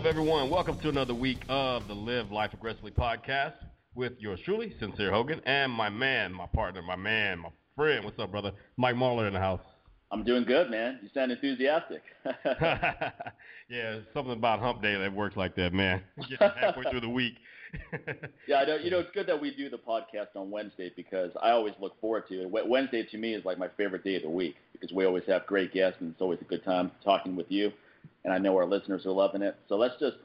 Up, everyone? Welcome to another week of the Live Life Aggressively podcast with yours truly, Sincere Hogan, and my man, my partner, my man, my friend. What's up, brother? Mike Mahler in the house. I'm doing good, man. You sound enthusiastic. yeah, something about Hump Day that works like that, man. Getting halfway through the week. yeah, I know. You know, it's good that we do the podcast on Wednesday because I always look forward to it. Wednesday to me is like my favorite day of the week because we always have great guests and it's always a good time talking with you and I know our listeners are loving it. So let's just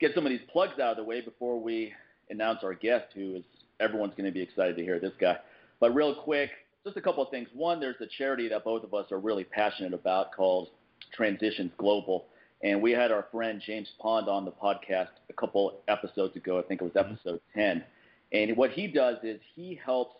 get some of these plugs out of the way before we announce our guest, who is everyone's going to be excited to hear this guy. But real quick, just a couple of things. One, there's a charity that both of us are really passionate about called Transitions Global. And we had our friend James Pond on the podcast a couple episodes ago. I think it was mm-hmm. episode 10. And what he does is he helps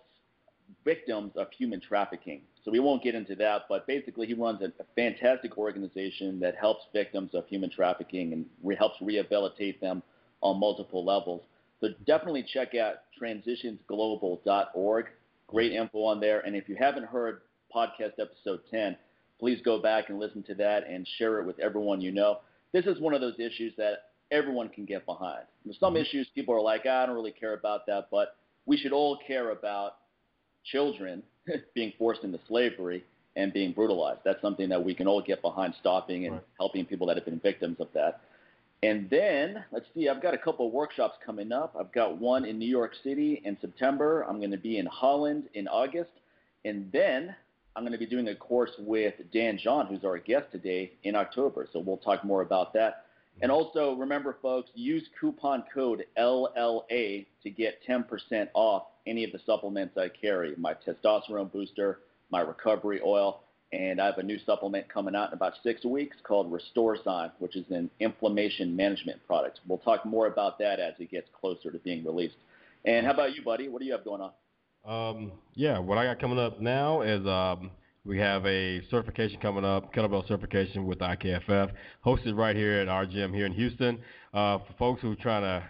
victims of human trafficking. So we won't get into that, but basically he runs a, a fantastic organization that helps victims of human trafficking and re- helps rehabilitate them on multiple levels. So definitely check out transitionsglobal.org. Great info on there. And if you haven't heard podcast episode 10, please go back and listen to that and share it with everyone you know. This is one of those issues that everyone can get behind. There's some mm-hmm. issues people are like, I don't really care about that, but we should all care about children being forced into slavery and being brutalized. That's something that we can all get behind stopping and right. helping people that have been victims of that. And then, let's see, I've got a couple of workshops coming up. I've got one in New York City in September. I'm going to be in Holland in August. And then I'm going to be doing a course with Dan John, who's our guest today, in October. So we'll talk more about that. And also, remember, folks, use coupon code LLA to get 10% off any of the supplements I carry my testosterone booster, my recovery oil, and I have a new supplement coming out in about six weeks called Restorezyme, which is an inflammation management product. We'll talk more about that as it gets closer to being released. And how about you, buddy? What do you have going on? Um, yeah, what I got coming up now is um, we have a certification coming up, kettlebell certification with IKFF, hosted right here at our gym here in Houston. Uh, for folks who are trying to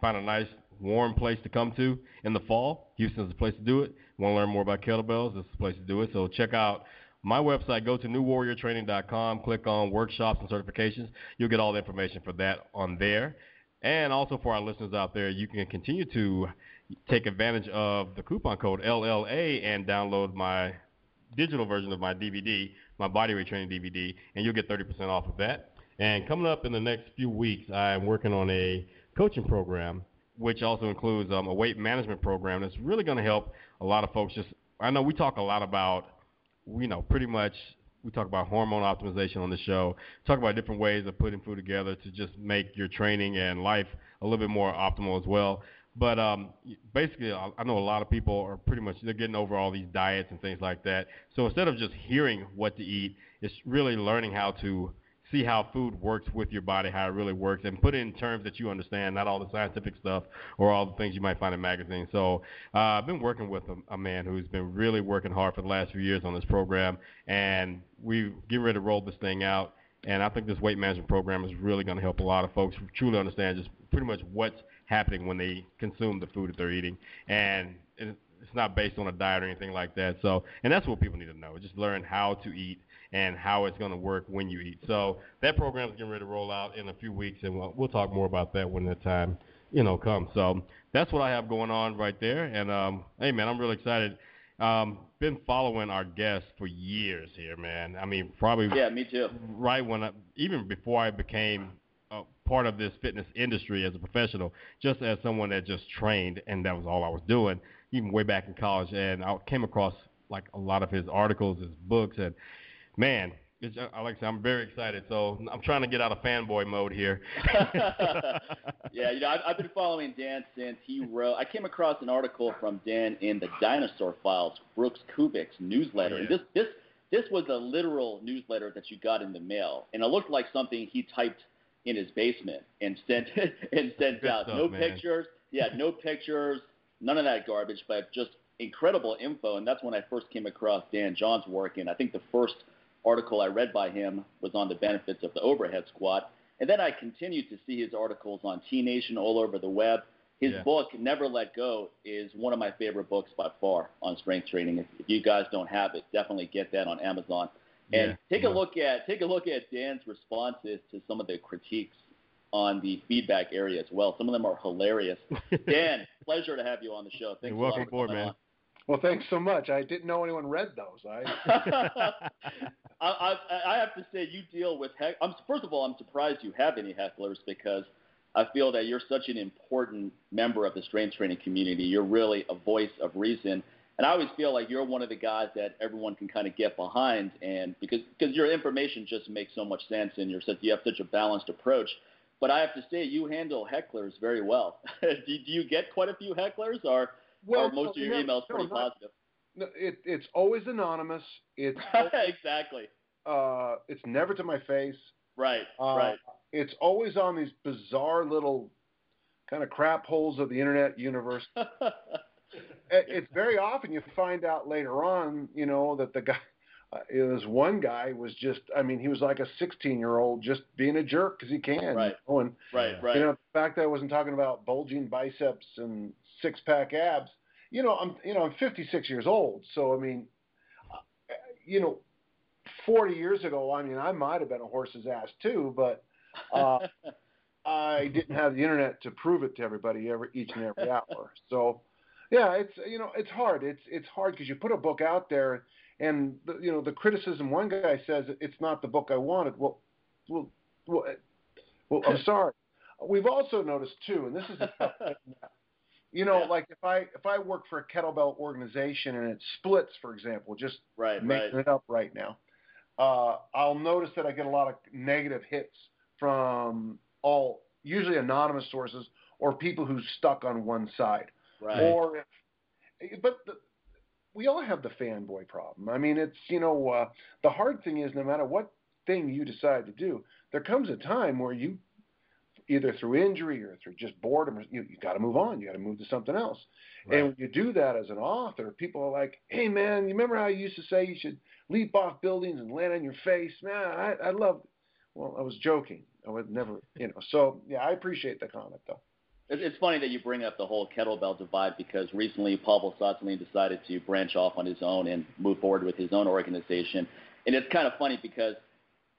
find a nice warm place to come to in the fall. Houston's the place to do it. Want to learn more about kettlebells? This is the place to do it. So check out my website. Go to newwarriortraining.com. Click on workshops and certifications. You'll get all the information for that on there. And also for our listeners out there, you can continue to take advantage of the coupon code LLA and download my digital version of my DVD, my body weight training DVD, and you'll get 30% off of that. And coming up in the next few weeks, I'm working on a coaching program which also includes um, a weight management program that's really going to help a lot of folks. Just I know we talk a lot about, you know, pretty much we talk about hormone optimization on the show. Talk about different ways of putting food together to just make your training and life a little bit more optimal as well. But um, basically, I know a lot of people are pretty much they're getting over all these diets and things like that. So instead of just hearing what to eat, it's really learning how to see how food works with your body, how it really works, and put it in terms that you understand, not all the scientific stuff or all the things you might find in magazines. So uh, I've been working with a, a man who's been really working hard for the last few years on this program, and we get ready to roll this thing out. And I think this weight management program is really going to help a lot of folks truly understand just pretty much what's happening when they consume the food that they're eating. And it's not based on a diet or anything like that. So, and that's what people need to know. Just learn how to eat and how it's going to work when you eat. So that program is getting ready to roll out in a few weeks, and we'll, we'll talk more about that when the time you know comes. So that's what I have going on right there. And um, hey, man, I'm really excited. Um, been following our guests for years here, man. I mean, probably yeah, me too. Right when I, even before I became a part of this fitness industry as a professional, just as someone that just trained, and that was all I was doing, even way back in college. And I came across like a lot of his articles, his books, and man, it's, uh, like I said, I'm very excited. So I'm trying to get out of fanboy mode here. yeah, you know, I've, I've been following Dan since he wrote. I came across an article from Dan in the Dinosaur Files, Brooks Kubik's newsletter, yeah. and this this this was a literal newsletter that you got in the mail, and it looked like something he typed in his basement and sent it and sent Good out. Stuff, no man. pictures, yeah, no pictures, none of that garbage, but just incredible info. And that's when I first came across Dan John's work, and I think the first article I read by him was on the benefits of the overhead squat. And then I continued to see his articles on T Nation all over the web. His yeah. book, Never Let Go, is one of my favorite books by far on strength training. If, if you guys don't have it, definitely get that on Amazon. And yeah. take a look at take a look at Dan's responses to some of the critiques on the feedback area as well. Some of them are hilarious. Dan, pleasure to have you on the show. Thanks You're welcome aboard, man. On. Well, thanks so much. I didn't know anyone read those. I, I, I have to say, you deal with heck. I'm first of all, I'm surprised you have any hecklers because I feel that you're such an important member of the strength training community. You're really a voice of reason. And I always feel like you're one of the guys that everyone can kind of get behind, and because because your information just makes so much sense, and you're such you have such a balanced approach. But I have to say, you handle hecklers very well. do, do you get quite a few hecklers, or well, are most of your emails no, pretty not, positive? No, it, it's always anonymous. It's exactly. Uh, it's never to my face. Right. Uh, right. It's always on these bizarre little kind of crap holes of the internet universe. it's very often you find out later on, you know, that the guy, uh, this one guy was just, I mean, he was like a 16 year old just being a jerk because he can. Right. You know? And, right, right. You know, the fact that I wasn't talking about bulging biceps and six pack abs, you know, I'm, you know, I'm 56 years old. So, I mean, uh, you know, 40 years ago, I mean, I might have been a horse's ass too, but uh, I didn't have the internet to prove it to everybody every each and every hour. So, yeah, it's you know it's hard. It's it's hard because you put a book out there, and the, you know the criticism. One guy says it's not the book I wanted. Well, well, well, well I'm sorry. We've also noticed too, and this is a you know, yeah. like if I if I work for a kettlebell organization and it splits, for example, just right, making right. it up right now, uh, I'll notice that I get a lot of negative hits from all usually anonymous sources or people who stuck on one side. Right. Or if, but the, we all have the fanboy problem. I mean, it's you know uh, the hard thing is no matter what thing you decide to do, there comes a time where you either through injury or through just boredom, you you got to move on. You got to move to something else. Right. And when you do that as an author, people are like, "Hey man, you remember how you used to say you should leap off buildings and land on your face?" Man, I I love. Well, I was joking. I would never, you know. So yeah, I appreciate the comment though. It's funny that you bring up the whole kettlebell divide because recently Pavel Tsatsouline decided to branch off on his own and move forward with his own organization. And it's kind of funny because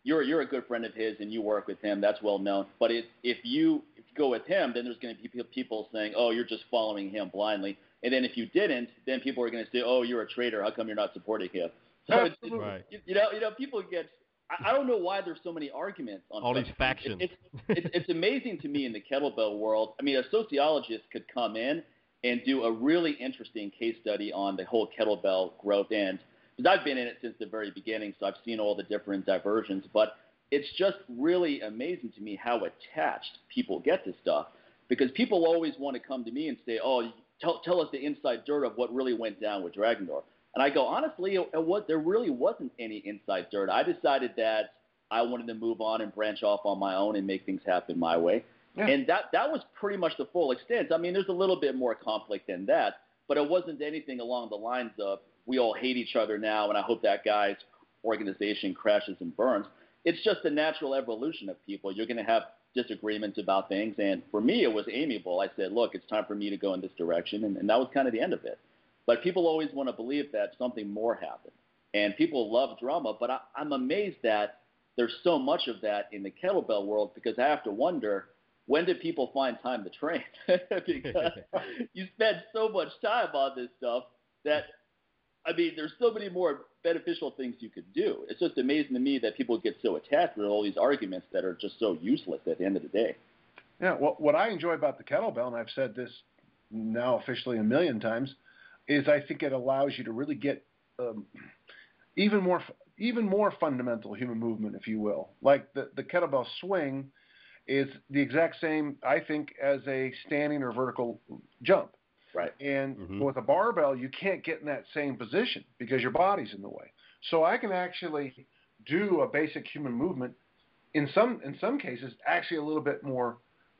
you're you're a good friend of his and you work with him. That's well known. But it, if you if you go with him, then there's going to be people saying, "Oh, you're just following him blindly." And then if you didn't, then people are going to say, "Oh, you're a traitor. How come you're not supporting him?" So it's, right. you, you know, you know, people get I, don't know why there's so many arguments on all these factions. It, it's, it's it's amazing to me in the kettlebell world. I mean, a sociologist could come in and do a really interesting case study on the whole kettlebell growth end because I've been in it since the very beginning, so I've seen all the different diversions. But it's just really amazing to me how attached people get to stuff because people always want to come to me and say, "Oh, tell tell us the inside dirt of what really went down with Dragon Door." And I go, honestly, it, it was, there really wasn't any inside dirt. I decided that I wanted to move on and branch off on my own and make things happen my way. Yeah. And that that was pretty much the full extent. I mean, there's a little bit more conflict than that, but it wasn't anything along the lines of we all hate each other now, and I hope that guy's organization crashes and burns. It's just the natural evolution of people. You're going to have disagreements about things, and for me, it was amiable. I said, look, it's time for me to go in this direction, and, and that was kind of the end of it. But people always want to believe that something more happened. And people love drama, but I, I'm amazed that there's so much of that in the kettlebell world because I have to wonder when did people find time to train? because you spend so much time on this stuff that, I mean, there's so many more beneficial things you could do. It's just amazing to me that people get so attached with all these arguments that are just so useless at the end of the day. Yeah, well, what I enjoy about the kettlebell, and I've said this now officially a million times, is I think it allows you to really get um, even more even more fundamental human movement, if you will. Like the the kettlebell swing is the exact same, I think, as a standing or vertical jump. Right. And mm-hmm. with a barbell, you can't get in that same position because your body's in the way. So I can actually do a basic human movement in some in some cases actually a little bit more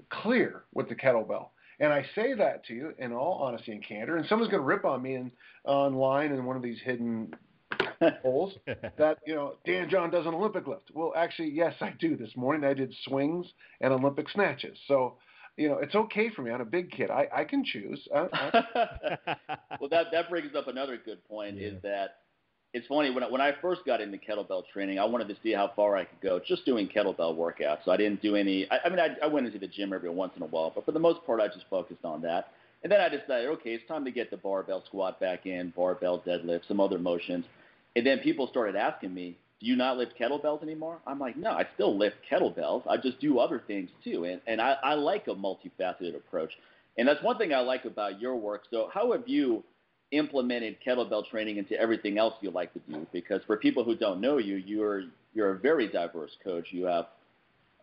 clear with the kettlebell. And I say that to you in all honesty and candor. And someone's going to rip on me in, online in one of these hidden holes that you know Dan John does an Olympic lift. Well, actually, yes, I do. This morning I did swings and Olympic snatches. So you know it's okay for me. I'm a big kid. I, I can choose. I, I... well, that that brings up another good point. Yeah. Is that it's funny when I, when I first got into kettlebell training, I wanted to see how far I could go just doing kettlebell workouts. So I didn't do any. I, I mean, I, I went into the gym every once in a while, but for the most part, I just focused on that. And then I decided, okay, it's time to get the barbell squat back in, barbell deadlift, some other motions. And then people started asking me, do you not lift kettlebells anymore? I'm like, no, I still lift kettlebells. I just do other things too. And, and I, I like a multifaceted approach. And that's one thing I like about your work. So, how have you implemented kettlebell training into everything else you like to do? Because for people who don't know you, you're, you're a very diverse coach. You have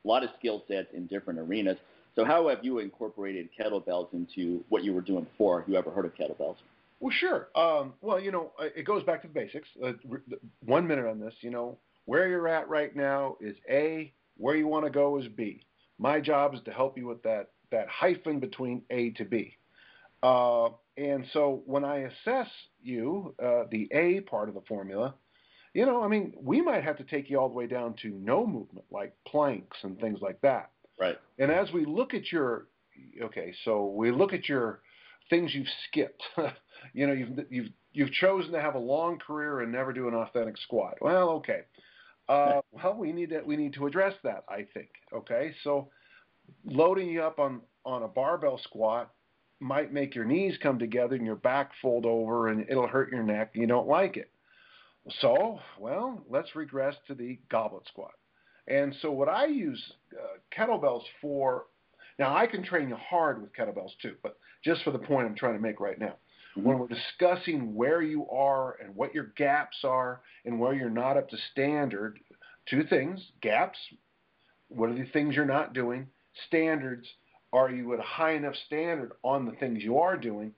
a lot of skill sets in different arenas. So, how have you incorporated kettlebells into what you were doing before? You ever heard of kettlebells? Well, sure. Um, well, you know, it goes back to the basics. Uh, one minute on this. You know, where you're at right now is A. Where you want to go is B. My job is to help you with that that hyphen between A to B. Uh, and so when I assess you, uh, the A part of the formula, you know, I mean, we might have to take you all the way down to no movement, like planks and things like that. Right. And as we look at your, okay, so we look at your things you've skipped. you know, you've you've you've chosen to have a long career and never do an authentic squat. Well, okay. Uh, well, we need to we need to address that. I think. Okay, so loading you up on on a barbell squat might make your knees come together and your back fold over and it'll hurt your neck and you don't like it. So, well, let's regress to the goblet squat. And so, what I use uh, kettlebells for now, I can train you hard with kettlebells too, but just for the point I'm trying to make right now, mm-hmm. when we're discussing where you are and what your gaps are and where you're not up to standard, two things gaps, what are the things you're not doing? Standards, are you at a high enough standard on the things you are doing?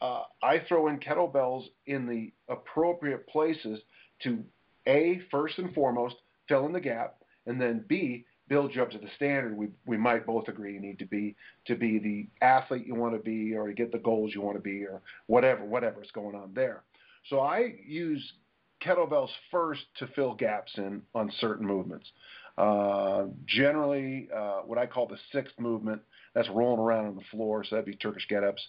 Uh, I throw in kettlebells in the appropriate places to A, first and foremost, fill in the gap, and then B, build you up to the standard we we might both agree you need to be to be the athlete you want to be or to get the goals you want to be or whatever whatever's going on there. So I use kettlebells first to fill gaps in on certain movements. Uh, generally, uh, what I call the sixth movement, that's rolling around on the floor, so that'd be Turkish get-ups,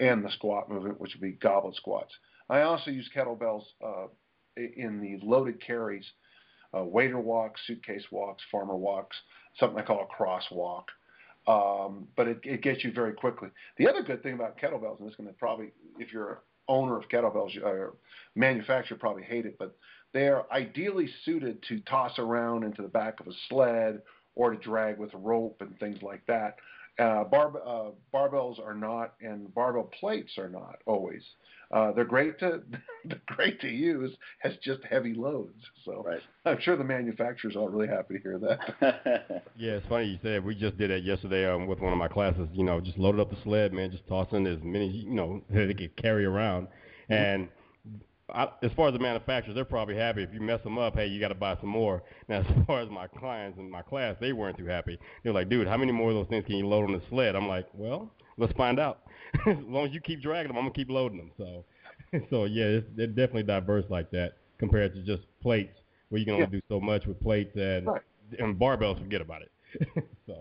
and the squat movement, which would be goblet squats. I also use kettlebells uh, in the loaded carries uh, waiter walks, suitcase walks, farmer walks, something I call a crosswalk. Um, but it, it gets you very quickly. The other good thing about kettlebells, and this is going to probably, if you're an owner of kettlebells or manufacturer, probably hate it, but they are ideally suited to toss around into the back of a sled or to drag with a rope and things like that. Uh, bar, uh, barbells are not, and barbell plates are not always. Uh, they're great to they're great to use as just heavy loads. So right. I'm sure the manufacturers are really happy to hear that. yeah, it's funny you said we just did that yesterday um, with one of my classes. You know, just loaded up the sled, man, just tossing as many you know they could carry around, mm-hmm. and I, as far as the manufacturers, they're probably happy. If you mess them up, hey, you got to buy some more. Now, as far as my clients and my class, they weren't too happy. They're like, dude, how many more of those things can you load on the sled? I'm like, well, let's find out. as long as you keep dragging them, I'm gonna keep loading them. So, so yeah, it's, they're definitely diverse like that compared to just plates, where you can only yeah. do so much with plates and right. and barbells. Forget about it. so,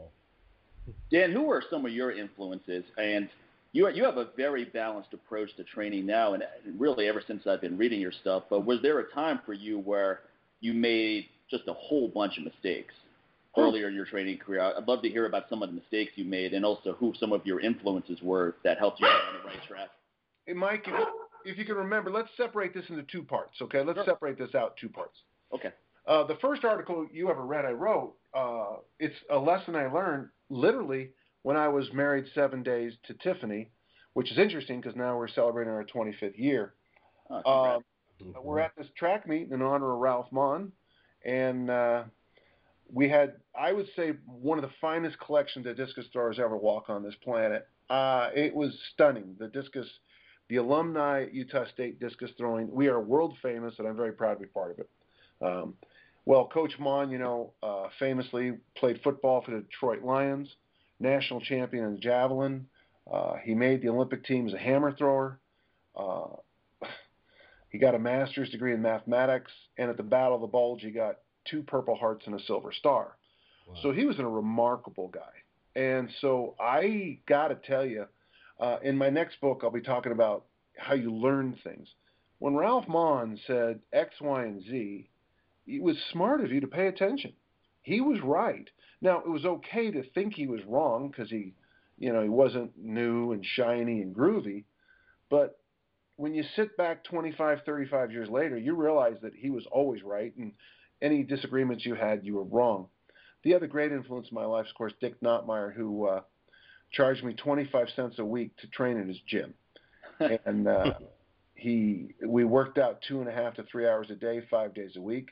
Dan, who are some of your influences and you you have a very balanced approach to training now, and really ever since I've been reading your stuff. But was there a time for you where you made just a whole bunch of mistakes earlier in your training career? I'd love to hear about some of the mistakes you made, and also who some of your influences were that helped you get on the right track. Hey, Mike, if, if you can remember, let's separate this into two parts. Okay, let's sure. separate this out two parts. Okay. Uh, the first article you ever read, I wrote. Uh, it's a lesson I learned literally when I was married seven days to Tiffany, which is interesting because now we're celebrating our 25th year. Oh, we're at this track meet in honor of Ralph Maughan, and uh, we had, I would say, one of the finest collections of discus throwers ever walk on this planet. Uh, it was stunning. The discus, the alumni Utah State discus throwing, we are world famous, and I'm very proud to be part of it. Um, well, Coach Maughan, you know, uh, famously played football for the Detroit Lions national champion in javelin. Uh, he made the Olympic team as a hammer thrower. Uh, he got a master's degree in mathematics, and at the Battle of the Bulge, he got two Purple Hearts and a Silver Star. Wow. So he was a remarkable guy. And so I got to tell you, uh, in my next book, I'll be talking about how you learn things. when Ralph Maughan said X, Y, and Z, it was smart of you to pay attention. He was right. Now it was okay to think he was wrong because he, you know, he wasn't new and shiny and groovy, but when you sit back 25, 35 years later, you realize that he was always right, and any disagreements you had, you were wrong. The other great influence in my life, of course, Dick Notmeyer, who uh, charged me 25 cents a week to train in his gym, and uh, he we worked out two and a half to three hours a day, five days a week.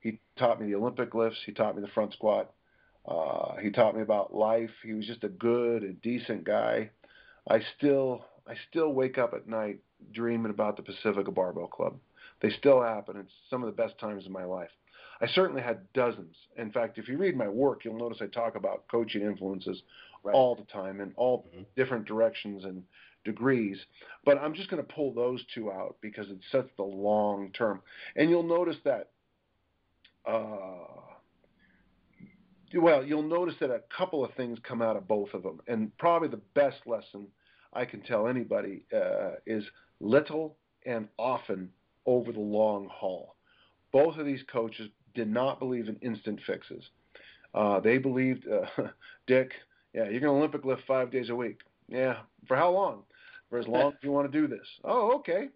He taught me the Olympic lifts. He taught me the front squat. Uh, he taught me about life. He was just a good and decent guy. I still I still wake up at night dreaming about the Pacifica Barbell Club. They still happen. It's some of the best times of my life. I certainly had dozens. In fact, if you read my work, you'll notice I talk about coaching influences right. all the time in all mm-hmm. different directions and degrees. But I'm just going to pull those two out because it sets the long term. And you'll notice that. Uh, well, you'll notice that a couple of things come out of both of them, and probably the best lesson I can tell anybody uh, is little and often over the long haul. Both of these coaches did not believe in instant fixes. Uh, they believed, uh, Dick, yeah, you're going to Olympic lift five days a week. Yeah, for how long? For as long as you want to do this. Oh, okay.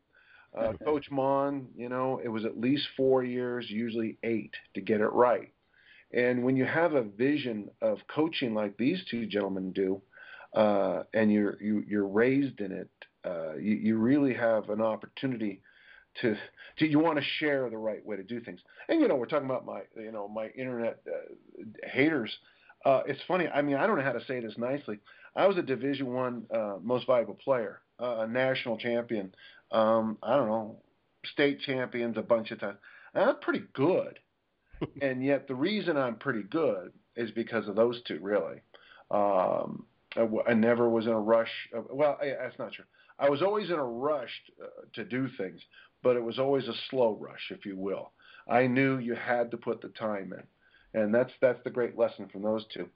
Uh, Coach Maughan, you know, it was at least four years, usually eight, to get it right. And when you have a vision of coaching like these two gentlemen do, uh, and you're you, are you are raised in it, uh, you, you really have an opportunity to, to you want to share the right way to do things. And you know, we're talking about my you know my internet uh, haters. Uh, it's funny. I mean, I don't know how to say this nicely. I was a Division One uh, most valuable player, uh, a national champion. Um, I don't know, state champions a bunch of times. I'm pretty good, and yet the reason I'm pretty good is because of those two, really. Um, I, I never was in a rush. Of, well, I, that's not true. I was always in a rush uh, to do things, but it was always a slow rush, if you will. I knew you had to put the time in, and that's that's the great lesson from those two.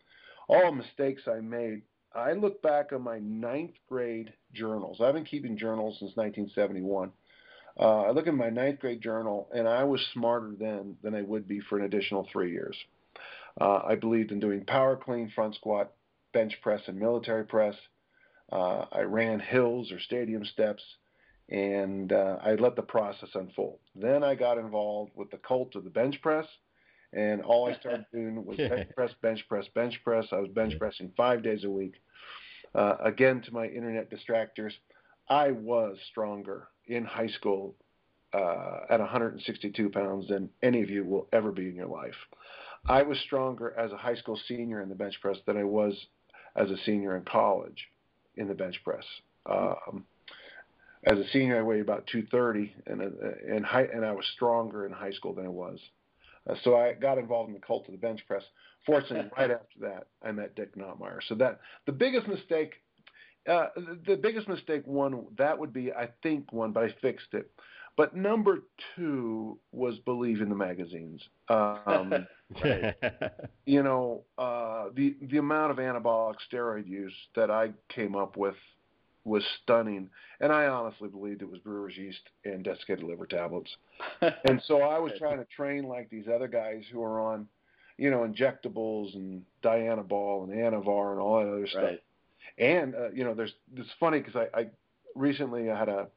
All mistakes I made. I look back on my ninth grade journals. I've been keeping journals since 1971. Uh, I look at my ninth grade journal, and I was smarter then than I would be for an additional three years. Uh, I believed in doing power clean, front squat, bench press, and military press. Uh, I ran hills or stadium steps, and uh, I let the process unfold. Then I got involved with the cult of the bench press, and all I started doing was bench press, bench press, bench press. I was bench pressing five days a week. Uh, again, to my internet distractors, I was stronger in high school uh, at 162 pounds than any of you will ever be in your life. I was stronger as a high school senior in the bench press than I was as a senior in college in the bench press. Um, as a senior, I weighed about 230, and and high, and I was stronger in high school than I was. Uh, so I got involved in the cult of the bench press. Fortunately, right after that, I met Dick Notmeyer. So that the biggest mistake, uh, the, the biggest mistake one that would be I think one, but I fixed it. But number two was believe in the magazines. Um, you know, uh, the the amount of anabolic steroid use that I came up with was stunning, and I honestly believed it was brewer's yeast and desiccated liver tablets. and so I was trying to train like these other guys who are on, you know, injectables and Dianabol and Anavar and all that other stuff. Right. And uh, you know, there's it's funny because I, I recently I had a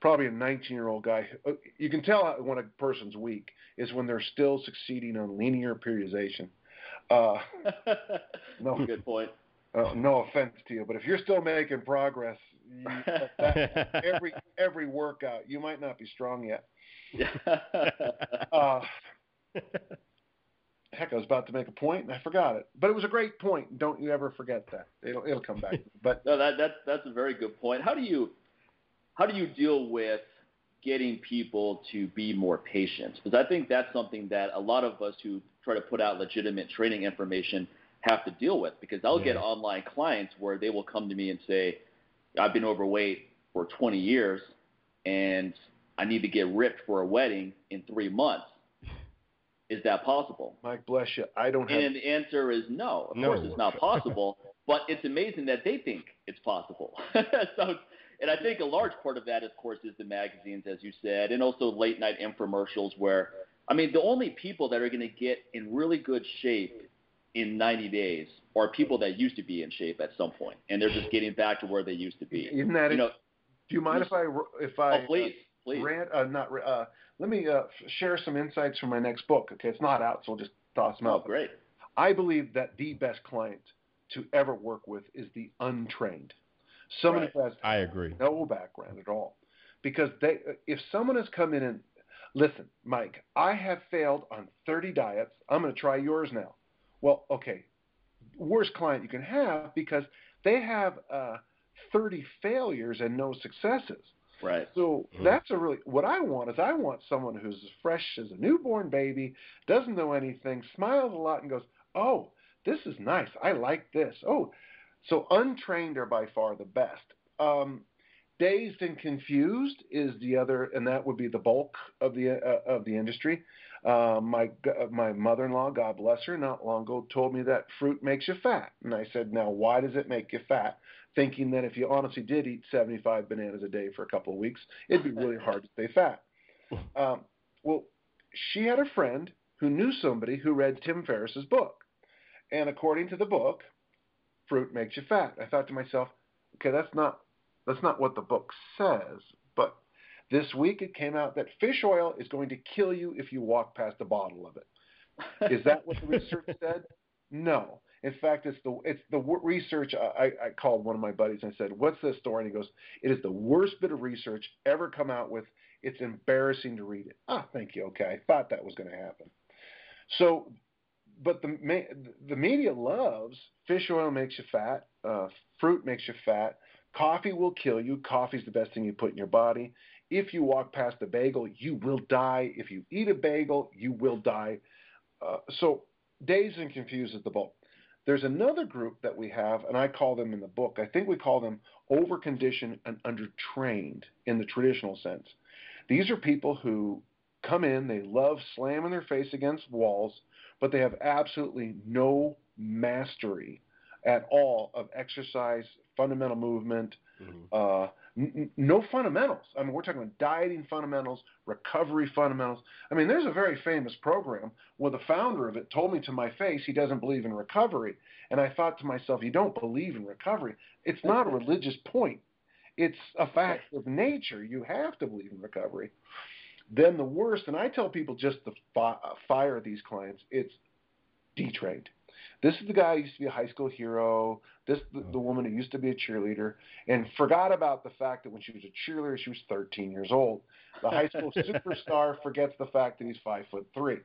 probably a 19 year old guy. Uh, you can tell when a person's weak is when they're still succeeding on linear periodization. Uh, no, good point. Uh, no offense to you, but if you're still making progress, you, that, every every workout, you might not be strong yet. uh, heck, I was about to make a point and I forgot it, but it was a great point. Don't you ever forget that? It'll it'll come back. But no, that that that's a very good point. How do you how do you deal with getting people to be more patient? Because I think that's something that a lot of us who try to put out legitimate training information have to deal with. Because I'll yeah. get online clients where they will come to me and say, I've been overweight for 20 years and I need to get ripped for a wedding in three months. Is that possible? Mike, bless you. I don't have. And the answer is no. Of no. course, it's not possible. but it's amazing that they think it's possible. so and I think a large part of that, of course, is the magazines, as you said, and also late night infomercials where, I mean, the only people that are going to get in really good shape in 90 days are people that used to be in shape at some point, and they're just getting back to where they used to be. Isn't that? You know, do you mind if I if I oh, please, please. rant? Uh, not uh, let me uh, share some insights from my next book. Okay, it's not out, so I'll just toss them out. Oh, great. I believe that the best client to ever work with is the untrained, someone Right. who has I agree. no background at all. Because they, if someone has come in and listen, Mike, I have failed on 30 diets. I'm going to try yours now. Well, okay, worst client you can have because they have uh, 30 failures and no successes. Right. So Mhm. that's a really what I want is I want someone who's as fresh as a newborn baby, doesn't know anything, smiles a lot, and goes, "Oh, this is nice. I like this." Oh, so untrained are by far the best. Um, dazed and confused is the other, and that would be the bulk of the uh, of the industry. Uh, my my mother-in-law, God bless her, not long ago told me that fruit makes you fat, and I said, "Now, why does it make you fat?" Thinking that if you honestly did eat 75 bananas a day for a couple of weeks, it'd be really hard to stay fat. Um, well, she had a friend who knew somebody who read Tim Ferriss's book, and according to the book, fruit makes you fat. I thought to myself, okay, that's not that's not what the book says, this week it came out that fish oil is going to kill you if you walk past a bottle of it. Is that what the research said? No. In fact, it's the it's the research. I, I called one of my buddies and I said, "What's this story?" And he goes, "It is the worst bit of research ever come out with. It's embarrassing to read it." Ah, thank you. Okay, I thought that was going to happen. So, but the the media loves fish oil makes you fat, uh, fruit makes you fat, coffee will kill you. Coffee's the best thing you put in your body. If you walk past a bagel, you will die. If you eat a bagel, you will die. Uh, so, dazed and confused is the bulk. There's another group that we have, and I call them in the book, I think we call them overconditioned and undertrained in the traditional sense. These are people who come in, they love slamming their face against walls, but they have absolutely no mastery at all of exercise, fundamental movement, Mhm. uh, n- no fundamentals. I mean, we're talking about dieting fundamentals, recovery fundamentals. I mean, there's a very famous program where the founder of it told me to my face he doesn't believe in recovery. And I thought to myself, you don't believe in recovery. It's not a religious point, it's a fact of nature. You have to believe in recovery. Then the worst, and I tell people just to fi- fire these clients, it's detrained. This is the guy who used to be a high school hero. This the, the woman who used to be a cheerleader and forgot about the fact that when she was a cheerleader, she was 13 years old. The high school superstar forgets the fact that he's five foot three.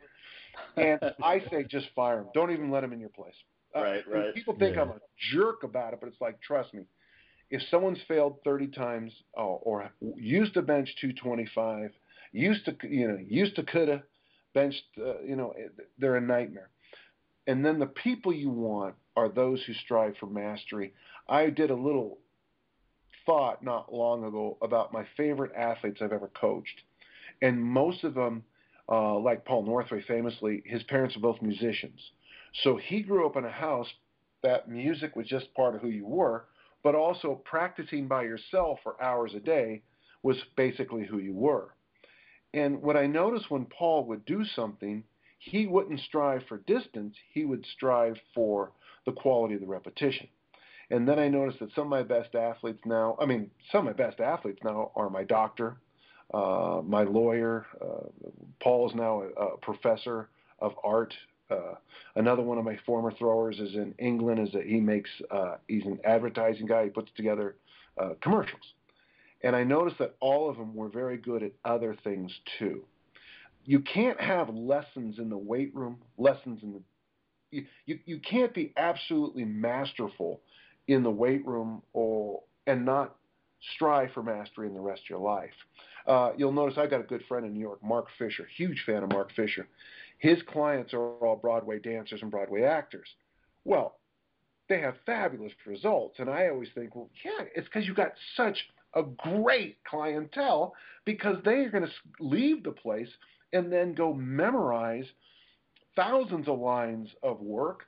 And I say just fire him. Don't even let him in your place. Uh, Right, right. People think Yeah. I'm a jerk about it, but it's like, trust me, if someone's failed 30 times oh, or used to bench 225, used to you know used to coulda benched, uh, you know, they're a nightmare. And then the people you want are those who strive for mastery. I did a little thought not long ago about my favorite athletes I've ever coached, and most of them, uh, like Paul Northway, famously, his parents were both musicians. So he grew up in a house that music was just part of who you were, but also practicing by yourself for hours a day was basically who you were. And what I noticed when Paul would do something, he wouldn't strive for distance, he would strive for the quality of the repetition. And then I noticed that some of my best athletes now, I mean, some of my best athletes now are my doctor, uh, my lawyer. Uh, Paul is now a, a professor of art. Uh, another one of my former throwers is in England. Is that he makes uh, he's an advertising guy. He puts together uh, commercials, and I noticed that all of them were very good at other things too. You can't have lessons in the weight room, lessons in the you, you, you can't be absolutely masterful in the weight room or and not strive for mastery in the rest of your life. Uh, you'll notice I've got a good friend in New York, Mark Fisher, huge fan of Mark Fisher. His clients are all Broadway dancers and Broadway actors. Well, they have fabulous results, and I always think, well, yeah, it's because you got such a great clientele because they are going to leave the place and then go memorize thousands of lines of work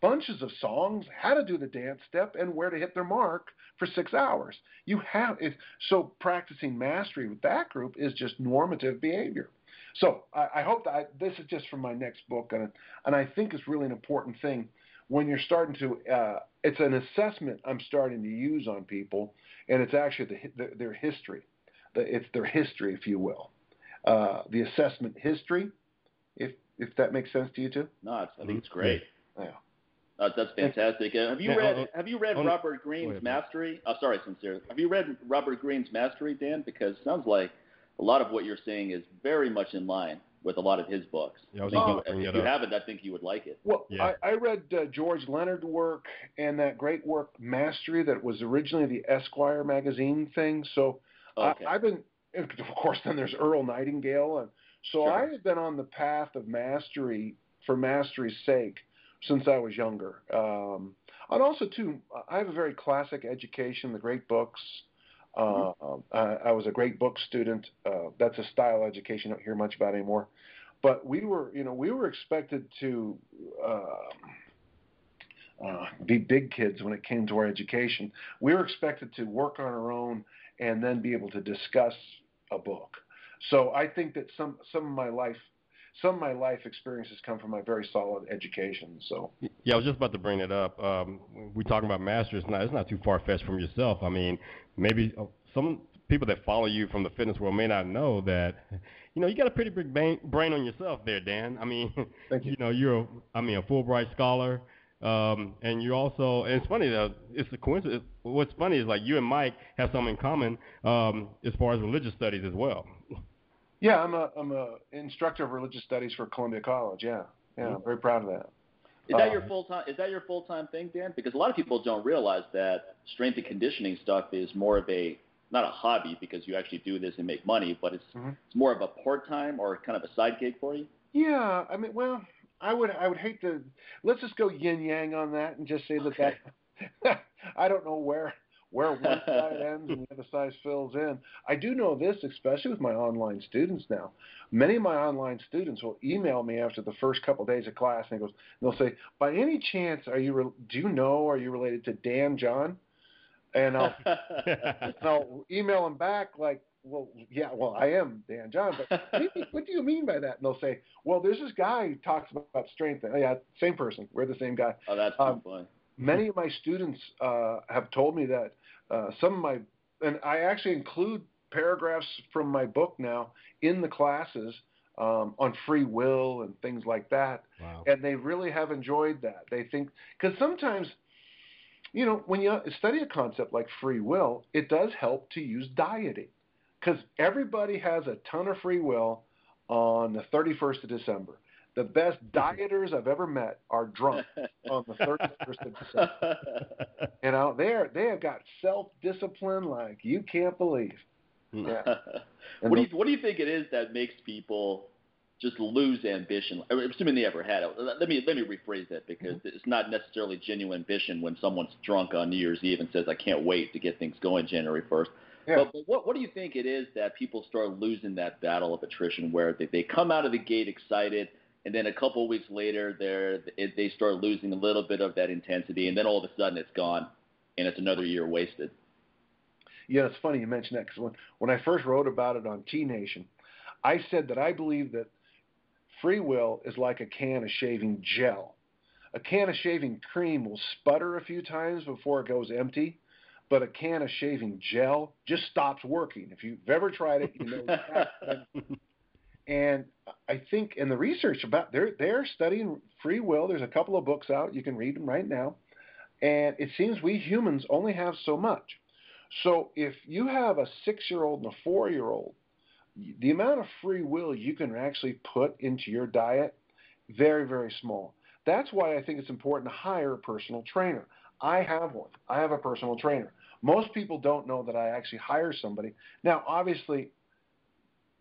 bunches of songs, how to do the dance step, and where to hit their mark for six hours. You have it, so practicing mastery with that group is just normative behavior. So I, I hope that I, this is just from my next book, and and I think it's really an important thing when you're starting to. Uh, it's an assessment I'm starting to use on people, and it's actually the, the, their history. It's their history, if you will. Uh, the assessment history, if if that makes sense to you too. No, I think it's great. Yeah. Uh, that's fantastic. Uh, have you Yeah, read uh, Have you read uh, Robert Greene's ahead, Mastery? Oh, sorry, sincere. Have you read Robert Greene's Mastery, Dan? Because it sounds like a lot of what you're saying is very much in line with a lot of his books. Yeah, I think just you- about to bring if you up. haven't, I think you would like it. Well, Yeah. I, I read uh, George Leonard work and that great work Mastery that was originally the Esquire magazine thing. So Okay. I, I've been, and of course, then there's Earl Nightingale, and so Sure. I have been on the path of mastery for mastery's sake since I was younger. Um, and also too, I have a very classic education, the great books. Uh, I, I was a great book student. Uh, that's a style education I don't hear much about anymore. But we were, you know, we were expected to uh, uh, be big kids when it came to our education. We were expected to work on our own and then be able to discuss a book. So I think that some some of my life some of my life experiences come from my very solid education. So Yeah, I was just about to bring it up. Um, we talking about masters. Now it's not too far fetched from yourself. I mean, maybe uh, some people that follow you from the fitness world may not know that. You know, you got a pretty big brain, brain on yourself there, Dan. I mean, Thank you. know, you're, a, I mean, a Fulbright scholar, um, and you also. And it's funny though. It's a coincidence. What's funny is like you and Mike have something in common um, as far as religious studies as well. yeah, I'm a I'm a instructor of religious studies for Columbia College. Yeah, yeah, I'm very proud of that. Is that Uh, your full time? Is that your full time thing, Dan? Because a lot of people don't realize that strength and conditioning stuff is more of a not a hobby because you actually do this and make money, but it's Mhm. it's more of a part time or kind of a side gig for you. Yeah, I mean, well, I would I would hate to let's just go yin yang on that and just say that Okay. that I don't know where where one side ends and the other side fills in. I do know this, especially with my online students now. Many of my online students will email me after the first couple of days of class and goes, they'll say, "By any chance, are you re- do you know are you related to Dan John?" And I'll and I'll email them back like, well, yeah, well, I am Dan John, but what do, you, what do you mean by that? And they'll say, well, there's this guy who talks about strength. Oh, yeah, same person. We're the same guy. oh, that's too Um, funny. Many of my students uh, have told me that uh, some of my, and I actually include paragraphs from my book now in the classes um, on free will and things like that Wow. and they really have enjoyed that. They think because sometimes, you know, when you study a concept like free will, it does help to use dieting because everybody has a ton of free will on the 31st of December. The best dieters I've ever met are drunk on the 31st of December. You know, they're they have got self discipline like you can't believe. Yeah. What do you What do you think it is that makes people just lose ambition? I'm assuming they ever had it. Let me let me rephrase that because Mm-hmm. it's not necessarily genuine ambition when someone's drunk on New Year's Eve and says, "I can't wait to get things going January 1st. Yeah. But, but what what do you think it is that people start losing that battle of attrition where they, they come out of the gate excited and then a couple of weeks later they're it, they start losing a little bit of that intensity and then all of a sudden it's gone and it's another year wasted. Yeah, it's funny you mentioned that because when, when I first wrote about it on T Nation, I said that I believe that free will is like a can of shaving gel. A can of shaving cream will sputter a few times before it goes empty, but a can of shaving gel just stops working. If you've ever tried it, you know. and I think, in the research about they're they're studying free will. There's a couple of books out. You can read them right now, and it seems we humans only have so much. So if you have a six-year-old and a four-year-old, the amount of free will you can actually put into your diet very very small. That's why I think it's important to hire a personal trainer. I have one. I have a personal trainer. Most people don't know that I actually hire somebody. Now, obviously,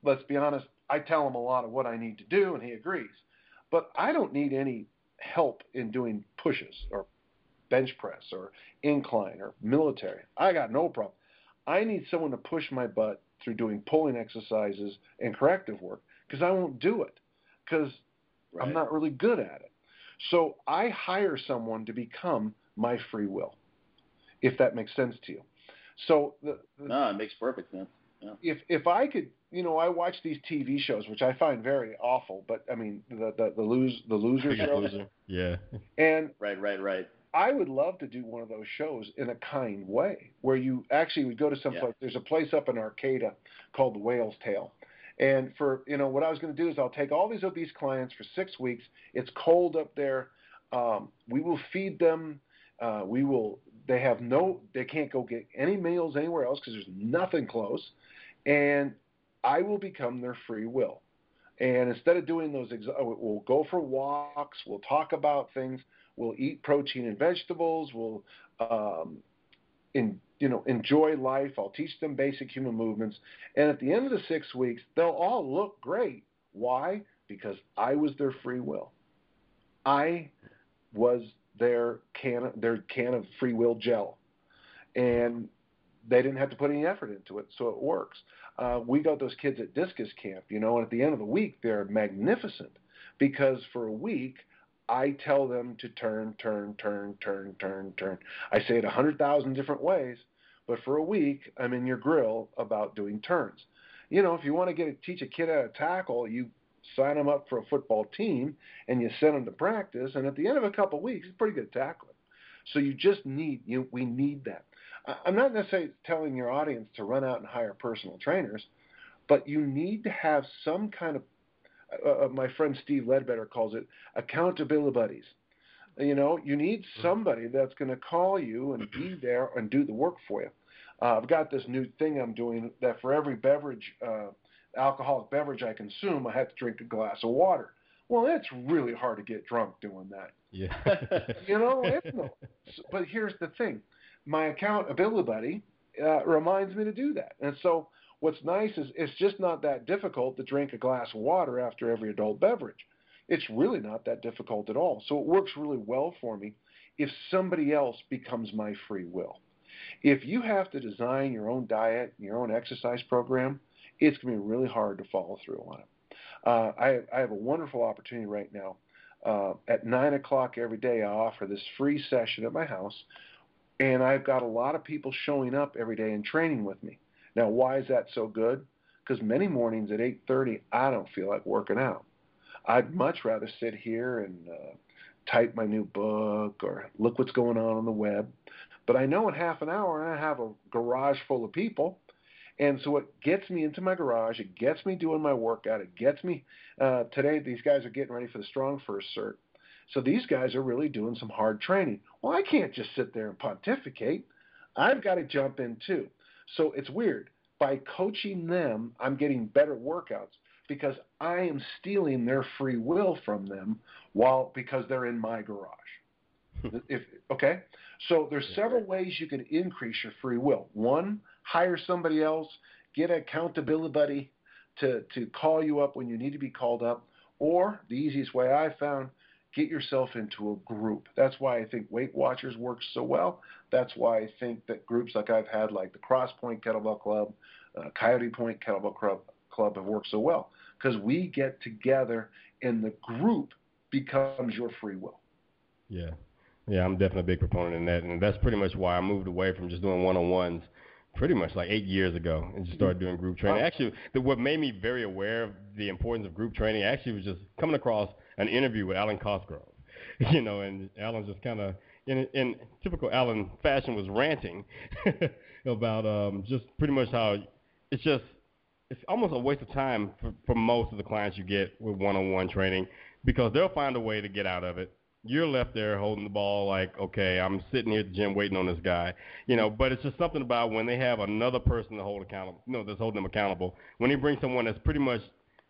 let's be honest, I tell him a lot of what I need to do and he agrees. But I don't need any help in doing pushes or bench press or incline or military. I got no problem. I need someone to push my butt through doing pulling exercises and corrective work because I won't do it because I'm not really good at it. So I hire someone to become my free will, if that makes sense to you. So the, the no, it makes perfect sense. Yeah. If if I could, you know, I watch these TV shows, which I find very awful. But I mean, the the, the lose the loser show. Loser. Yeah. And right, right, right. I would love to do one of those shows in a kind way, where you actually would go to some Yeah. place. There's a place up in Arcata called the Whale's Tail, and for you know what I was going to do is I'll take all these obese clients for six weeks. It's cold up there. Um, we will feed them. Uh, we will. They have no. They can't go get any meals anywhere else because there's nothing close, and I will become their free will. And instead of doing those, we'll go for walks. We'll talk about things. We'll eat protein and vegetables. We'll, um, in, you know, enjoy life. I'll teach them basic human movements. And at the end of the six weeks, they'll all look great. Why? Because I was their free will. I was their can, their can of free will gel, and they didn't have to put any effort into it, so it works. Uh, we got those kids at discus camp, you know, and at the end of the week, they're magnificent because for a week, I tell them to turn, turn, turn, turn, turn, turn. I say it a hundred thousand different ways, but for a week, I'm in your grill about doing turns. You know, if you want to get a, teach a kid how to tackle, you sign them up for a football team and you send them to practice, and at the end of a couple of weeks, he's pretty good at tackling. So you just need you. We need that. I'm not necessarily telling your audience to run out and hire personal trainers, but you need to have some kind of. Uh, uh, my friend Steve Ledbetter calls it accountability buddies. You know, you need somebody that's going to call you and be there and do the work for you. Uh, I've got this new thing I'm doing that for every beverage, uh, alcoholic beverage I consume, I have to drink a glass of water. Well, it's really hard to get drunk doing that. Yeah. You know, it's no. But here's the thing: my accountability buddy uh, reminds me to do that. And so, what's nice is it's just not that difficult to drink a glass of water after every adult beverage. It's really not that difficult at all. So it works really well for me if somebody else becomes my free will. If you have to design your own diet, and your own exercise program, it's going to be really hard to follow through on it. Uh, I, I have a wonderful opportunity right now uh, at nine o'clock every day, I offer this free session at my house, and I've got a lot of people showing up every day and training with me. Now, why is that so good? Because many mornings at eight thirty, I don't feel like working out. I'd much rather sit here and uh, type my new book or look what's going on on the web. But I know in half an hour I have a garage full of people. And so it gets me into my garage. It gets me doing my workout. It gets me uh, today. These guys are getting ready for the StrongFirst cert. So these guys are really doing some hard training. Well, I can't just sit there and pontificate. I've got to jump in too. So it's weird. By coaching them, I'm getting better workouts because I am stealing their free will from them while because they're in my garage. if okay, so there's several ways you can increase your free will. One, hire somebody else, get an accountability buddy to to call you up when you need to be called up, or the easiest way I found, get yourself into a group. That's why I think Weight Watchers works so well. That's why I think that groups like I've had, like the Cross Point Kettlebell Club, uh, Coyote Point Kettlebell Club, Club, have worked so well because we get together and the group becomes your free will. Yeah, yeah, I'm definitely a big proponent in that, and that's pretty much why I moved away from just doing one-on-ones, pretty much like eight years ago, and just started doing group training. Wow. Actually, the, what made me very aware of the importance of group training actually was just coming across an interview with Alwyn Cosgrove, you know, and Alwyn just kind of, in, in typical Alwyn fashion, was ranting about um, just pretty much how it's just it's almost a waste of time for, for most of the clients you get with one-on-one training because they'll find a way to get out of it. You're left there holding the ball like, okay, I'm sitting here at the gym waiting on this guy, you know. But it's just something about when they have another person to hold accountable, you know, that's holding them accountable. When they bring someone that's pretty much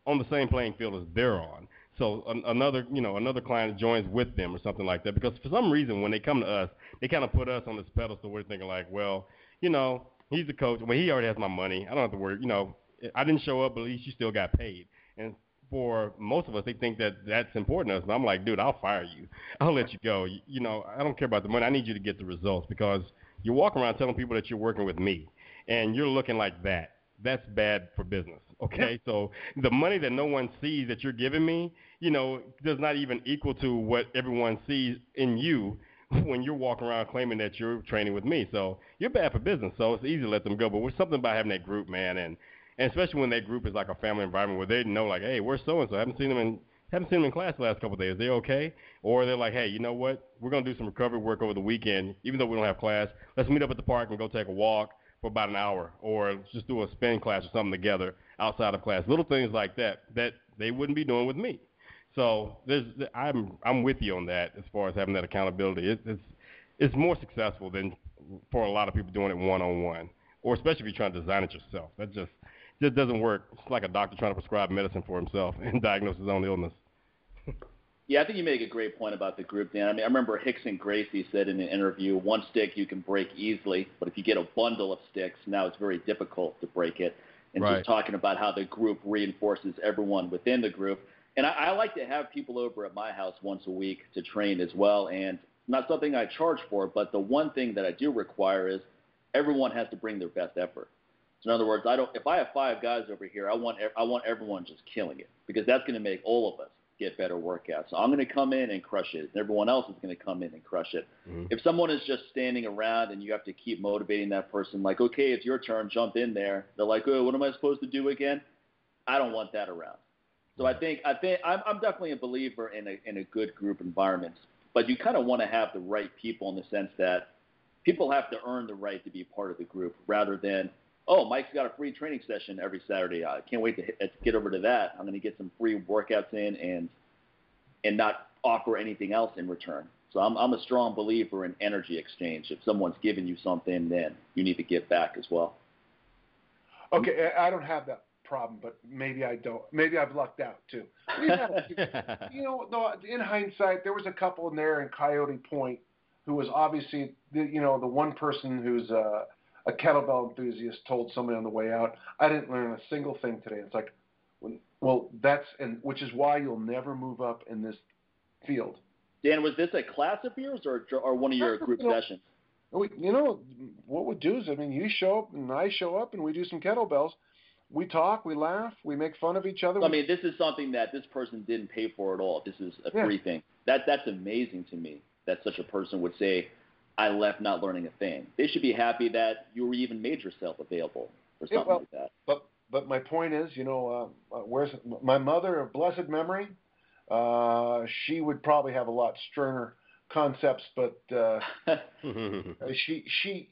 on the same playing field as they're on, so an, another, you know, another client joins with them or something like that. Because for some reason, when they come to us, they kind of put us on this pedestal. We're thinking like, well, you know, he's the coach. Well, he already has my money. I don't have to worry. You know, I didn't show up, but at least you still got paid. And for most of us, they think that that's important to us. And I'm like, dude, I'll fire you. I'll let you go. You, you know, I don't care about the money. I need you to get the results because you're walking around telling people that you're working with me, and you're looking like that. that's bad for business. Okay, so the money that no one sees that you're giving me, you know, does not even equal to what everyone sees in you when you're walking around claiming that you're training with me. So you're bad for business. So it's easy to let them go. But there's something about having that group, man, and and especially when that group is like a family environment where they know like, hey, where's so and so? I haven't seen them in haven't seen them in class the last couple of days. They okay? Or they're like, hey, you know what? We're gonna do some recovery work over the weekend, even though we don't have class. Let's meet up at the park and go take a walk for about an hour, or just do a spin class or something together outside of class. Little things like that that they wouldn't be doing with me. So there's, I'm I'm with you on that as far as having that accountability. It, it's it's more successful than for a lot of people doing it one on one, or especially if you're trying to design it yourself. That just just doesn't work. It's like a doctor trying to prescribe medicine for himself and diagnose his own illness. yeah, I think you make a great point about the group, Dan. I mean, I remember Rickson Gracie said in an interview, one stick you can break easily, but if you get a bundle of sticks, now it's very difficult to break it. And right. just talking about how the group reinforces everyone within the group. And I, I like to have people over at my house once a week to train as well. And not something I charge for, but the one thing that I do require is everyone has to bring their best effort. So in other words, I don't. If I have five guys over here, I want I want everyone just killing it because that's going to make all of us get better workouts. So I'm going to come in and crush it, and everyone else is going to come in and crush it. Mm-hmm. If someone is just standing around and you have to keep motivating that person, like, okay, it's your turn, jump in there. They're like, oh, what am I supposed to do again? I don't want that around. So I think I think I'm, I'm definitely a believer in a in a good group environment, but you kind of want to have the right people in the sense that people have to earn the right to be part of the group rather than oh, Mike's got a free training session every Saturday. I can't wait to hit, get over to that. I'm going to get some free workouts in and and not offer anything else in return. So I'm I'm a strong believer in energy exchange. If someone's giving you something, then you need to give back as well. Okay, I don't have that problem, but maybe I don't. Maybe I've lucked out too. Had, you know, though, in hindsight, there was a couple in there in Coyote Point who was obviously, the, you know, the one person who's uh, a kettlebell enthusiast told somebody on the way out, I didn't learn a single thing today. It's like, well, that's and which is why you'll never move up in this field. Dan, was this a class of yours or or one of your group you know, sessions? We, you know, what we do is, I mean, you show up and I show up and we do some kettlebells. We talk, we laugh, we make fun of each other. I mean, this is something that this person didn't pay for at all. This is a yeah. free thing. That that's amazing to me. That such a person would say, I left not learning a thing. They should be happy that you even made yourself available for something yeah, well, like that. But but my point is, you know, uh, uh, where's my mother of blessed memory? Uh, she would probably have a lot sterner concepts, but uh, she she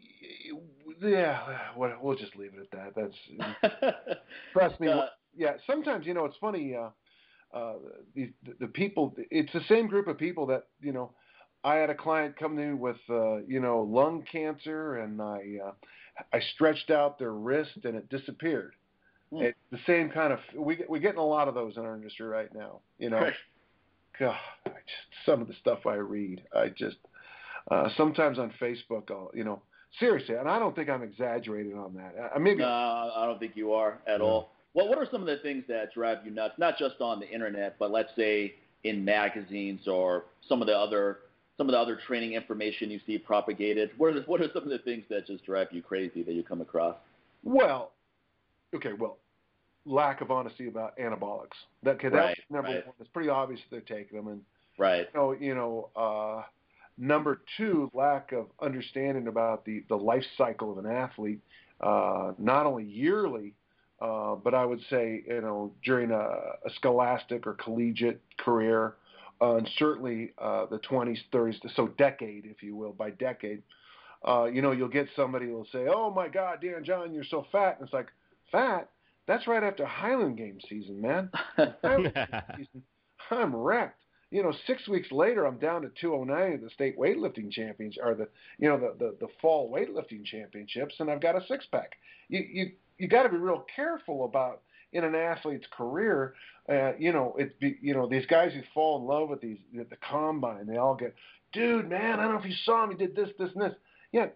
yeah. we'll just leave it at that. That's trust me. Uh, yeah, sometimes you know it's funny. Uh, uh, the, the people, it's the same group of people that you know I had a client come in with uh, you know lung cancer, and I uh, I stretched out their wrist, and it disappeared. Mm. It's the same kind of we we're getting a lot of those in our industry right now. You know, right. God, I just, some of the stuff I read, I just uh, sometimes on Facebook, I'll you know seriously, and I don't think I'm exaggerating on that. I, maybe no, I don't think you are at no. all. Well, what are some of the things that drive you nuts? Not just on the internet, but let's say in magazines or some of the other some of the other training information you see propagated? What are, the, what are some of the things that just drive you crazy that you come across? Well, okay, well, lack of honesty about anabolics. That, okay, that's right, number right. one. It's pretty obvious they're taking them, and right. So you know, uh, number two, lack of understanding about the the life cycle of an athlete, uh, not only yearly. Uh, but I would say, you know, during a, a scholastic or collegiate career, uh, and certainly uh, the 20s, 30s, so decade, if you will, by decade, uh, you know, you'll get somebody who will say, "Oh my God, Dan John, you're so fat," and it's like, "Fat? That's right after Highland Games season, man. season, I'm wrecked." You know, six weeks later, I'm down to 209 at the state weightlifting champions, or the you know the, the the fall weightlifting championships, and I've got a six pack. You you you got to be real careful about in an athlete's career, uh, you know, it's be, you know these guys who fall in love with these at the combine, they all get, dude, man, I don't know if you saw him, he did this, this, and this. Yeah,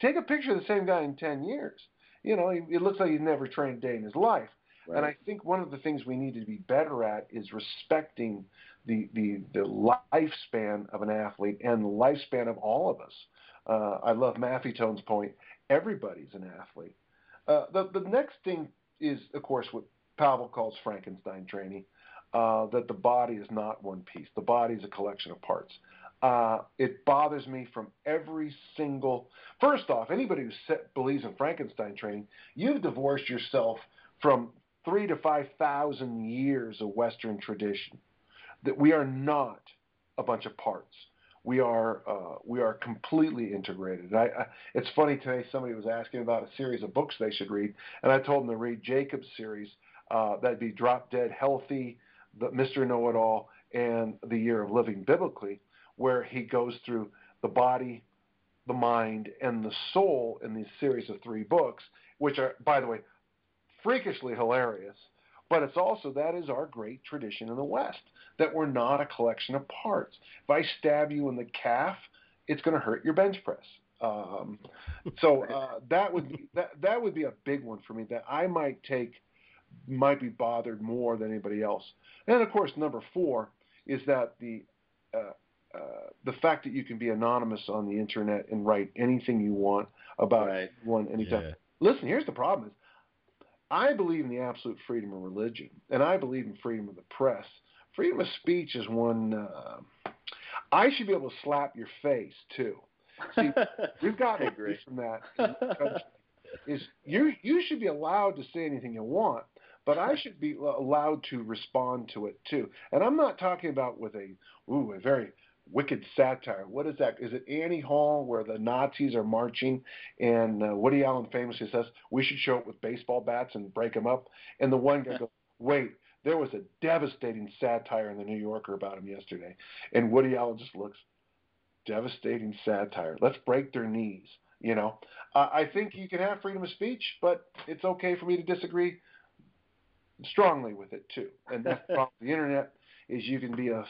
take a picture of the same guy in ten years. You know, it looks like he's never trained a day in his life. Right. And I think one of the things we need to be better at is respecting the the the lifespan of an athlete and the lifespan of all of us. Uh, I love Maffetone's point. Everybody's an athlete. Uh, the the next thing is, of course, what Pavel calls Frankenstein training. Uh, that the body is not one piece. The body is a collection of parts. Uh, it bothers me from every single. First off, anybody who set, believes in Frankenstein training, you've divorced yourself from three to five thousand years of Western tradition. That we are not a bunch of parts. We are uh, we are completely integrated. I, I, it's funny today. Somebody was asking about a series of books they should read, and I told them to read Jacob's series. Uh, that'd be Drop Dead Healthy, the Mr. Know It All, and The Year of Living Biblically, where he goes through the body, the mind, and the soul in these series of three books, which are, by the way, freakishly hilarious. But it's also that is our great tradition in the West that we're not a collection of parts. If I stab you in the calf, it's going to hurt your bench press. Um, so uh, that would be that that would be a big one for me that I might take might be bothered more than anybody else. And of course, number four is that the uh, uh, the fact that you can be anonymous on the internet and write anything you want about Right. one anytime. Yeah. Listen, here's the problem: is I believe in the absolute freedom of religion, and I believe in freedom of the press. Freedom of speech is one. Uh, I should be able to slap your face too. See, We've gotten I agree. away from that. in. Is you you should be allowed to say anything you want, but I should be allowed to respond to it too. And I'm not talking about with a ooh a very wicked satire. What is that? Is it Annie Hall where the Nazis are marching and uh, Woody Allen famously says we should show up with baseball bats and break them up, and the one guy goes, wait. There was a devastating satire in the New Yorker about him yesterday, and Woody Allen just looks devastating satire. Let's break their knees. You know, uh, I think you can have freedom of speech, but it's okay for me to disagree strongly with it too. And that's the problem with the internet is you can be a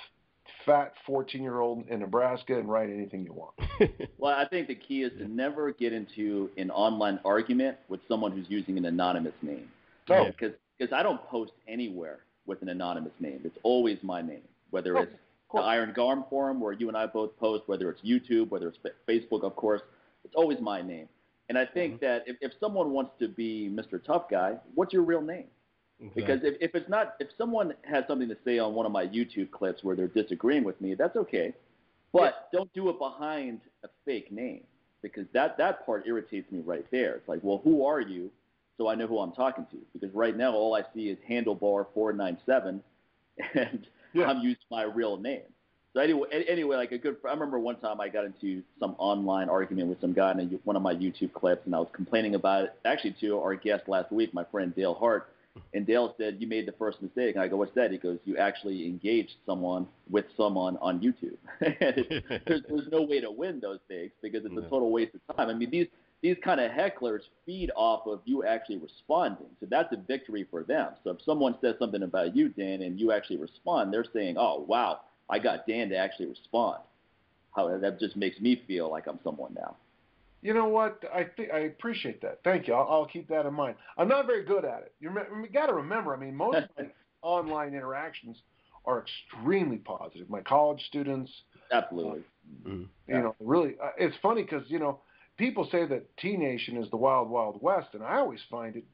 fat 14 year old in Nebraska and write anything you want. Well, I think the key is to never get into an online argument with someone who's using an anonymous name. No, Because because I don't post anywhere with an anonymous name. It's always my name, whether Oh, it's the. Iron Garm forum where you and I both post, whether it's YouTube, whether it's Facebook, of course, it's always my name. And I think Mm-hmm. that if, if someone wants to be Mr. Tough Guy, what's your real name? Because if, if it's not, if someone has something to say on one of my YouTube clips where they're disagreeing with me, that's okay. But don't do it behind a fake name because that, that part irritates me right there. It's like, well, who are you? So I know who I'm talking to. Because right now, all I see is handlebar497 and Yeah. I'm using my real name. So anyway, anyway, like a good, I remember one time I got into some online argument with some guy in a, one of my YouTube clips, and I was complaining about it actually to our guest last week, my friend Dale Hart. And Dale said, "You made the first mistake." And I go, "What's that?" He goes, "You actually engaged someone with someone on YouTube." there's, there's no way to win those things because it's a total waste of time. I mean, these these kind of hecklers feed off of you actually responding. So that's a victory for them. So if someone says something about you, Dan, and you actually respond, they're saying, "Oh, wow, I got Dan to actually respond." How that just makes me feel like I'm someone now. You know what? I think I appreciate that. Thank you. I'll, I'll keep that in mind. I'm not very good at it. You, rem- you got to remember. I mean, most of my online interactions are extremely positive. My college students, Absolutely. Mhm. you know, really, uh, it's funny because you know, people say that T Nation is the wild, wild west, and I always find it.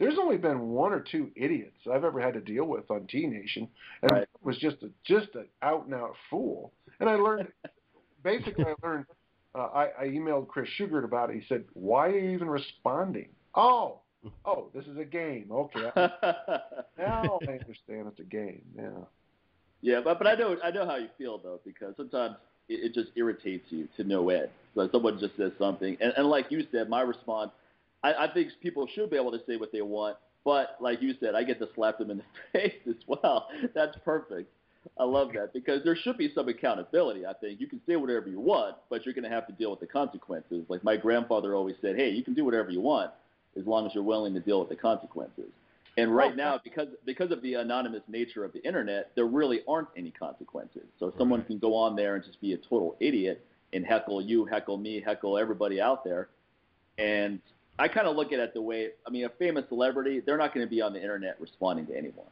There's only been one or two idiots I've ever had to deal with on T Nation, and Right. it was just a just an out and out fool. And I learned, basically, I learned. Uh, I, I emailed Chris Shugart about it. He said, "Why are you even responding?" Oh, oh, this is a game. Okay, now I understand it's a game. Yeah. Yeah, but but I know I know how you feel though because sometimes it, it just irritates you to no end. So someone just says something, and, and like you said, my response, I, I think people should be able to say what they want, but like you said, I get to slap them in the face as well. That's perfect. I love that because there should be some accountability. I think you can say whatever you want, but you're going to have to deal with the consequences. Like my grandfather always said, "Hey, you can do whatever you want as long as you're willing to deal with the consequences." And right now, because because of the anonymous nature of the internet, there really aren't any consequences. So someone can go on there and just be a total idiot and heckle you, heckle me, heckle everybody out there. And I kind of look at it the way I mean, a famous celebrity, they're not going to be on the internet responding to anyone.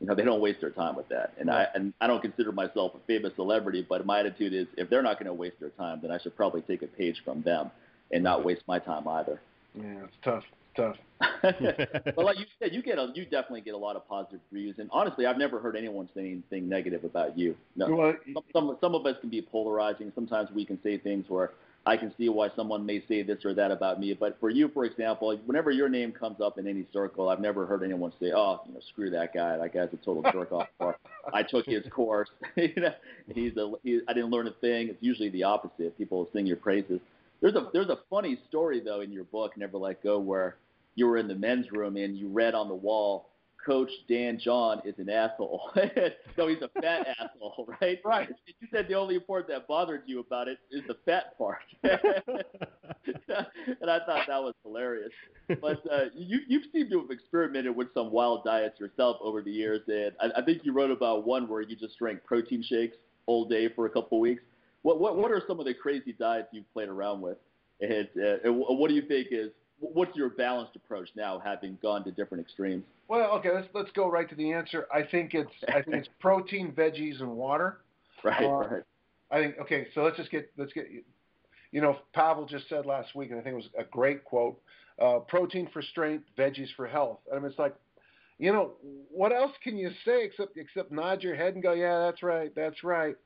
You know, they don't waste their time with that. And I and I don't consider myself a famous celebrity, but my attitude is if they're not going to waste their time, then I should probably take a page from them and not waste my time either. Yeah, it's tough. It's tough. but like you said, you get a, you definitely get a lot of positive reviews, and honestly, I've never heard anyone say anything negative about you. No, Well, some, some some of us can be polarizing. Sometimes we can say things where I can see why someone may say this or that about me. But for you, for example, whenever your name comes up in any circle, I've never heard anyone say, "Oh, you know, screw that guy. That guy's a total jerk off." Or I took his course. you know, he's a he, I didn't learn a thing. It's usually the opposite. People sing your praises. There's a there's a funny story though in your book, Never Let Go, where you were in the men's room and you read on the wall Coach Dan John is an asshole. no, he's a fat asshole, right? Right. You said the only part that bothered you about it is the fat part, and I thought that was hilarious. But uh, you you seem to have experimented with some wild diets yourself over the years, and I, I think you wrote about one where you just drank protein shakes all day for a couple of weeks. What what what are some of the crazy diets you've played around with, and, uh, and what do you think is what's your balanced approach now, having gone to different extremes? Well, okay, let's let's go right to the answer. I think it's I think it's protein, veggies, and water. Right, Uh, right. I think okay, so let's just get let's get you know Pavel just said last week, and I think it was a great quote: uh, "Protein for strength, veggies for health." I mean, it's like, you know, what else can you say except except nod your head and go, "Yeah, that's right, that's right."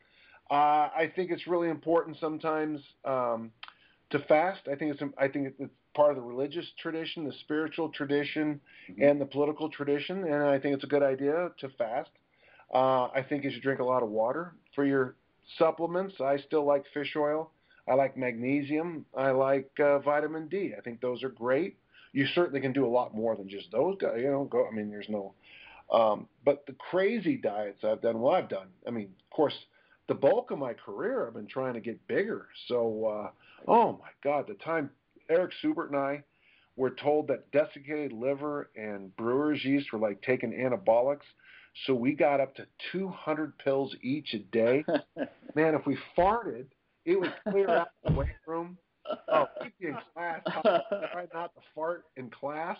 Uh, I think it's really important sometimes um, to fast. I think it's I think it's part of the religious tradition, the spiritual tradition, Mhm. and the political tradition, and I think it's a good idea to fast. Uh, I think you should drink a lot of water for your supplements. I still like fish oil. I like magnesium. I like uh, vitamin D. I think those are great. You certainly can do a lot more than just those guys. You know, go. I mean, there's no. Um, but the crazy diets I've done, well, I've done. I mean, of course, the bulk of my career, I've been trying to get bigger. So, uh, oh my God, the time Eric Subert and I were told that desiccated liver and brewer's yeast were like taking anabolics. So we got up to 200 pills each a day. Man, if we farted, it would clear out the weight room. Oh, we'd be in class, try not to fart in class,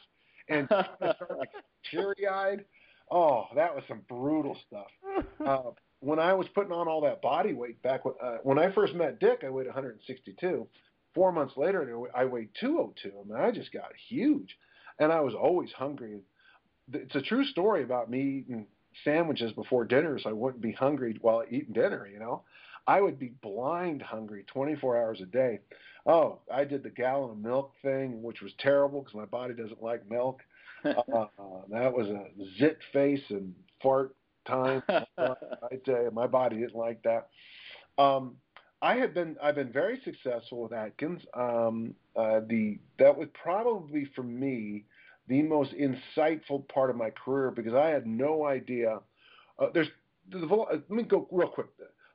and start like teary-eyed. Oh, that was some brutal stuff. Uh, when I was putting on all that body weight back when, uh, when I first met Dick, I weighed 162. Four months later, I weighed 202. I mean, I just got huge, and I was always hungry. It's a true story about me eating sandwiches before dinner, so I wouldn't be hungry while eating dinner. You know, I would be blind hungry 24 hours a day. Oh, I did the gallon of milk thing, which was terrible because my body doesn't like milk. Uh, that was a zit face and fart time. I tell you, my body didn't like that. Um, I have been I've been very successful with Atkins. Um, uh, the that was probably for me the most insightful part of my career because I had no idea. Uh, there's the, the, let me go real quick.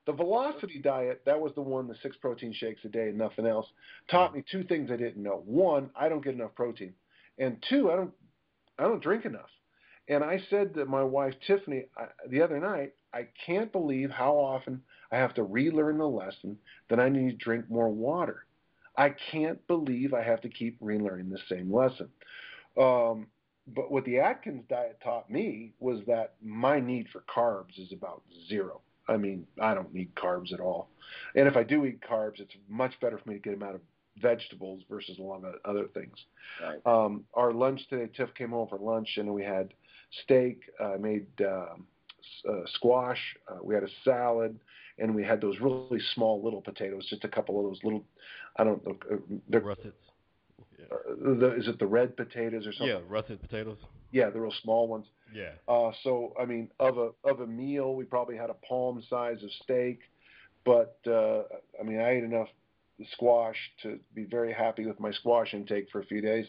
The velocity diet, that was the one, the six protein shakes a day and nothing else, taught me two things I didn't know. One, I don't get enough protein, and two, I don't I don't drink enough. And I said to my wife Tiffany I, the other night, I can't believe how often I have to relearn the lesson that I need to drink more water. I can't believe I have to keep relearning the same lesson. Um, but what the Atkins diet taught me was that my need for carbs is about zero. I mean, I don't need carbs at all. And if I do eat carbs, it's much better for me to get them out of vegetables versus a lot of other things. Right. Um, our lunch today, Tiff came home for lunch and we had steak, uh, made uh, uh, squash, uh, we had a salad, and we had those really small little potatoes, just a couple of those little, I don't know, uh, they're, Russets. Yeah. uh, the, is it the red potatoes or something? yeah, russet potatoes. Yeah, the real small ones. Yeah. Uh, so I mean, of a of a meal, we probably had a palm size of steak, but uh, I mean, I ate enough squash to be very happy with my squash intake for a few days,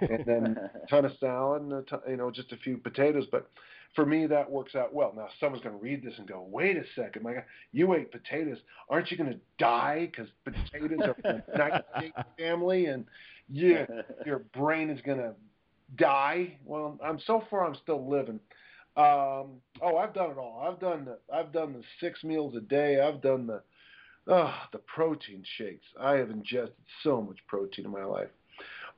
and then a ton of salad, and a ton, you know, just a few potatoes. But for me, that works out well. Now, someone's going to read this and go, "Wait a second, my God, you ate potatoes. Aren't you going to die because potatoes are from the United States family and yeah, your brain is going to die. Well, I'm so far I'm still living. Um, oh, I've done it all. I've done the I've done the six meals a day. I've done the oh, the protein shakes. I have ingested so much protein in my life.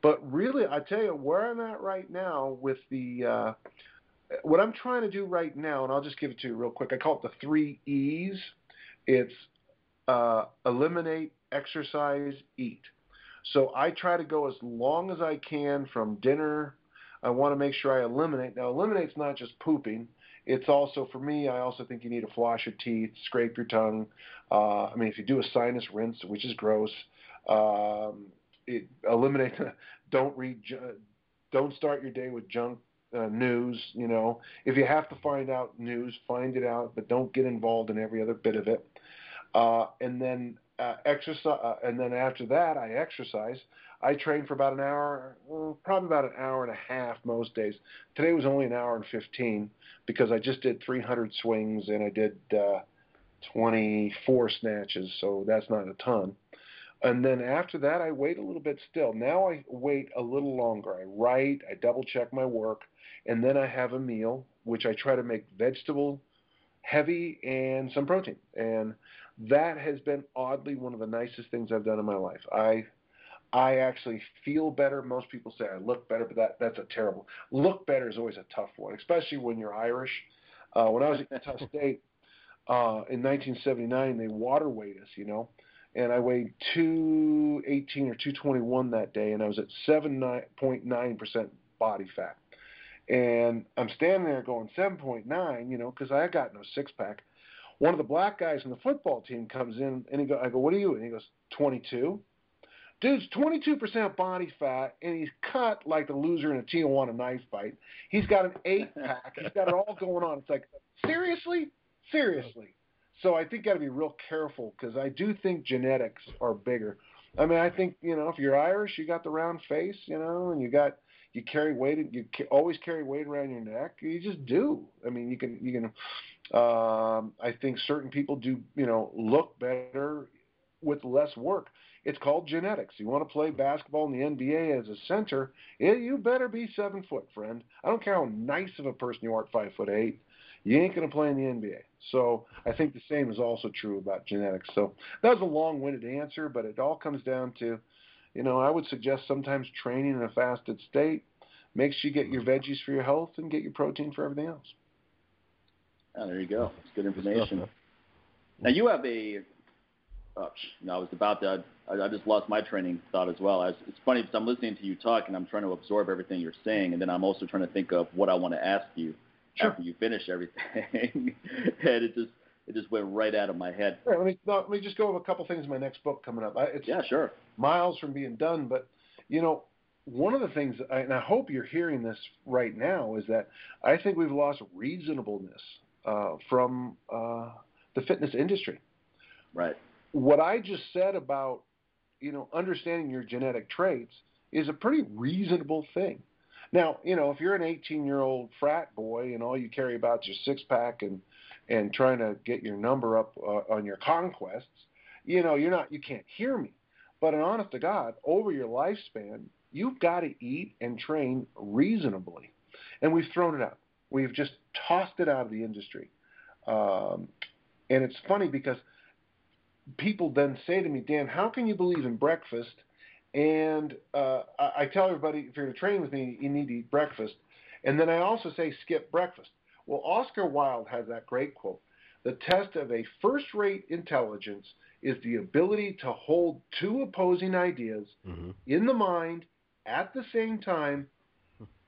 But really, I tell you where I'm at right now with the uh, what I'm trying to do right now, and I'll just give it to you real quick. I call it the three E's. It's uh, eliminate, exercise, eat. So I try to go as long as I can from dinner. I want to make sure I eliminate. Now, eliminate's not just pooping. It's also for me. I also think you need to floss your teeth, scrape your tongue. Uh, I mean, if you do a sinus rinse, which is gross, um, it eliminate. don't read. Don't start your day with junk uh, news. You know, if you have to find out news, find it out, but don't get involved in every other bit of it. Uh, and then uh, exercise, uh, and then after that, I exercise. I train for about an hour, probably about an hour and a half most days. Today was only an hour and 15 because I just did 300 swings and I did uh, 24 snatches, so that's not a ton. And then after that, I wait a little bit still. Now I wait a little longer. I write, I double check my work, and then I have a meal, which I try to make vegetable heavy and some protein. And that has been oddly one of the nicest things I've done in my life. I I actually feel better. Most people say I look better, but that that's a terrible. Look better is always a tough one, especially when you're Irish. Uh, when I was at Utah State uh, in 1979, they water weighed us, you know, and I weighed 218 or 221 that day, and I was at 7.9 percent body fat. And I'm standing there going 7.9, you know, because I got no six pack. One of the black guys in the football team comes in, and he go, I go, what are you? And he goes, 22. Dude's 22% body fat, and he's cut like the loser in a Tijuana knife fight. He's got an eight pack. he's got it all going on. It's like, seriously, seriously. So I think you got to be real careful because I do think genetics are bigger. I mean, I think you know if you're Irish, you got the round face, you know, and you got you carry weight. You always carry weight around your neck. You just do. I mean, you can you can. Um, I think certain people do you know look better with less work. It's called genetics. You want to play basketball in the NBA as a center, you better be seven foot, friend. I don't care how nice of a person you are at five foot eight. You ain't to play in the NBA. So I think the same is also true about genetics. So that was a long-winded answer, but it all comes down to, you know, I would suggest sometimes training in a fasted state makes you get your veggies for your health and get your protein for everything else. Oh, there you go. It's good information. Now you have a oh, no, I was about to. I, I just lost my training thought as well. As it's funny because I'm listening to you talk and I'm trying to absorb everything you're saying, and then I'm also trying to think of what I want to ask you sure. after you finish everything, and it just it just went right out of my head. Right, let me no, let me just go over a couple things in my next book coming up. It's yeah, sure. Miles from being done, but you know, one of the things, and I hope you're hearing this right now, is that I think we've lost reasonableness uh, from uh, the fitness industry. Right what I just said about you know understanding your genetic traits is a pretty reasonable thing. Now, you know, if you're an 18 year old frat boy and all you carry about is your six pack and and trying to get your number up uh, on your conquests, you know, you're not you can't hear me. But an honest to God, over your lifespan, you've got to eat and train reasonably, and we've thrown it out. We've just tossed it out of the industry. Um, and it's funny because people then say to me, Dan, how can you believe in breakfast? And uh, I, I tell everybody, if you're going to train with me, you need to eat breakfast. And then I also say, skip breakfast. Well, Oscar Wilde has that great quote The test of a first rate intelligence is the ability to hold two opposing ideas mm-hmm. in the mind at the same time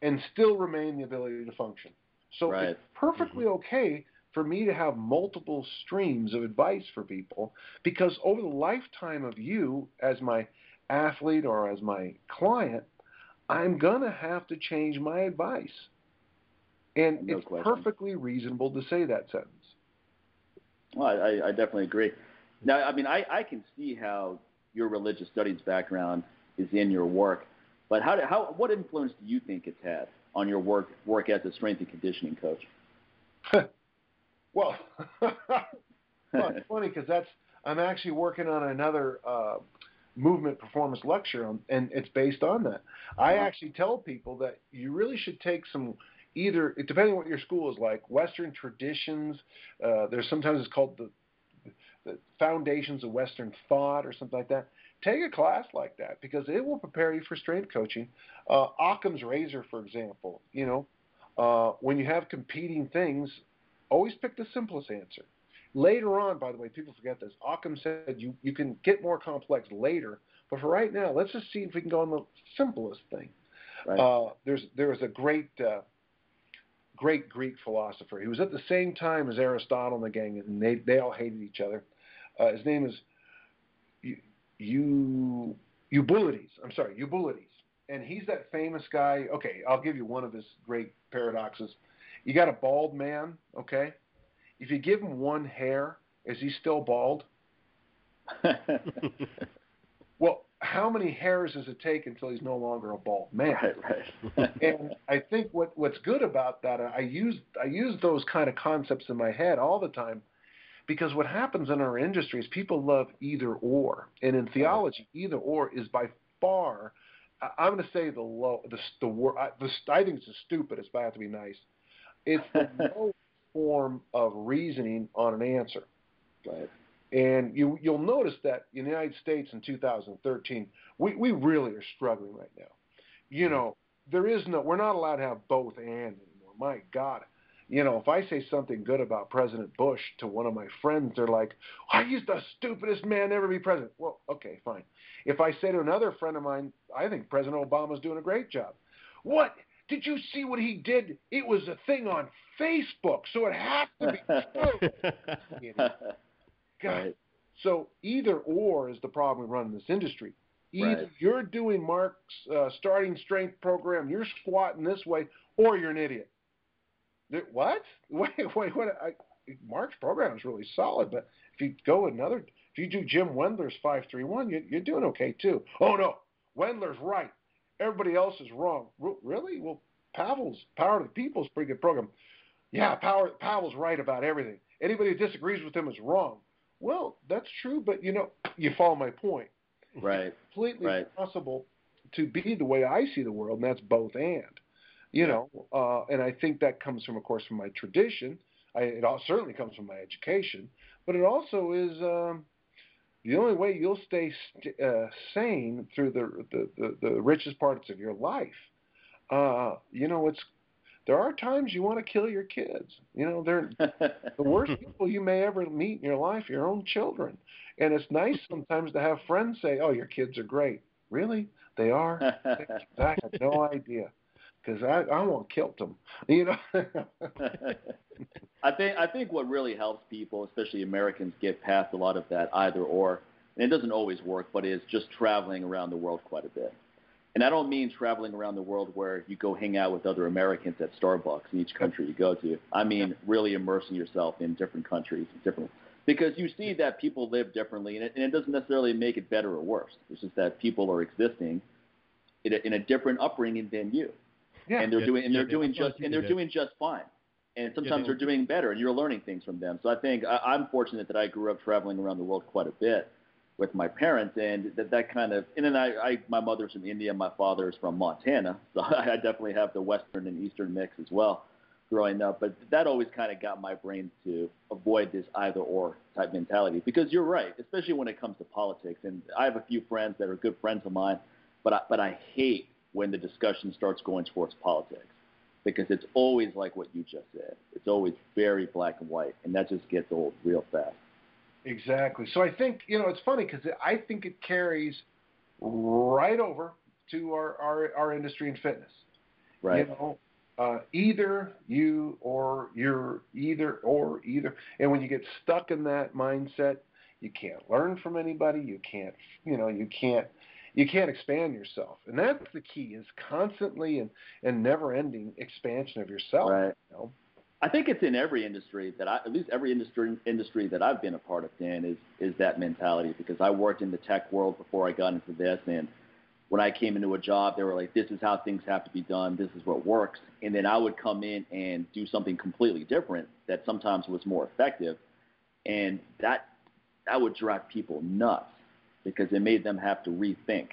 and still remain the ability to function. So right. it's perfectly mm-hmm. okay for me to have multiple streams of advice for people because over the lifetime of you as my athlete or as my client, I'm going to have to change my advice. And no it's question. perfectly reasonable to say that sentence. Well, I, I definitely agree. Now, I mean, I, I can see how your religious studies background is in your work, but how, how what influence do you think it's had on your work work as a strength and conditioning coach? Well, well it's funny because that's I'm actually working on another uh, movement performance lecture, on, and it's based on that. I actually tell people that you really should take some either depending on what your school is like Western traditions. Uh, there's sometimes it's called the the foundations of Western thought or something like that. Take a class like that because it will prepare you for strength coaching. Uh, Occam's razor, for example, you know, uh, when you have competing things, always pick the simplest answer. Later on, by the way, people forget this. Occam said you, you can get more complex later, but for right now, let's just see if we can go on the simplest thing. Right. Uh, there's there was a great uh, great Greek philosopher. He was at the same time as Aristotle and the gang, and they they all hated each other. Uh, his name is Eu Eubulides. I'm sorry, Eubulides, and he's that famous guy. Okay, I'll give you one of his great paradoxes. You got a bald man, okay? If you give him one hair, is he still bald? well, how many hairs does it take until he's no longer a bald man? Right, right. and I think what what's good about that, I use I use those kind of concepts in my head all the time, because what happens in our industry is people love either or, and in theology, either or is by far, I'm going to say the low the the word I, the, I think it's the stupidest, but I have to be nice. It's the low form of reasoning on an answer. Right. And you you'll notice that in the United States in 2013, we, we really are struggling right now. You mm-hmm. know, there is no we're not allowed to have both and anymore. My God. You know, if I say something good about President Bush to one of my friends, they're like, oh, he's the stupidest man ever be president. Well, okay, fine. If I say to another friend of mine, I think President Obama's doing a great job. What? Did you see what he did? It was a thing on Facebook, so it has to be true. God. Right. So either or is the problem we run in this industry. Either right. you're doing Mark's uh, starting strength program, you're squatting this way, or you're an idiot. What? Wait, wait, what? I, Mark's program is really solid, but if you go another, if you do Jim Wendler's five three one, you, you're doing okay too. Oh no, Wendler's right. Everybody else is wrong. Really? Well, Pavel's Power to the People is a pretty good program. Yeah, Power Pavel's right about everything. Anybody who disagrees with him is wrong. Well, that's true, but you know, you follow my point. Right. It's completely right. possible to be the way I see the world, and that's both and. You know, uh, and I think that comes from, of course, from my tradition. I, it all, certainly comes from my education, but it also is um, the only way you'll stay st- uh, sane through the, the, the, the richest parts of your life. Uh, you know, it's there are times you want to kill your kids. You know, they're the worst people you may ever meet in your life, your own children. And it's nice sometimes to have friends say, "Oh, your kids are great." Really? They are? I had no idea because I I want killed them. You know. I think I think what really helps people, especially Americans, get past a lot of that either or, and it doesn't always work, but is just traveling around the world quite a bit. And I don't mean traveling around the world where you go hang out with other Americans at Starbucks in each country you go to. I mean really immersing yourself in different countries, different because you see that people live differently, and it, and it doesn't necessarily make it better or worse. It's just that people are existing in a, in a different upbringing than you yeah. and they're yeah, doing and they're yeah, doing just and they're doing just fine. And sometimes they're doing better, and you're learning things from them. So I think I, I'm fortunate that I grew up traveling around the world quite a bit with my parents, and that that kind of and then I, I my mother's from India, my father is from Montana, so I definitely have the western and eastern mix as well growing up. But that always kind of got my brain to avoid this either or type mentality because you're right, especially when it comes to politics. And I have a few friends that are good friends of mine, but I, but I hate when the discussion starts going towards politics because it's always like what you just said. It's always very black and white, and that just gets old real fast. Exactly. So I think you know it's funny because I think it carries right over to our our, our industry and fitness. Right. You know, uh, either you or you're either or either, and when you get stuck in that mindset, you can't learn from anybody. You can't you know you can't you can't expand yourself, and that's the key: is constantly and and never-ending expansion of yourself. Right. You know? I think it's in every industry that I, at least every industry industry that I've been a part of, Dan, is is that mentality. Because I worked in the tech world before I got into this, and when I came into a job, they were like, "This is how things have to be done. This is what works." And then I would come in and do something completely different that sometimes was more effective, and that that would drive people nuts because it made them have to rethink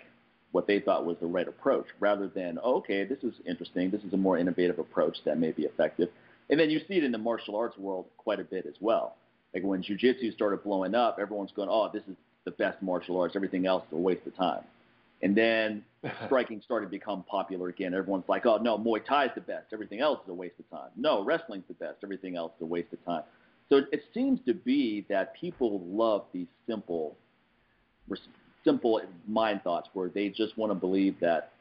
what they thought was the right approach rather than, oh, okay, this is interesting. This is a more innovative approach that may be effective. And then you see it in the martial arts world quite a bit as well. Like when jujitsu started blowing up, everyone's going, oh, this is the best martial arts. Everything else is a waste of time. And then striking started to become popular again. Everyone's like, oh, no, Muay Thai is the best. Everything else is a waste of time. No, wrestling's the best. Everything else is a waste of time. So it, it seems to be that people love these simple, simple mind thoughts where they just want to believe that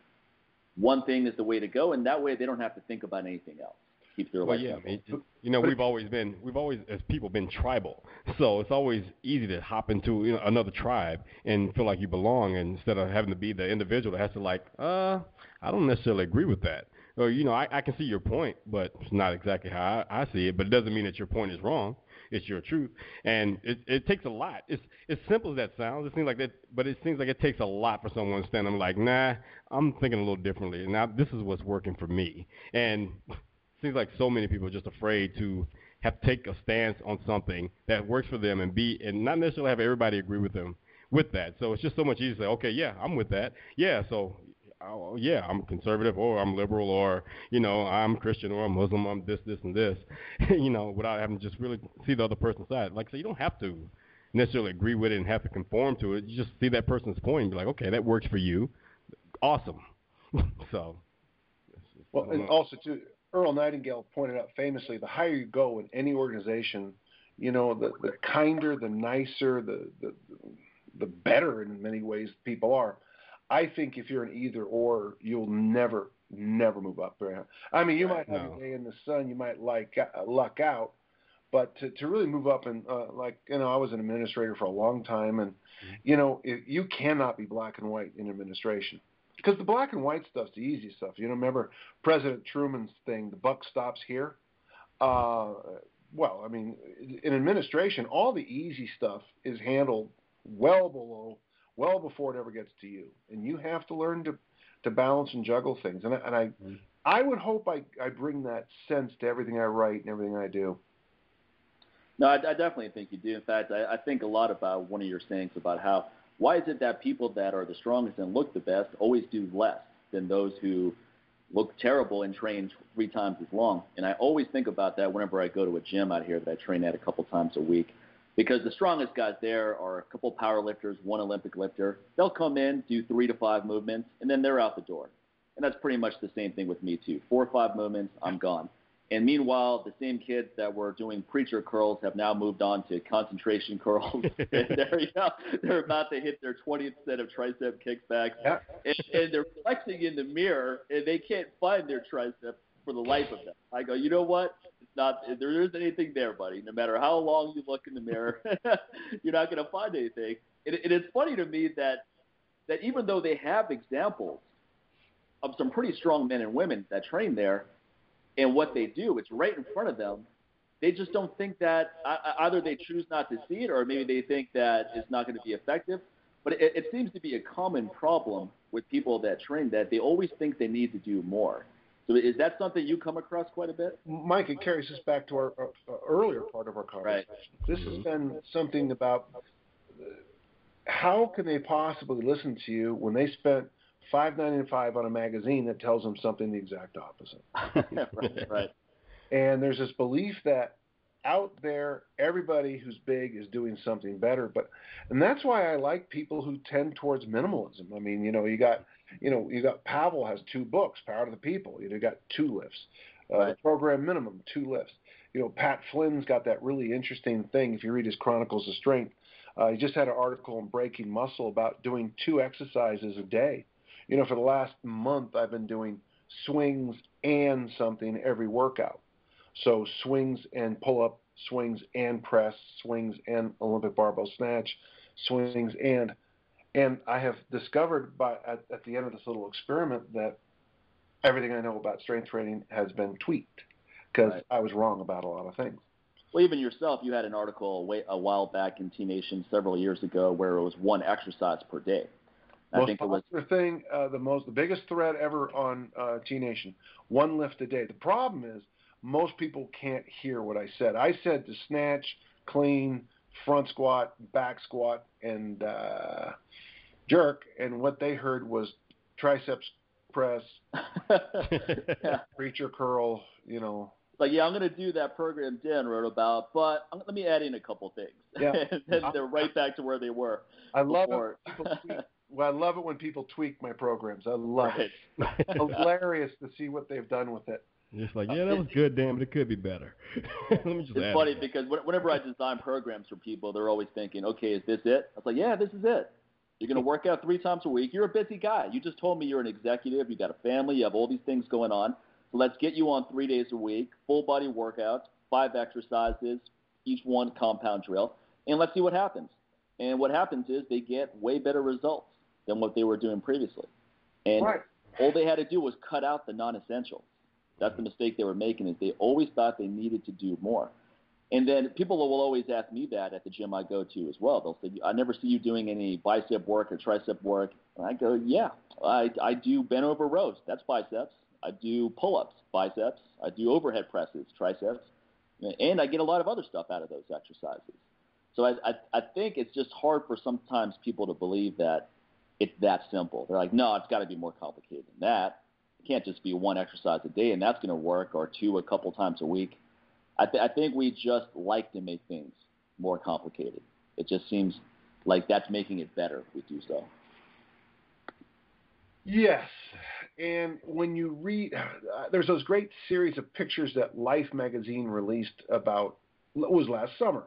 one thing is the way to go, and that way they don't have to think about anything else. Keep their well, yeah. I mean, you know, we've always been, we've always, as people, been tribal. So it's always easy to hop into you know, another tribe and feel like you belong, and instead of having to be the individual that has to like, uh, I don't necessarily agree with that. Or you know, I, I can see your point, but it's not exactly how I, I see it. But it doesn't mean that your point is wrong. It's your truth, and it, it takes a lot. It's as simple as that sounds. It seems like that, but it seems like it takes a lot for someone to stand. I'm like, nah, I'm thinking a little differently. And now this is what's working for me, and seems like so many people are just afraid to have to take a stance on something that works for them and be and not necessarily have everybody agree with them with that. So it's just so much easier to say, okay, yeah, I'm with that. Yeah, so oh, yeah, I'm conservative or I'm liberal or you know I'm Christian or I'm Muslim. I'm this, this, and this. you know, without having to just really see the other person's side. Like I said, you don't have to necessarily agree with it and have to conform to it. You just see that person's point and be like, okay, that works for you. Awesome. so. Well, and also too, Earl Nightingale pointed out famously, the higher you go in any organization, you know, the, the kinder, the nicer, the, the the better in many ways people are. I think if you're an either or, you'll never, never move up. I mean, you might have No. a day in the sun, you might like uh, luck out, but to, to really move up and uh, like you know, I was an administrator for a long time, and you know, it, you cannot be black and white in administration because the black and white stuff's the easy stuff. You know, remember President Truman's thing, the buck stops here. Uh, well, I mean, in administration, all the easy stuff is handled well below, well before it ever gets to you, and you have to learn to to balance and juggle things. And I, and I, Mhm. I would hope I I bring that sense to everything I write and everything I do. No, I, I definitely think you do. In fact, I, I think a lot about one of your sayings about how why is it that people that are the strongest and look the best always do less than those who look terrible and train three times as long? And I always think about that whenever I go to a gym out here that I train at a couple times a week. Because the strongest guys there are a couple power lifters, one Olympic lifter. They'll come in, do three to five movements, and then they're out the door. And that's pretty much the same thing with me too. Four or five movements, I'm gone. And meanwhile, the same kids that were doing preacher curls have now moved on to concentration curls. and they're, you know, they're about to hit their 20th set of tricep kickbacks. Yeah. And, and they're flexing in the mirror, and they can't find their tricep for the life of them. I go, you know what? It's not there isn't anything there, buddy. No matter how long you look in the mirror, you're not going to find anything. And, and it's funny to me that that even though they have examples of some pretty strong men and women that train there, and what they do, it's right in front of them. They just don't think that I- I- either they choose not to see it, or maybe they think that it's not going to be effective. But it, it seems to be a common problem with people that train that they always think they need to do more. So is that something you come across quite a bit? Mike, it carries us back to our uh, uh, earlier part of our conversation. Right. This has been something about uh, how can they possibly listen to you when they spent five ninety five on a magazine that tells them something the exact opposite. right, right. And there's this belief that out there, everybody who's big is doing something better. But and that's why I like people who tend towards minimalism. I mean, you know, you got you know, you got Pavel has two books, Power to the People. You know, you got two lifts. Uh, Right. Program Minimum, two lifts. You know, Pat Flynn's got that really interesting thing. If you read his Chronicles of Strength, uh, he just had an article in Breaking Muscle about doing two exercises a day. You know, for the last month, I've been doing swings and something every workout. So swings and pull up, swings and press, swings and Olympic barbell snatch, swings and and I have discovered by at, at the end of this little experiment that everything I know about strength training has been tweaked because Right. I was wrong about a lot of things. Well, even yourself, you had an article a while back in T Nation several years ago where it was one exercise per day. I most think it was popular thing, uh, the most, the biggest thread ever on uh, T Nation, one lift a day. The problem is most people can't hear what I said. I said to snatch, clean, front squat, back squat, and uh, jerk, and what they heard was triceps press, preacher curl. You know, like, yeah, I'm going to do that program Dan wrote about, but I'm, let me add in a couple things. Yeah. and then they're right back to where they were. I love before. it. When people tweak, well, I love it when people tweak my programs. I love right. it. Hilarious to see what they've done with it. Just like, yeah, that was good, damn it, it could be better. Let me just it's funny because whenever I design programs for people, they're always thinking, okay, is this it? I was like, yeah, this is it. You're going to work out three times a week. You're a busy guy. You just told me you're an executive. You got a family. You have all these things going on. So let's get you on three days a week, full body workouts, five exercises, each one compound drill, and let's see what happens. And what happens is they get way better results than what they were doing previously. And right. all they had to do was cut out the non-essentials. That's the mistake they were making is they always thought they needed to do more. And then people will always ask me that at the gym I go to as well. They'll say, I never see you doing any bicep work or tricep work. And I go, yeah, I, I do bent over rows. That's biceps. I do pull-ups, biceps. I do overhead presses, triceps. And I get a lot of other stuff out of those exercises. So I, I, I think it's just hard for sometimes people to believe that it's that simple. They're like, no, it's got to be more complicated than that. It can't just be one exercise a day and that's going to work, or two a couple times a week. I, th- I think we just like to make things more complicated. It just seems like that's making it better if we do so. Yes, and when you read, uh, there's those great series of pictures that Life magazine released about it was last summer,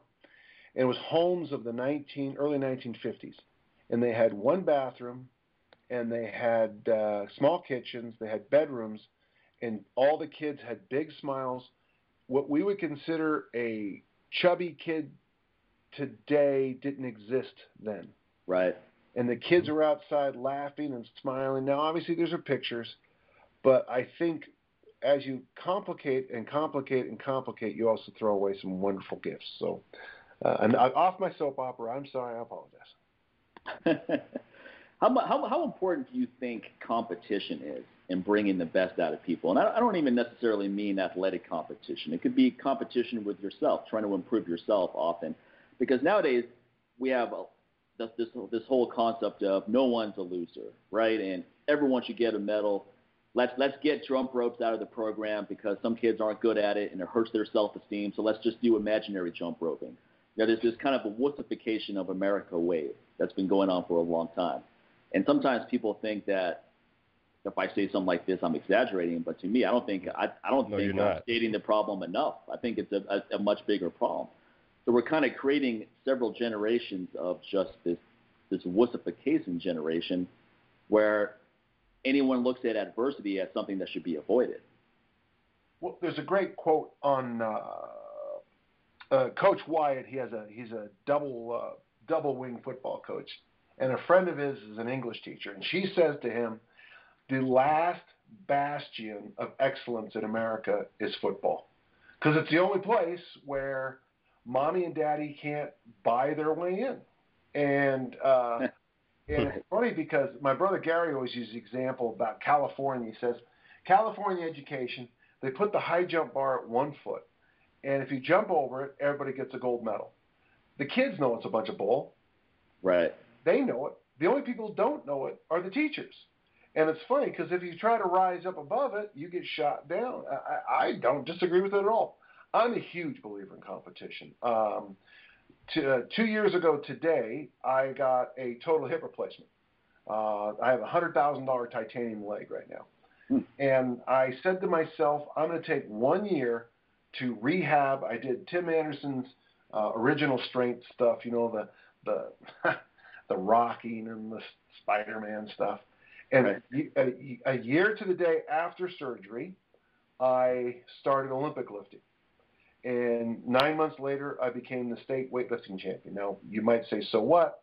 and it was homes of the 19 early 1950s, and they had one bathroom, and they had uh, small kitchens, they had bedrooms, and all the kids had big smiles what we would consider a chubby kid today didn't exist then. Right. And the kids are outside laughing and smiling. Now, obviously, these are pictures, but I think as you complicate and complicate and complicate, you also throw away some wonderful gifts. So, uh, and off my soap opera. I'm sorry. I apologize. how, how how important do you think competition is in bringing the best out of people. And I, I don't even necessarily mean athletic competition. It could be competition with yourself, trying to improve yourself often, because nowadays we have a, this this this whole concept of no one's a loser, right? And everyone should get a medal. Let's let's get jump ropes out of the program because some kids aren't good at it and it hurts their self-esteem. So let's just do imaginary jump roping. You know, there's this kind of a wussification of America wave that's been going on for a long time. And sometimes people think that if I say something like this, I'm exaggerating. But to me, I don't think I, I don't no, think I'm stating the problem enough. I think it's a, a, a much bigger problem. So we're kind of creating several generations of just this this wussification generation, where anyone looks at adversity as something that should be avoided. Well, there's a great quote on uh, uh, Coach Wyatt. He has a he's a double uh, double wing football coach, and a friend of his is an English teacher, and she says to him the last bastion of excellence in America is football. Because it's the only place where mommy and daddy can't buy their way in. And uh, and it's funny because my brother Gary always uses the example about California. He says, California education, they put the high jump bar at one foot. And if you jump over it, everybody gets a gold medal. The kids know it's a bunch of bull. Right. They know it. The only people who don't know it are the teachers. And it's funny because if you try to rise up above it, you get shot down. I, I don't disagree with it at all. I'm a huge believer in competition. Um, to, uh, two years ago today, I got a total hip replacement. Uh, I have a hundred thousand dollar titanium leg right now, hmm. and I said to myself, I'm going to take one year to rehab. I did Tim Anderson's uh, original strength stuff, you know the the the rocking and the Spider-Man stuff. And right. a, a year to the day after surgery, I started Olympic lifting. And nine months later, I became the state weightlifting champion. Now, you might say, so what?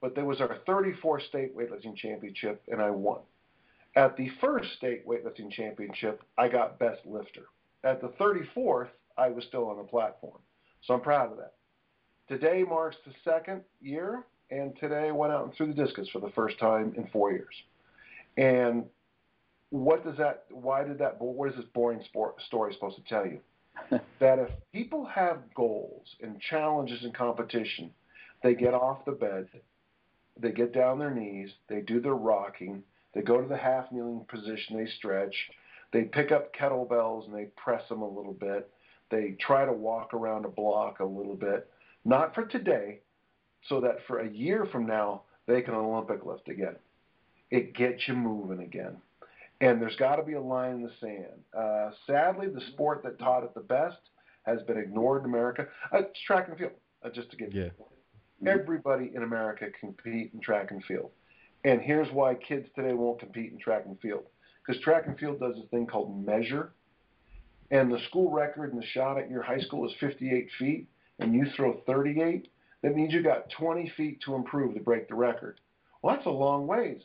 But there was our 34th state weightlifting championship, and I won. At the first state weightlifting championship, I got best lifter. At the 34th, I was still on the platform. So I'm proud of that. Today marks the second year, and today I went out and threw the discus for the first time in four years. And what does that? Why did that? What is this boring sport, story supposed to tell you? that if people have goals and challenges and competition, they get off the bed, they get down their knees, they do their rocking, they go to the half kneeling position, they stretch, they pick up kettlebells and they press them a little bit, they try to walk around a block a little bit, not for today, so that for a year from now they can Olympic lift again it gets you moving again. and there's got to be a line in the sand. Uh, sadly, the sport that taught it the best has been ignored in America. Uh, it's track and field, uh, just to give yeah. Everybody in America compete in track and field. And here's why kids today won't compete in track and field. Because track and field does this thing called measure. And the school record in the shot at your high school is 58 feet, and you throw 38. That means you got 20 feet to improve to break the record. Well, that's a long ways.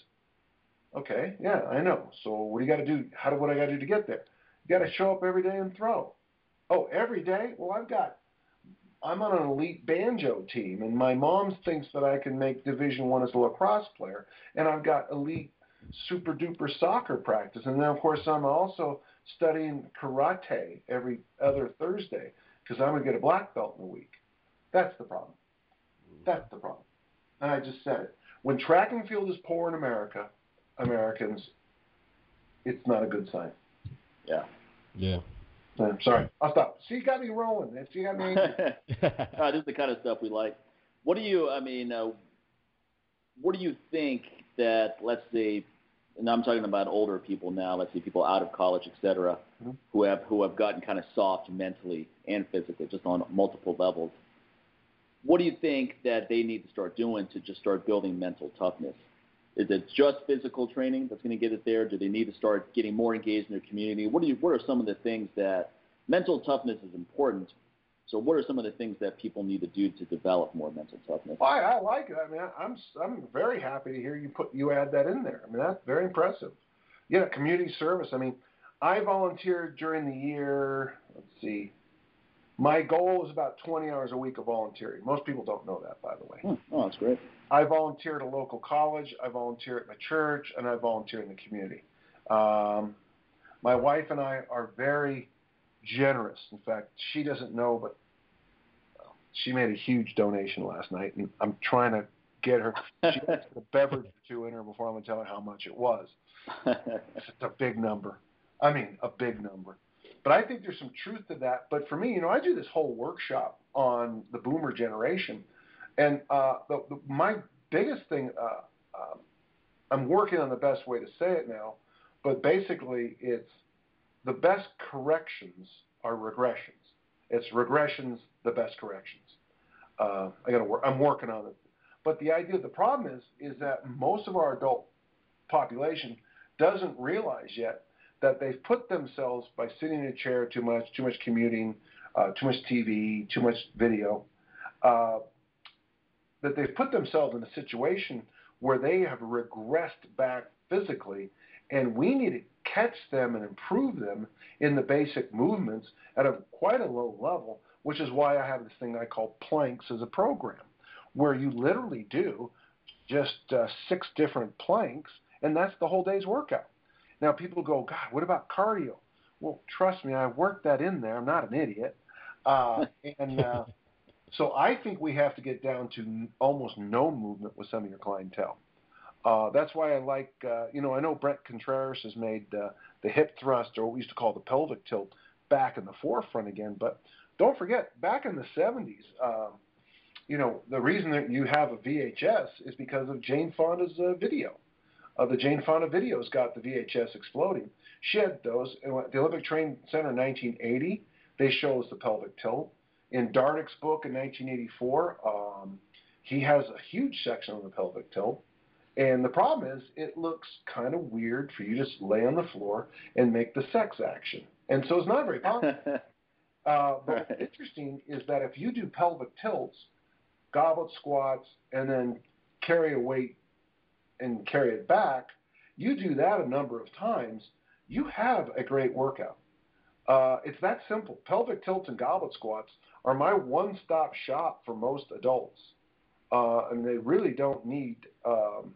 Okay, yeah, I know. So what do you got to do? How do what I got to do to get there? You got to show up every day and throw. Oh, every day? Well, I've got I'm on an elite banjo team, and my mom thinks that I can make Division One as a lacrosse player, and I've got elite super duper soccer practice, and then of course I'm also studying karate every other Thursday because I'm gonna get a black belt in a week. That's the problem. That's the problem. And I just said it. When track and field is poor in America, Americans, it's not a good sign. Yeah. Yeah. I'm sorry. I'll stop. See, you got me rolling. See, you got me. uh, this is the kind of stuff we like. What do you? I mean, uh, what do you think that let's say, and I'm talking about older people now. Let's say people out of college, et cetera, mm-hmm. who have who have gotten kind of soft mentally and physically, just on multiple levels. What do you think that they need to start doing to just start building mental toughness? Is it just physical training that's going to get it there? Do they need to start getting more engaged in their community? What, do you, what are some of the things that mental toughness is important? So, what are some of the things that people need to do to develop more mental toughness? I, I like it. I mean, I'm I'm very happy to hear you put you add that in there. I mean, that's very impressive. Yeah, community service. I mean, I volunteered during the year. Let's see, my goal is about 20 hours a week of volunteering. Most people don't know that, by the way. Hmm. Oh, that's great. I volunteer at a local college, I volunteer at my church, and I volunteer in the community. Um, my wife and I are very generous. In fact, she doesn't know, but she made a huge donation last night, and I'm trying to get her. She has a beverage or two in her before I'm going to tell her how much it was. it's a big number. I mean, a big number. But I think there's some truth to that. But for me, you know, I do this whole workshop on the boomer generation and uh, the, the, my biggest thing, uh, uh, I'm working on the best way to say it now, but basically it's the best corrections are regressions. It's regressions, the best corrections. Uh, I got to work. I'm working on it. But the idea, the problem is, is that most of our adult population doesn't realize yet that they've put themselves by sitting in a chair too much, too much commuting, uh, too much TV, too much video. Uh, that they've put themselves in a situation where they have regressed back physically, and we need to catch them and improve them in the basic movements at a quite a low level, which is why I have this thing I call planks as a program, where you literally do just uh, six different planks, and that's the whole day's workout. Now people go, God, what about cardio? Well, trust me, I worked that in there. I'm not an idiot, uh, and uh, so I think we have to get down to almost no movement with some of your clientele. Uh, that's why I like, uh, you know, I know Bret Contreras has made uh, the hip thrust, or what we used to call the pelvic tilt, back in the forefront again. But don't forget, back in the 70s, uh, you know, the reason that you have a VHS is because of Jane Fonda's uh, video. Uh, the Jane Fonda videos got the VHS exploding. She had those. The Olympic Training Center in 1980, they show us the pelvic tilt in Darnick's book in 1984, um, he has a huge section on the pelvic tilt. And the problem is, it looks kind of weird for you to just lay on the floor and make the sex action. And so it's not very popular. uh, but right. what's interesting is that if you do pelvic tilts, goblet squats, and then carry a weight and carry it back, you do that a number of times, you have a great workout. Uh, it's that simple. Pelvic tilts and goblet squats are my one-stop shop for most adults, uh, and they really don't need um,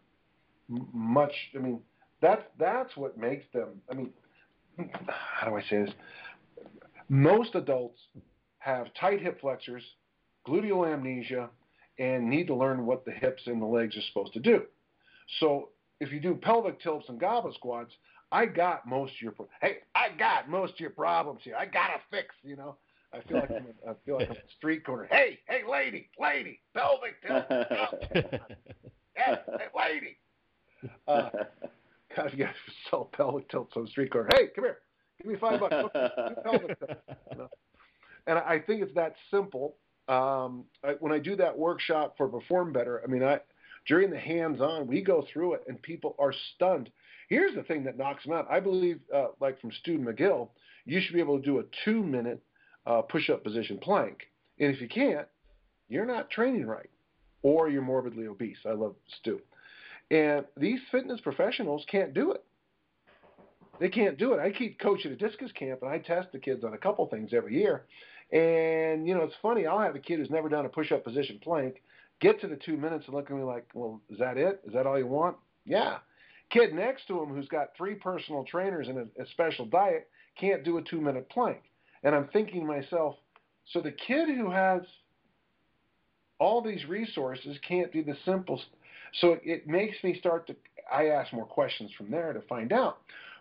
much. I mean, that's that's what makes them. I mean, how do I say this? Most adults have tight hip flexors, gluteal amnesia, and need to learn what the hips and the legs are supposed to do. So if you do pelvic tilts and goblet squats, I got most of your hey, I got most of your problems here. I got a fix, you know. I feel like I'm a, I feel like I'm a street corner. Hey, hey, lady, lady, pelvic tilt. hey, lady. Uh, God, if you guys sell pelvic tilts on the street corner, hey, come here, give me five bucks. And I think it's that simple. Um, I, when I do that workshop for Perform Better, I mean, I during the hands-on, we go through it, and people are stunned. Here's the thing that knocks them out. I believe, uh, like from Stu McGill, you should be able to do a two-minute uh, push-up position plank, and if you can't, you're not training right, or you're morbidly obese. I love Stu. And these fitness professionals can't do it. They can't do it. I keep coaching a discus camp, and I test the kids on a couple things every year. And you know, it's funny. I'll have a kid who's never done a push-up position plank get to the two minutes and look at me like, "Well, is that it? Is that all you want?" Yeah. Kid next to him who's got three personal trainers and a, a special diet can't do a two-minute plank. And I'm thinking to myself, so the kid who has all these resources can't do the simple so it makes me start to, I ask more questions from there to find out.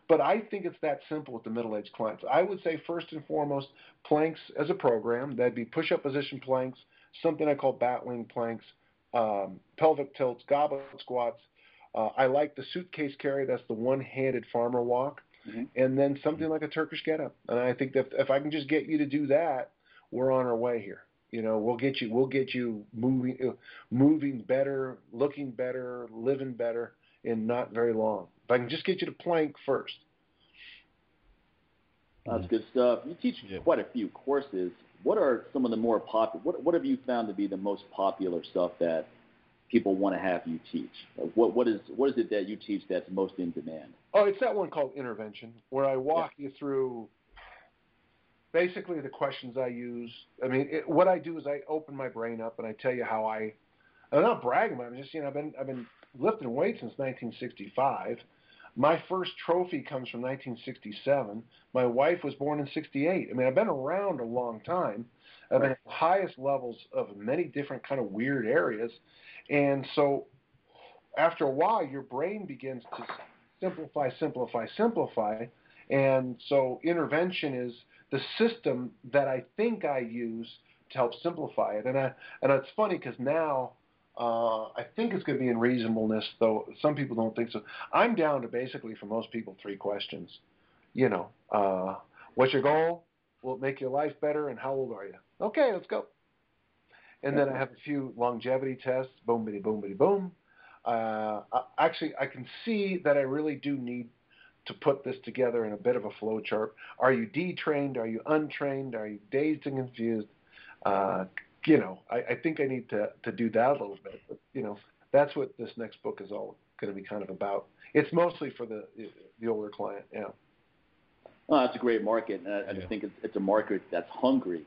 But I think it's that simple with the middle aged clients. I would say, first and foremost, planks as a program. That'd be push up position planks, something I call batwing planks, um, pelvic tilts, goblet squats. Uh, I like the suitcase carry. That's the one handed farmer walk. Mm-hmm. And then something like a Turkish get up. And I think that if I can just get you to do that, we're on our way here. You know, we'll get you we'll get you moving uh, moving better, looking better, living better in not very long. If I can just get you to plank first. That's good stuff. You teach yeah. quite a few courses. What are some of the more popular? What What have you found to be the most popular stuff that people want to have you teach? What What is What is it that you teach that's most in demand? Oh, it's that one called intervention, where I walk yeah. you through basically the questions I use. I mean, it, what I do is I open my brain up and I tell you how I. I'm not bragging, I'm just you know I've been I've been lifting weights since 1965. My first trophy comes from 1967. My wife was born in 68. I mean, I've been around a long time. I've been at the highest levels of many different kind of weird areas, and so after a while, your brain begins to simplify, simplify, simplify, and so intervention is the system that I think I use to help simplify it. And I, and it's funny because now uh, I think it's going to be in reasonableness, though some people don't think so. I'm down to basically, for most people, three questions. You know, uh, what's your goal? Will it make your life better? And how old are you? Okay, let's go. And then I have a few longevity tests. Boom, bitty, boom, bitty, boom. Uh, actually, I can see that I really do need to put this together in a bit of a flow chart. Are you detrained? Are you untrained? Are you dazed and confused? Uh, you know, I, I think I need to, to do that a little bit. But, you know, that's what this next book is all going to be kind of about. It's mostly for the the older client. Yeah. Well, that's a great market, and I, I yeah. think it's, it's a market that's hungry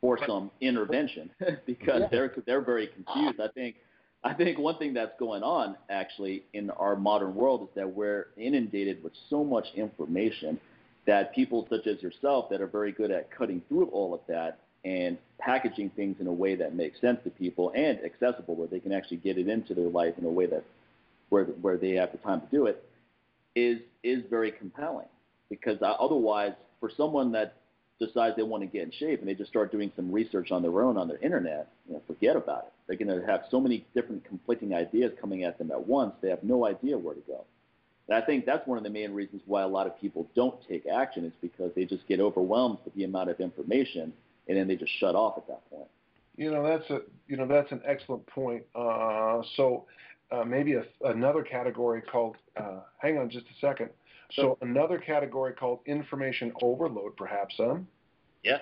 for some intervention because yeah. they're they're very confused. I think I think one thing that's going on actually in our modern world is that we're inundated with so much information that people such as yourself that are very good at cutting through all of that and packaging things in a way that makes sense to people and accessible where they can actually get it into their life in a way that where where they have the time to do it is is very compelling. Because uh, otherwise for someone that decides they want to get in shape and they just start doing some research on their own on their internet, you know, forget about it. They're going to have so many different conflicting ideas coming at them at once, they have no idea where to go. And I think that's one of the main reasons why a lot of people don't take action is because they just get overwhelmed with the amount of information and then they just shut off at that point. You know, that's a you know that's an excellent point. Uh, so uh, maybe a, another category called. Uh, hang on just a second. So another category called information overload, perhaps, huh? Yeah,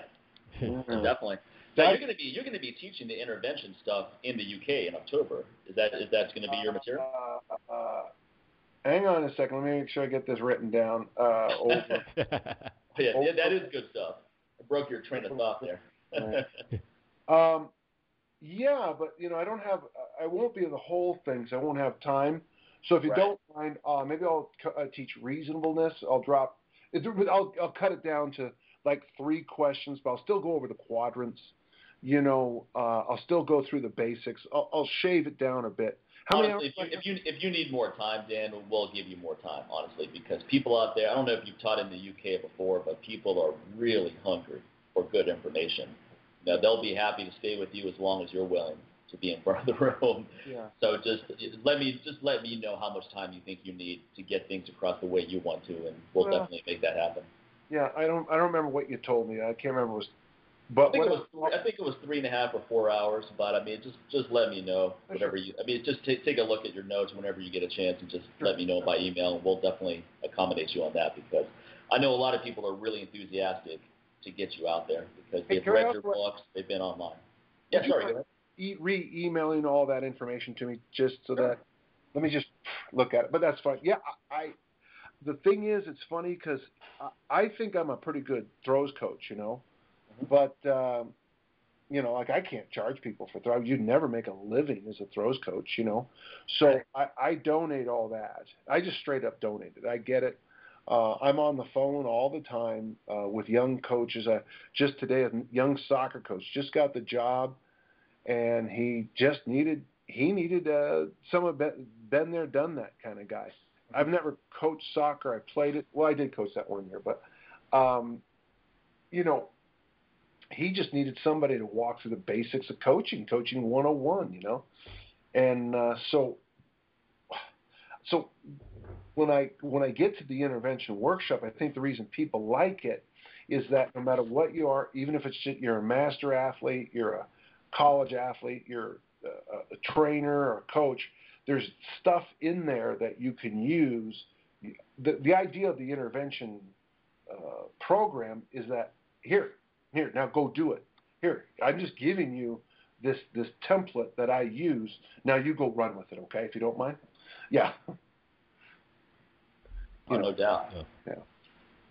mm-hmm. definitely. So you're going to be you're going to be teaching the intervention stuff in the UK in October. Is that is that going to be your material? Uh, uh, hang on a second. Let me make sure I get this written down. Uh, over. yeah, over. yeah, that is good stuff. I broke your train of thought there. um, yeah, but you know, I don't have. I won't be in the whole thing, so I won't have time. So if you right. don't mind, uh, maybe I'll uh, teach reasonableness. I'll drop. I'll I'll cut it down to like three questions, but I'll still go over the quadrants. You know, uh, I'll still go through the basics. I'll, I'll shave it down a bit. How honestly, if you, if you if you need more time, Dan, we'll give you more time. Honestly, because people out there, I don't know if you've taught in the UK before, but people are really hungry for good information. Now they'll be happy to stay with you as long as you're willing to be in front of the room. Yeah. So just let me just let me know how much time you think you need to get things across the way you want to, and we'll Well, definitely make that happen. Yeah, I don't I don't remember what you told me. I can't remember was I but think it was I think it was three and a half or four hours, but I mean just just let me know whatever you. I mean just take take a look at your notes whenever you get a chance, and just Sure. let me know by email, and we'll definitely accommodate you on that because I know a lot of people are really enthusiastic to get you out there because they've I read your what- books, they've been online. Yeah, Would you sorry. mind- Go ahead. e- re-emailing all that information to me just so that let me just look at it. But that's fine. Yeah, I. I the thing is, it's funny because I, I think I'm a pretty good throws coach, you know, Mhm. but um, you know, like I can't charge people for throws. You'd never make a living as a throws coach, you know. So I, I donate all that. I just straight up donate it. I get it. Uh, I'm on the phone all the time uh, with young coaches. I, just today, a young soccer coach just got the job and he just needed he needed uh, someone been, been there, done that kind of guy. I've never coached soccer. I played it. Well, I did coach that one year, but um, you know, he just needed somebody to walk through the basics of coaching, coaching 101. You know, and uh, so so when I when I get to the intervention workshop, I think the reason people like it is that no matter what you are, even if it's just, you're a master athlete, you're a college athlete, you're a, a trainer or a coach, there's stuff in there that you can use. The, the idea of the intervention uh, program is that here, here, now go do it. Here, I'm just giving you this this template that I use. Now you go run with it, okay? If you don't mind. Yeah. Oh, no doubt. Yeah. Yeah.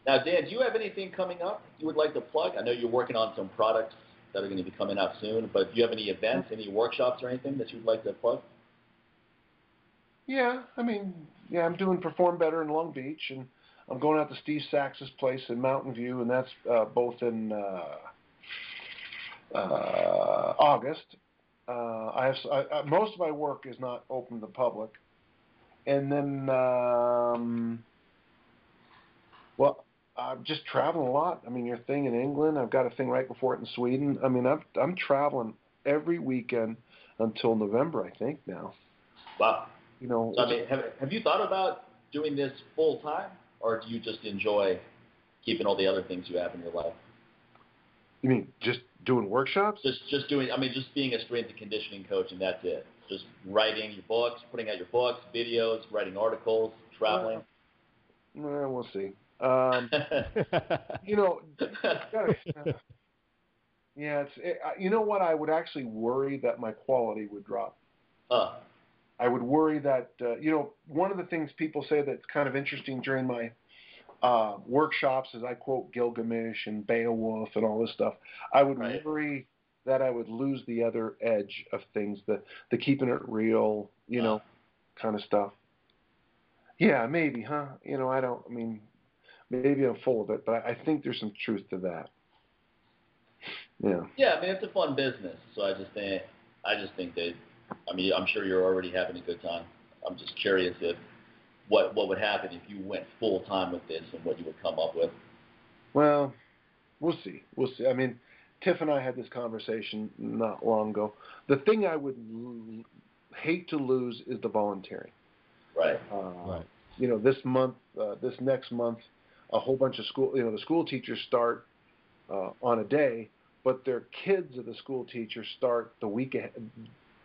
Now, Dan, do you have anything coming up you would like to plug? I know you're working on some products that are going to be coming out soon, but do you have any events, any workshops, or anything that you'd like to plug? Yeah, I mean, yeah, I'm doing Perform Better in Long Beach, and I'm going out to Steve Sachs's place in Mountain View, and that's uh, both in uh, uh, August. Uh, I have I, I, most of my work is not open to the public, and then um, well, I'm just traveling a lot. I mean, your thing in England, I've got a thing right before it in Sweden. I mean, I'm I'm traveling every weekend until November, I think now. Wow. You know, So, I mean, have, have you thought about doing this full time, or do you just enjoy keeping all the other things you have in your life? You mean just doing workshops? Just, just doing. I mean, just being a strength and conditioning coach, and that's it. Just writing your books, putting out your books, videos, writing articles, traveling. Well, we'll see. Um, you know, gotta- yeah, it's. It, you know what? I would actually worry that my quality would drop. huh. I would worry that uh, you know one of the things people say that's kind of interesting during my uh, workshops is I quote Gilgamesh and Beowulf and all this stuff. I would Right. worry that I would lose the other edge of things, the the keeping it real, you know, kind of stuff. Yeah, maybe, huh? You know, I don't. I mean, maybe I'm full of it, but I, I think there's some truth to that. Yeah. Yeah, I mean it's a fun business, so I just think I just think that I mean I'm sure you're already having a good time. I'm just curious if what what would happen if you went full time with this and what you would come up with. Well, we'll see. We'll see. I mean, Tiff and I had this conversation not long ago. The thing I would l- hate to lose is the volunteering. Right. Uh, Right. You know, this month, uh, this next month, a whole bunch of school. You know, the school teachers start uh, on a day, but their kids of the school teachers start the week ahead.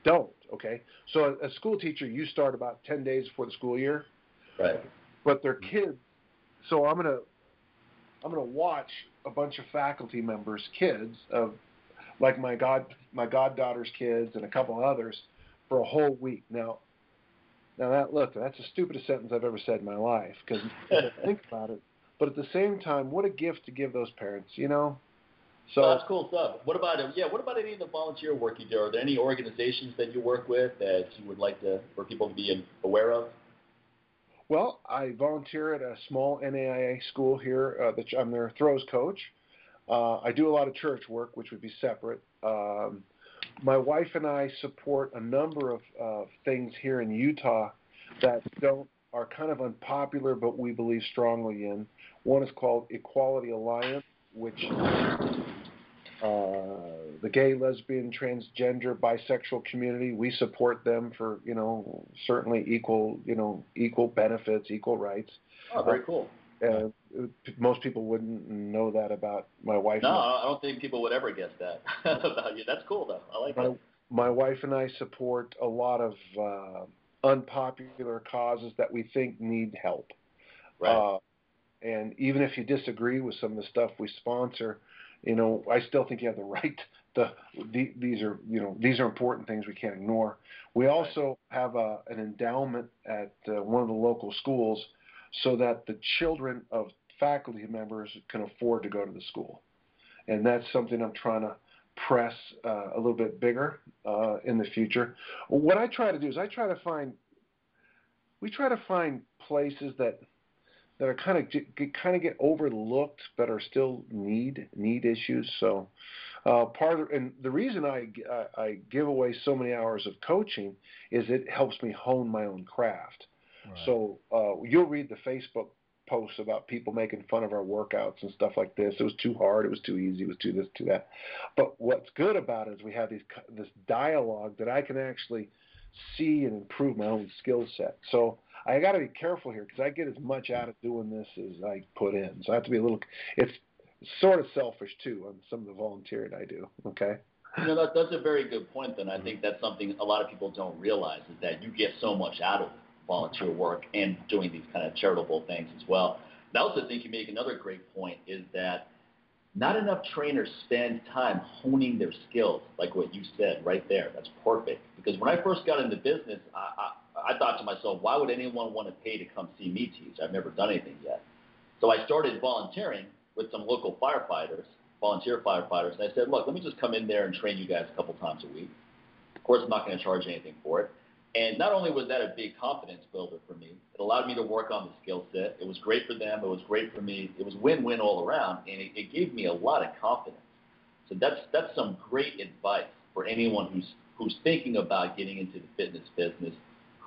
Don't okay. So a, a school teacher, you start about ten days before the school year Right. but they're kids. So I'm gonna I'm gonna watch a bunch of faculty members' kids of like my god my goddaughter's kids and a couple others for a whole week. Now now that look that's the stupidest sentence I've ever said in my life because think about it. But at the same time, what a gift to give those parents, you know. So that's cool stuff. What about yeah? What about any of the volunteer work you do? Are there any organizations that you work with that you would like to for people to be aware of? Well, I volunteer at a small NAIA school here. Uh, that I'm their throws coach. Uh, I do a lot of church work, which would be separate. Um, my wife and I support a number of uh, things here in Utah that don't are kind of unpopular, but we believe strongly in. One is called Equality Alliance, which uh, the gay, lesbian, transgender, bisexual community. We support them for you know certainly equal you know equal benefits, equal rights. Oh, very cool. Uh, most people wouldn't know that about my wife. No, I don't think people would ever guess that about you. That's cool though. I like my, it. My wife and I support a lot of uh, unpopular causes that we think need help. Right. Uh, and even if you disagree with some of the stuff we sponsor, you know, I still think you have the right to. The, these are, you know, these are important things we can't ignore. We also have a, an endowment at uh, one of the local schools, so that the children of faculty members can afford to go to the school, and that's something I'm trying to press uh, a little bit bigger uh, in the future. What I try to do is I try to find. We try to find places that that are kind of get, kind of get overlooked, but are still need need issues. So uh, part of, and the reason I, I, I give away so many hours of coaching is it helps me hone my own craft. Right. So uh, you'll read the Facebook posts about people making fun of our workouts and stuff like this. It was too hard. It was too easy. It was too this, too that. But what's good about it is we have these this dialogue that I can actually see and improve my own skill set. So I got to be careful here because I get as much out of doing this as I put in. So I have to be a little. It's sort of selfish too on some of the volunteering I do. Okay. You know, that, that's a very good point. Then I mm-hmm. think that's something a lot of people don't realize is that you get so much out of volunteer work and doing these kind of charitable things as well. And I also think you make another great point is that not enough trainers spend time honing their skills, like what you said right there. That's perfect. Because when I first got into business, I, I, I thought to myself, why would anyone want to pay to come see me teach? I've never done anything yet. So I started volunteering with some local firefighters, volunteer firefighters, and I said, look, let me just come in there and train you guys a couple times a week. Of course, I'm not going to charge anything for it. And not only was that a big confidence builder for me, it allowed me to work on the skill set. It was great for them. It was great for me. It was win-win all around, and it, it gave me a lot of confidence. So that's that's some great advice for anyone who's who's thinking about getting into the fitness business,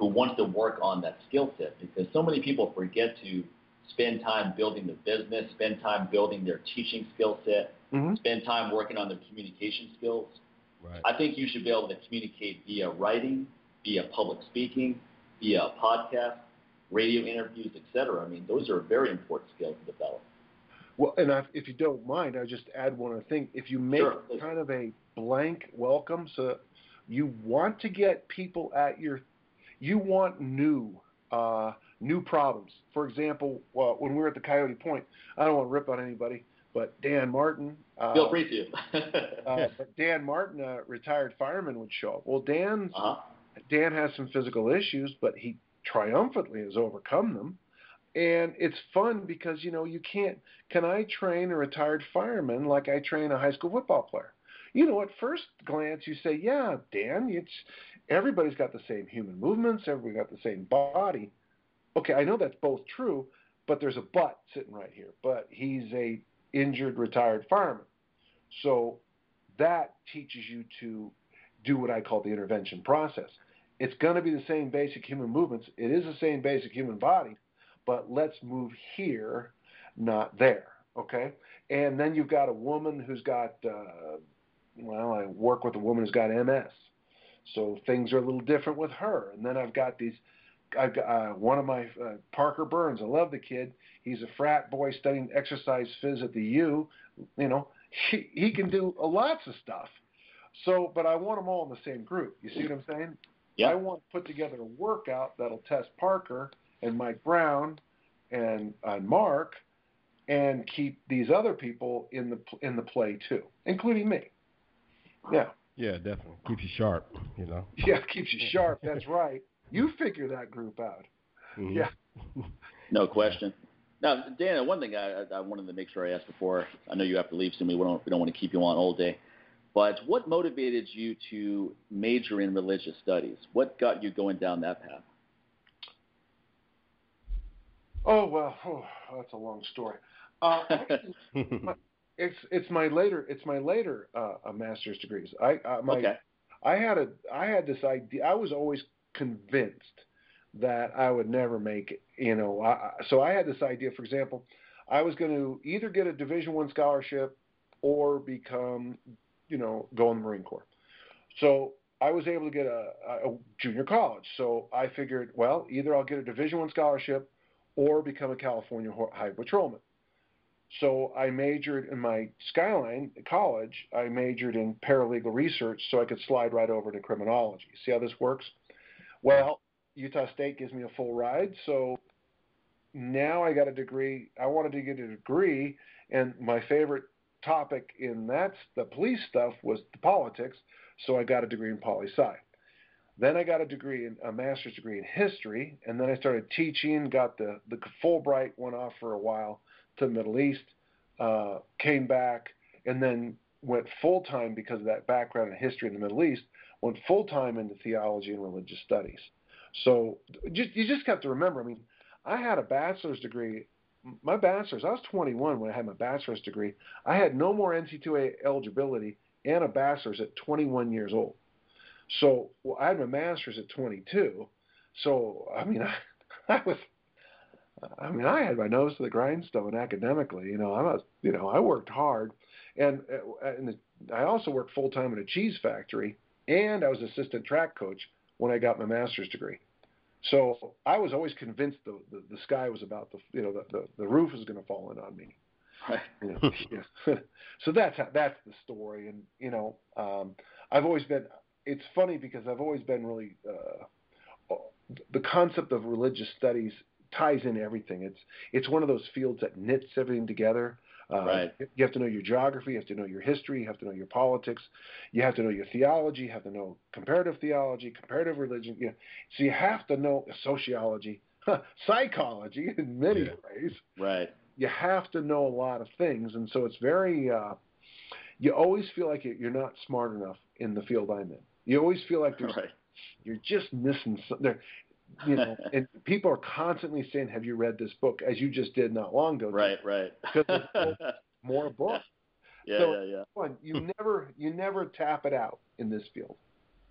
who wants to work on that skill set, because so many people forget to spend time building the business, spend time building their teaching skill set, mm-hmm. spend time working on their communication skills. Right. I think you should be able to communicate via writing, via public speaking, via podcast, radio interviews, etc. I mean, those are very important skills to develop. Well, and I, if you don't mind, I'll just add one other thing. If you make Sure. kind of a blank welcome, so you want to get people at your, you want new, uh, new problems. For example, uh, when we were at the Coyote Point, I don't want to rip on anybody, but Dan Martin. Uh, Feel free to. uh, but Dan Martin, a retired fireman, would show up. Well, Dan's uh-huh. Dan has some physical issues, but he triumphantly has overcome them. And it's fun because, you know, you can't, can I train a retired fireman like I train a high school football player? You know, at first glance, you say, yeah, Dan, it's, everybody's got the same human movements, everybody got the same body. Okay, I know that's both true, but there's a but sitting right here. But he's a injured retired fireman. So that teaches you to do what I call the intervention process. It's going to be the same basic human movements. It is the same basic human body, but let's move here, not there. Okay? And then you've got a woman who's got, uh, well, I work with a woman who's got MS. So things are a little different with her. And then I've got these, I've got uh, one of my, uh, Parker Burns, I love the kid. He's a frat boy studying exercise phys at the U. You know, he, he can do lots of stuff. So, but I want them all in the same group. You see what I'm saying? Yeah. I want to put together a workout that'll test Parker and Mike Brown and uh, Mark, and keep these other people in the in the play too, including me. Yeah. Yeah, definitely keeps you sharp. You know. Yeah, keeps you sharp. That's right. You figure that group out. Mhm. Yeah. No question. Now, Dana, one thing I, I wanted to make sure I asked before. I know you have to leave soon. We don't we don't want to keep you on all day. But what motivated you to major in religious studies? What got you going down that path? Oh well, oh, that's a long story. Uh, it's it's my later it's my later uh, master's degrees. I uh, my okay. I had a I had this idea. I was always convinced that I would never make it. You know, I, I- so I had this idea. For example, I was going to either get a Division One scholarship or become you know, go in the Marine Corps. So I was able to get a, a junior college. So I figured, well, either I'll get a Division One scholarship or become a California High Patrolman. So I majored in my Skyline college. I majored in paralegal research so I could slide right over to criminology. See how this works? Well, Utah State gives me a full ride, so now I got a degree. I wanted to get a degree, and my favorite topic in that the police stuff was the politics, so I got a degree in poli sci. Then I got a degree in a master's degree in history, and then I started teaching. Got the the Fulbright went off for a while to the Middle East, uh, came back, and then went full time because of that background in history in the Middle East. Went full time into theology and religious studies. So just, you just have to remember. I mean, I had a bachelor's degree. My bachelor's, I was 21 when I had my bachelor's degree. I had no more NCAA eligibility and a bachelor's at 21 years old. So well, I had my master's at 22. So I mean, I, I was, I mean, I had my nose to the grindstone academically. You know, I was, you know, I worked hard, and and I also worked full time in a cheese factory, and I was assistant track coach when I got my master's degree. So I was always convinced the, the, the sky was about the you know the, the, the roof was going to fall in on me. Right. You know, yeah. so that's how, that's the story, and you know um, I've always been. It's funny because I've always been really uh, the concept of religious studies ties in everything. It's it's one of those fields that knits everything together. Uh, right. You have to know your geography, you have to know your history, you have to know your politics, you have to know your theology, you have to know comparative theology, comparative religion. You know, so you have to know sociology, psychology in many yeah. ways. Right. You have to know a lot of things, and so it's very. Uh, you always feel like you're not smart enough in the field I'm in. You always feel like there's, right. you're just missing something you know, and people are constantly saying, "Have you read this book?" As you just did not long ago. Right, right. Because more books. Yeah, so, yeah, yeah. You hmm. never, you never tap it out in this field.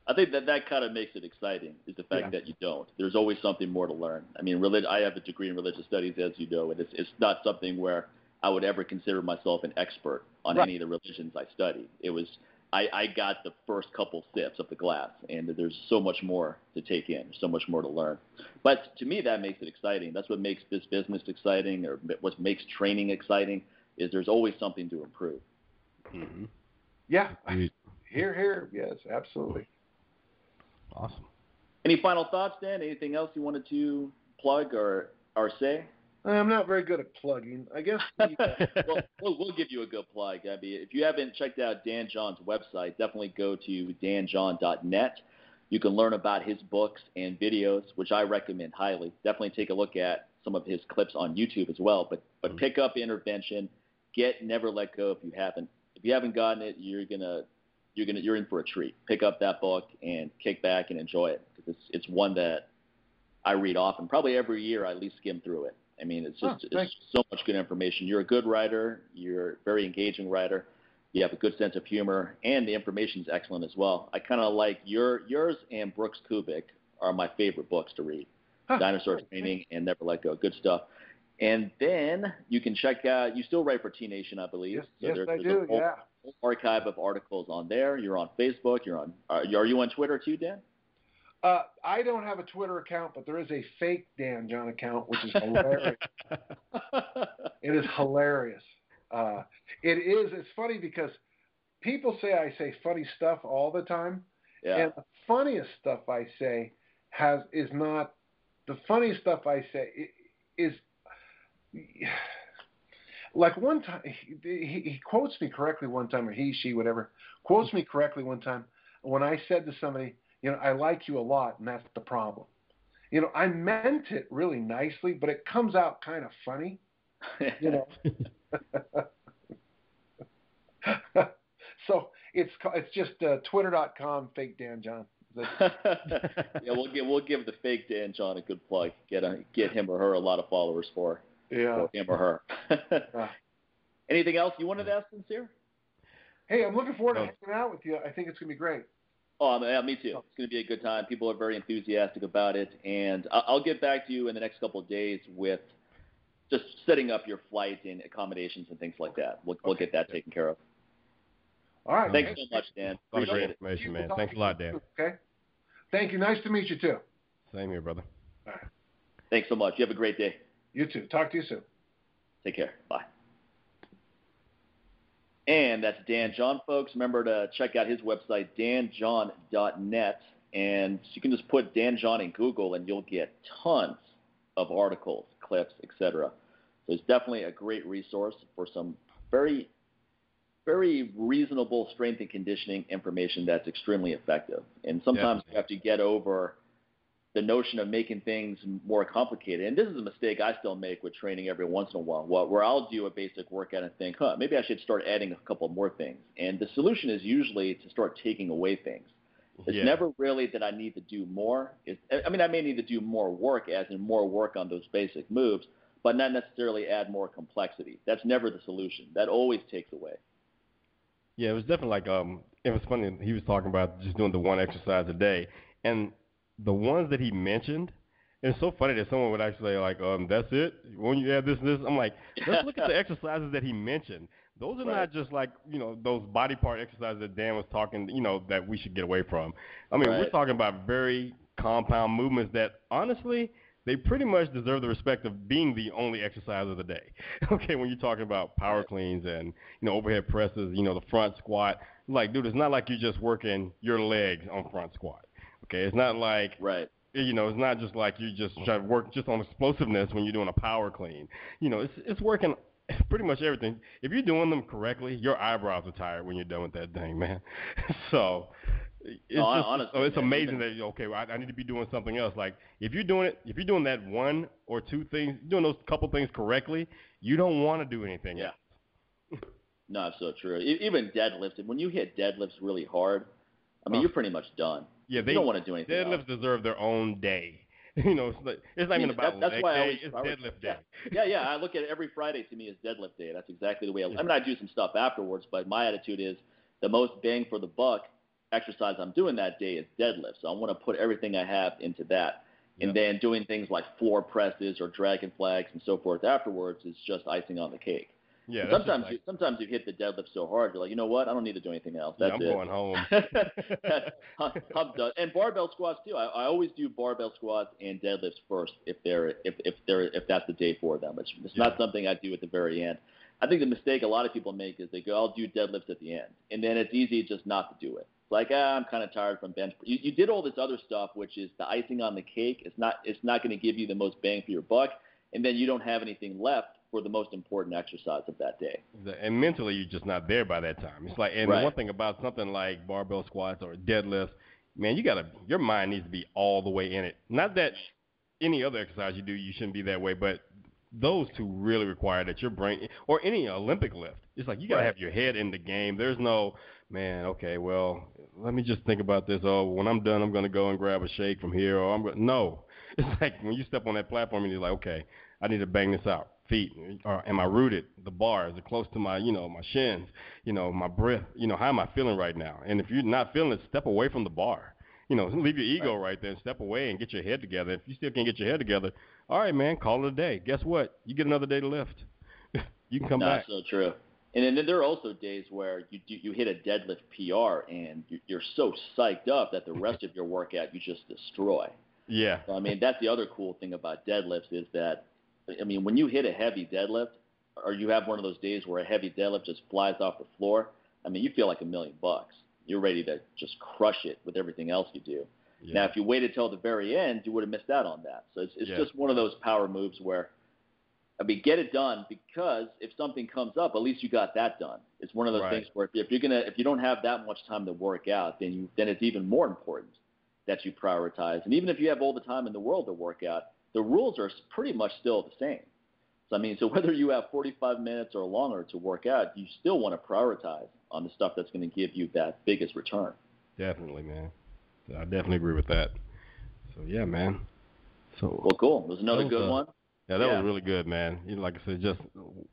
I think that that kind of makes it exciting is the fact yeah. that you don't. There's always something more to learn. I mean, relig- I have a degree in religious studies, as you know, and it's it's not something where I would ever consider myself an expert on right. any of the religions I study. It was I, I got the first couple sips of the glass, and there's so much more to take in, so much more to learn. But to me, that makes it exciting. That's what makes this business exciting, or what makes training exciting, is there's always something to improve. Mm-hmm. Yeah, here, here, yes, absolutely. Awesome. Any final thoughts, Dan? Anything else you wanted to plug or or say? I'm not very good at plugging. I guess. The, well, well, we'll give you a good plug. I mean, if you haven't checked out Dan John's website, definitely go to danjohn.net. You can learn about his books and videos, which I recommend highly. Definitely take a look at some of his clips on YouTube as well. But but mm-hmm. pick up Intervention. Get Never Let Go if you haven't. If you haven't gotten it, you're gonna you're gonna you're in for a treat. Pick up that book and kick back and enjoy it because it's it's one that I read often. Probably every year I at least skim through it. I mean, it's just oh, it's so much good information. You're a good writer. You're a very engaging writer. You have a good sense of humor, and the information is excellent as well. I kind of like your yours and Brooks Kubik are my favorite books to read. Huh. Dinosaur Training and Never Let Go. Good stuff. And then you can check out. You still write for T Nation, I believe. Yes, so yes there's, I there's do. A whole, yeah. Whole archive of articles on there. You're on Facebook. You're on. Are, are you on Twitter too, Dan? Uh, I don't have a Twitter account, but there is a fake Dan John account, which is hilarious. it is hilarious. Uh, it is. It's funny because people say I say funny stuff all the time, yeah. and the funniest stuff I say has is not the funniest stuff I say is like one time he, he, he quotes me correctly one time or he she whatever quotes me correctly one time when I said to somebody you know, I like you a lot, and that's the problem. You know, I meant it really nicely, but it comes out kind of funny. You know. so it's it's just uh, twitter.com fake Dan John. yeah, we'll give we'll give the fake Dan John a good plug. Get a, get him or her a lot of followers for, yeah. for him or her. Anything else you wanted to ask Sincere? Hey, I'm looking forward to hanging out with you. I think it's gonna be great. Oh, yeah, me too. Oh. It's going to be a good time. People are very enthusiastic about it, and I'll get back to you in the next couple of days with just setting up your flight and accommodations and things like that. We'll, we'll get that taken care of. All right. Thanks so much, Dan. A lot of great Appreciate it. information, man. Thanks a lot, Dan. Okay. Thank you. Nice to meet you too. Same here, brother. All right. Thanks so much. You have a great day. You too. Talk to you soon. Take care. Bye. And that's Dan John, folks. Remember to check out his website, danjohn.net. And you can just put Dan John in Google and you'll get tons of articles, clips, etc. So it's definitely a great resource for some very, very reasonable strength and conditioning information that's extremely effective. And sometimes Yeah. you have to get over the notion of making things more complicated. And this is a mistake I still make with training every once in a while, where I'll do a basic workout and think, huh, maybe I should start adding a couple more things. And the solution is usually to start taking away things. It's Yeah. never really that I need to do more. It's, I mean, I may need to do more work, as in more work on those basic moves, but not necessarily add more complexity. That's never the solution. That always takes away. Yeah, it was definitely like um. It was funny. He was talking about just doing the one exercise a day, and the ones that he mentioned. And it's so funny that someone would actually say like, um, that's it. When you add this and this, I'm like, let's look at the exercises that he mentioned. Those are Right. not just like you know those body part exercises that Dan was talking, you know, that we should get away from. I mean, we're talking about very compound movements that honestly they pretty much deserve the respect of being the only exercise of the day. Okay, when you're talking about power cleans and you know overhead presses, you know the front squat, like dude, it's not like you're just working your legs on front squat. Okay, it's not like Right. you know, it's not just like you just try to work just on explosiveness when you're doing a power clean. You know, it's it's working pretty much everything. If you're doing them correctly, your eyebrows are tired when you're done with that thing, man. so it's No, just, honestly, so it's man, amazing that okay, well, I, I need to be doing something else. Like if you're doing it, if you're doing that one or two things, doing those couple things correctly, you don't want to do anything Yeah. else. No, it's so true. Even deadlifts, when you hit deadlifts really hard, I mean, Oh. you're pretty much done. Yeah, they you don't want to do anything else. deadlifts deserve their own day. You know, it's, like, it's not I even mean, about that- that's why I day. always It's deadlift yeah. day. yeah, yeah. I look at every Friday to me as deadlift day. That's exactly the way. I, I mean, I do some stuff afterwards, but my attitude is the most bang for the buck exercise I'm doing that day is deadlift. So I want to put everything I have into that, and then doing things like floor presses or dragon flags and so forth afterwards is just icing on the cake. Yeah, sometimes like, you, sometimes you hit the deadlift so hard, you're like, you know what? I don't need to do anything else. yeah, That's I'm it. going home. I'm done. And barbell squats too. I, I always do barbell squats and deadlifts first if they're if if they're if that's the day for them. It's it's not something I do at the very end. I think the mistake a lot of people make is they go, I'll do deadlifts at the end, and then it's easy just not to do it. It's like ah, I'm kind of tired from bench. You, you did all this other stuff, which is the icing on the cake. It's not it's not going to give you the most bang for your buck, and then you don't have anything left for the most important exercise of that day. And mentally you're just not there by that time. It's like, and Right. one thing about something like barbell squats or deadlifts, man, you gotta, your mind needs to be all the way in it. Not that any other exercise you do, you shouldn't be that way, but those two really require that your brain, or any Olympic lift, it's like you gotta Right. have your head in the game. There's no, man, okay, well, let me just think about this. Oh, when I'm done, I'm gonna go and grab a shake from here, or I'm gonna, no. It's like when you step on that platform and you're like, okay, I need to bang this out. Feet, or am I rooted? The bar is it close to my, you know, my shins? You know, my breath. You know, how am I feeling right now? And if you're not feeling it, step away from the bar. You know, leave your ego right, there and step away and get your head together. If you still can't get your head together, all right, man, call it a day. Guess what? You get another day to lift. you can come no, back. so true. And then there are also days where you do, you hit a deadlift PR and you- you're so psyched up that the rest of your workout you just destroy. Yeah, So, I mean, that's the other cool thing about deadlifts is that, I mean, when you hit a heavy deadlift, or you have one of those days where a heavy deadlift just flies off the floor, I mean, you feel like a million bucks. You're ready to just crush it with everything else you do. yeah. Now, if you waited till the very end, you would have missed out on that. So it's, it's Yeah. just one of those power moves where, I mean, get it done because if something comes up, at least you got that done. It's one of those Right. things where if, if you're gonna, if you don't have that much time to work out, then you, then it's even more important that you prioritize. And even if you have all the time in the world to work out, the rules are pretty much still the same. So I mean, so whether you have 45 minutes or longer to work out, you still want to prioritize on the stuff that's going to give you that biggest return. definitely, man. I definitely agree with that. So yeah, man. So Well, cool. It was another was, good uh, one. Yeah, that Yeah. was really good, man. You know, like I said, just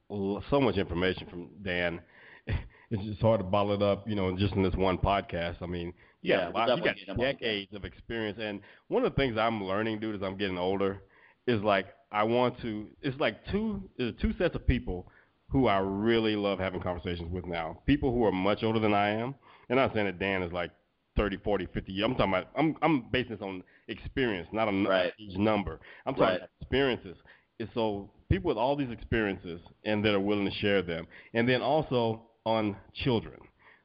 so much information from Dan. It's just hard to bottle it up, you know, just in this one podcast. I mean, you Yeah, got a lot, you got definitely get him on again. decades of experience, and one of the things I'm learning, dude, as I'm getting older, is like I want to. It's like two, two sets of people who I really love having conversations with now. People who are much older than I am. And I'm not saying that Dan is like 30, 40, 50 years. I'm talking about, I'm, I'm basing this on experience, not a right. age number. I'm talking right. about experiences. And so people with all these experiences and that are willing to share them. And then also on children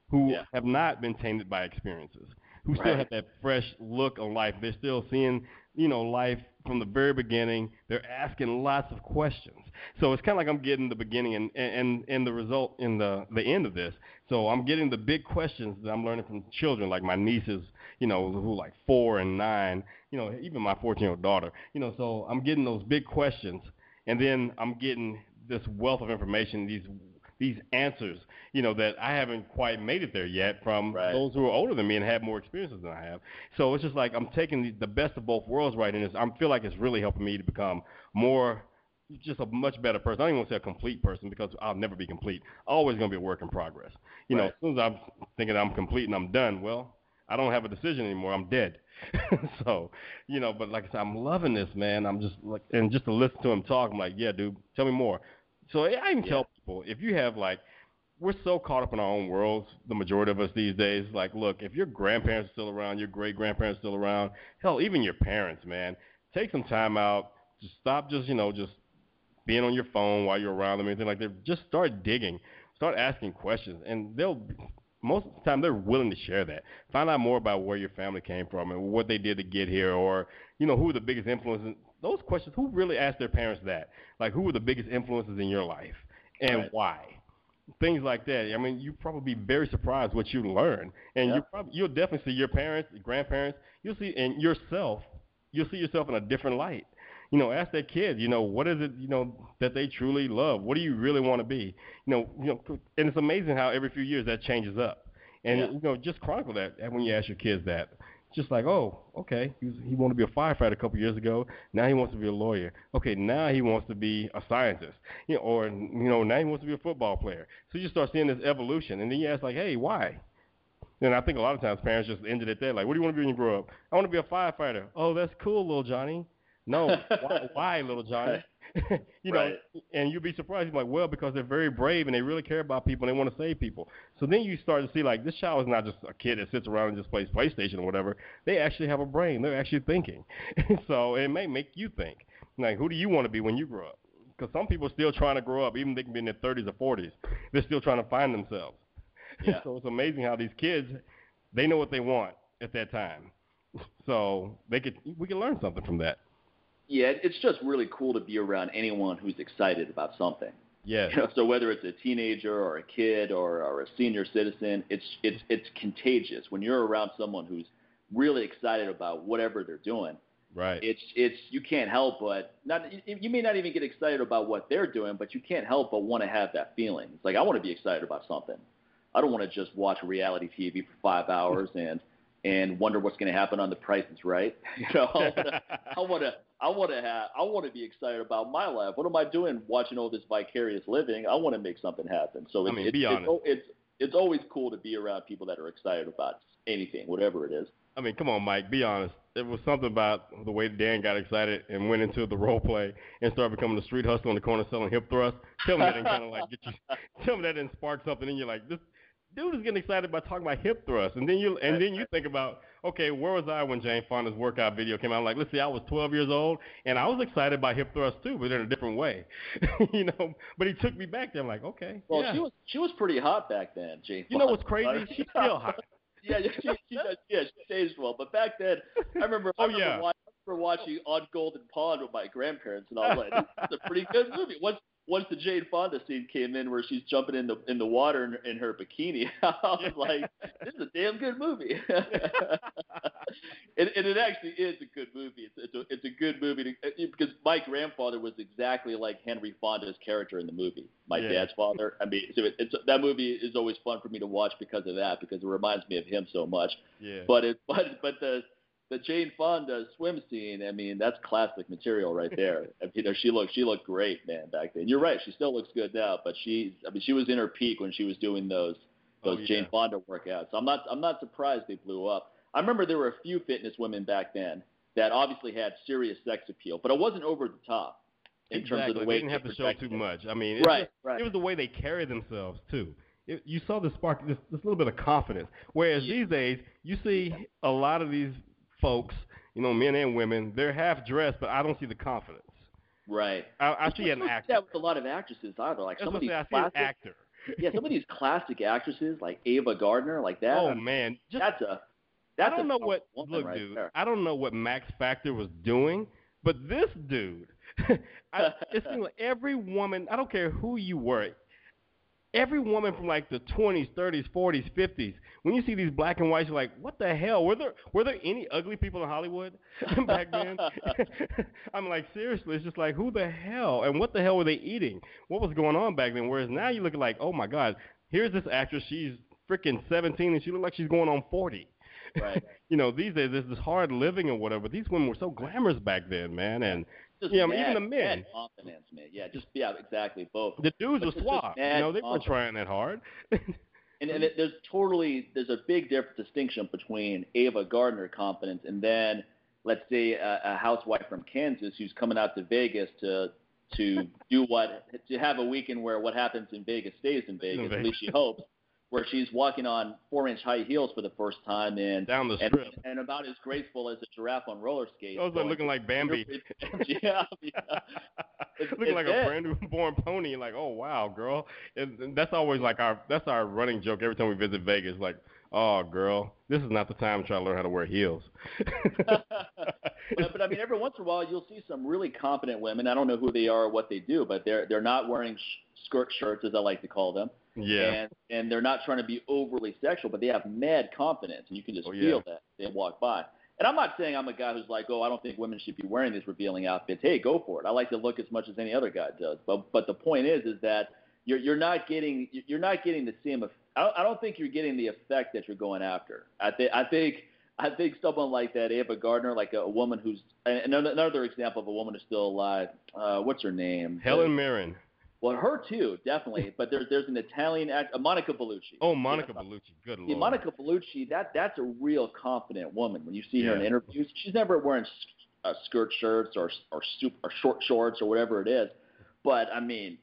who yeah. have not been tainted by experiences, who still have that fresh look on life. They're still seeing, you know, life from the very beginning. They're asking lots of questions. So it's kind of like I'm getting the beginning and, and, and the result in the, the end of this. So I'm getting the big questions that I'm learning from children, like my nieces, you know, who are like four and nine, you know, even my 14 year old daughter, you know, so I'm getting those big questions. And then I'm getting this wealth of information, these these answers, you know, that I haven't quite made it there yet from right. those who are older than me and have more experiences than I have. So it's just like I'm taking the, the best of both worlds right in this. I feel like it's really helping me to become more just a much better person. I don't even want to say a complete person because I'll never be complete. Always going to be a work in progress. You right. know, as soon as I'm thinking I'm complete and I'm done, well, I don't have a decision anymore. I'm dead. so, you know, but like I said, I'm loving this, man. I'm just like, and just to listen to him talk, I'm like, yeah, dude, tell me more. So I even yeah. tell people if you have like, we're so caught up in our own worlds, the majority of us these days. Like, look, if your grandparents are still around, your great grandparents are still around, hell, even your parents, man, take some time out. Just stop, just you know, just being on your phone while you're around them, anything like that. Just start digging, start asking questions, and they'll most of the time they're willing to share that. Find out more about where your family came from and what they did to get here, or you know who the biggest influences. Those questions, who really asked their parents that? Like, who were the biggest influences in your life, and right. why? Things like that. I mean, you probably be very surprised what you learn, and yeah. you probably you'll definitely see your parents, your grandparents. You'll see and yourself. You'll see yourself in a different light you know, ask that kid, you know, what is it, you know, that they truly love? What do you really want to be? You know, you know, and it's amazing how every few years that changes up. And yeah. you know, just chronicle that when you ask your kids that. Just like, oh, okay, he, was, he wanted to be a firefighter a couple years ago. Now he wants to be a lawyer. Okay, now he wants to be a scientist. You know, or you know, now he wants to be a football player. So you start seeing this evolution, and then you ask like, hey, why? And I think a lot of times parents just ended it there. Like, what do you want to be when you grow up? I want to be a firefighter. Oh, that's cool, little Johnny. No, why, why, little Johnny? you right. know, and you'd be surprised. You're like, well, because they're very brave and they really care about people and they want to save people. So then you start to see like this child is not just a kid that sits around and just plays PlayStation or whatever. They actually have a brain. They're actually thinking. so it may make you think. Like, who do you want to be when you grow up? Because some people are still trying to grow up, even they can be in their 30s or 40s. They're still trying to find themselves. Yeah. so it's amazing how these kids, they know what they want at that time. So they could, we can learn something from that. Yeah, it's just really cool to be around anyone who's excited about something. Yeah. You know, so whether it's a teenager or a kid or, or a senior citizen, it's it's it's contagious when you're around someone who's really excited about whatever they're doing. Right. It's it's you can't help but not you may not even get excited about what they're doing, but you can't help but want to have that feeling. It's like I want to be excited about something. I don't want to just watch reality TV for five hours and and wonder what's going to happen on The Price is Right. You know, I want to, I want to have, I want to be excited about my life. What am I doing watching all this vicarious living? I want to make something happen. So it's, I mean, it's, it's, it's, it's always cool to be around people that are excited about anything, whatever it is. I mean, come on, Mike. Be honest. It was something about the way Dan got excited and went into the role play and started becoming a street hustler on the corner selling hip thrusts. Tell me that didn't kind of like get you. Tell me that didn't spark something in you like this. Dude is getting excited about talking about hip thrusts, and then you and then you think about, okay, where was I when Jane Fonda's workout video came out? I'm like, let's see, I was 12 years old, and I was excited by hip thrusts too, but in a different way, you know. But he took me back there. I'm like, okay. Well, yeah. she was she was pretty hot back then, Jane. You know what's crazy? She's still hot. yeah, she, she, she, yeah, she changed well, but back then, I remember. Oh, I remember yeah. watching, I remember watching On Golden Pond with my grandparents, and I was like, "This is a pretty good movie." Once once the Jane Fonda scene came in, where she's jumping in the in the water in, in her bikini, I was like, "This is a damn good movie." and, and it actually is a good movie. It's it's a, it's a good movie to, uh, because my grandfather was exactly like Henry Fonda's character in the movie. My Yeah. dad's father. I mean, so it, it's that movie is always fun for me to watch because of that because it reminds me of him so much. Yeah. But it but but the the Jane Fonda swim scene, I mean, that's classic material right there. you know, she looked she looked great, man, back then. You're right, she still looks good now, but she I mean she was in her peak when she was doing those oh, those Oh, Jane. Fonda workouts. So I'm not I'm not surprised they blew up. I remember there were a few fitness women back then that obviously had serious sex appeal, but it wasn't over the top. in exactly. terms of the way they didn't have to show too it. much. I mean, Right, just- right. It was the way they carry themselves too. It, you saw the spark, this, this little bit of confidence. Whereas Yeah. these days, you see a lot of these folks, you know, men and women, they're half dressed, but I don't see the confidence. Right. I, I see an actor. that with a lot of actresses either. Like That's some of these. I see an classic, actor. yeah, some of these classic actresses like Ava Gardner, like that. oh I man, just that's a I that's don't a know what. Look, right dude. there. I don't know what Max Factor was doing, but this dude, I, it seems like every woman. I don't care who you were. Every woman from like the 20s, 30s, 40s, 50s, when you see these black and whites, you're like, what the hell? Were there were there any ugly people in Hollywood back then? I'm like, seriously, it's just like, who the hell? And what the hell were they eating? What was going on back then? Whereas now you look like, oh my God, here's this actress. She's freaking 17 and she looks like she's going on 40. Right. you know, these days there's this hard living or whatever. These women were so glamorous back then, man. And Just Yeah, I mean, mad, even the men. confidence, man. Yeah, just yeah, exactly. Both. the dudes But were suave. You know, they weren't trying that hard. And, and it, there's totally there's a big difference distinction between Ava Gardner confidence and then let's say a, a housewife from Kansas who's coming out to Vegas to to do what to have a weekend where what happens in Vegas stays in Vegas. At Vegas. least she hopes. Where she's walking on four inch high heels for the first time and Down the and, strip. and about as graceful as a giraffe on roller skates. Those like looking like Bambi. yeah, yeah. It's- looking like it's a brand new born pony. Like, oh wow, girl. And, and that's always like our that's our running joke every time we visit Vegas. Like, oh girl, this is not the time to try to learn how to wear heels. but, but I mean, every once in a while, you'll see some really confident women. I don't know who they are or what they do, but they're they're not wearing sh- skirt shirts, as I like to call them, yeah. and and they're not trying to be overly sexual, but they have mad confidence, and you can just Oh, feel yeah. that they walk by. And I'm not saying I'm a guy who's like, oh, I don't think women should be wearing these revealing outfits. Hey, go for it. I like to look as much as any other guy does. But but the point is, is that you're you're not getting you're not getting the same. I don't, I don't think you're getting the effect that you're going after. I think I think I think someone like that, Ava Gardner, like a, a woman who's another example of a woman who's still alive. Uh, what's her name? Helen Mirren. Well, her too, definitely. But there's there's an Italian act, uh, Monica Bellucci. Oh, Monica Yeah. Bellucci. Good See, lord. Monica Bellucci, that that's a real confident woman. When you see her in interviews, she's never wearing s- uh, skirt shirts or or, soup, or short shorts or whatever it is. But I mean,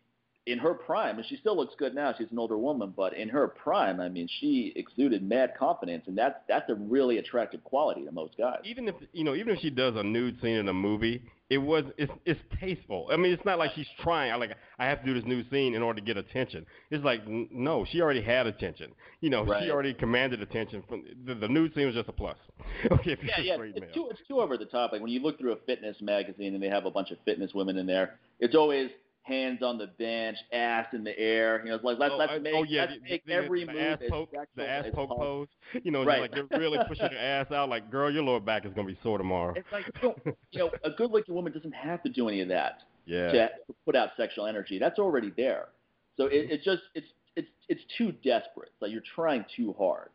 in her prime, and she still looks good now. She's an older woman, but in her prime, I mean, she exuded mad confidence, and that's that's a really attractive quality to most guys. even if you know, even if she does a nude scene in a movie, it was it's it's tasteful. I mean, it's not like she's trying. I like I have to do this new scene in order to get attention. It's like n- no, she already had attention. You know, Right. she already commanded attention. From the, the nude scene was just a plus. okay, if you're Yeah, yeah, it's male. too it's too over the top. Like when you look through a fitness magazine and they have a bunch of fitness women in there, it's always hands on the bench, ass in the air. You know, it's like let's oh, let's I- oh, make oh, yeah, let's the, make the, every the move ass poke, the ass poke pose. You know, Right. just like they're really pushing your ass out. Like, girl, your lower back is gonna be sore tomorrow. It's like you, don't, you know, a good-looking woman doesn't have to do any of that yeah. to put out sexual energy. That's already there. So it, mm-hmm. it's just it's it's it's too desperate. It's like you're trying too hard.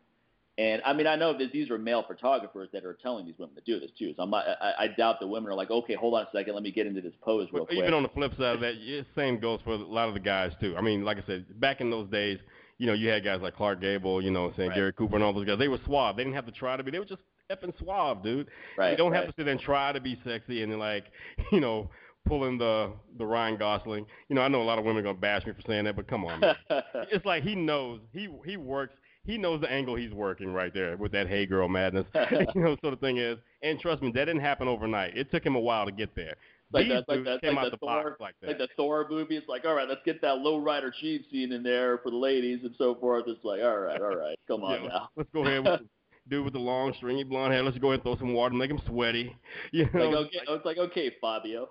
And I mean, I know that these are male photographers that are telling these women to do this too. So I'm not, I, I doubt the women are like, okay, hold on a second, let me get into this pose real But quick. even on the flip side of that, yeah, same goes for a lot of the guys too. I mean, like I said, back in those days, you know, you had guys like Clark Gable, you know, saying Right. Gary Cooper and all those guys. They were suave. They didn't have to try to be. They were just effing suave, dude. right, you don't right. have to sit there and try to be sexy and like, you know, pulling the the Ryan Gosling. You know, I know a lot of women are gonna bash me for saying that, but come on, man. it's like he knows he he works. He knows the angle he's working right there with that hey girl madness. you know, so the thing is, and trust me, that didn't happen overnight. It took him a while to get there. like These that, like that, came like out the the Thor, box like that. like the Thor movie. It's like, all right, let's get that low rider cheat scene in there for the ladies and so forth. It's like, all right, all right, come on Yeah, now. Let's go ahead with dude with the long stringy blonde hair. Let's go ahead and throw some water, make him sweaty. You know, Like, okay, it's like, okay, Fabio.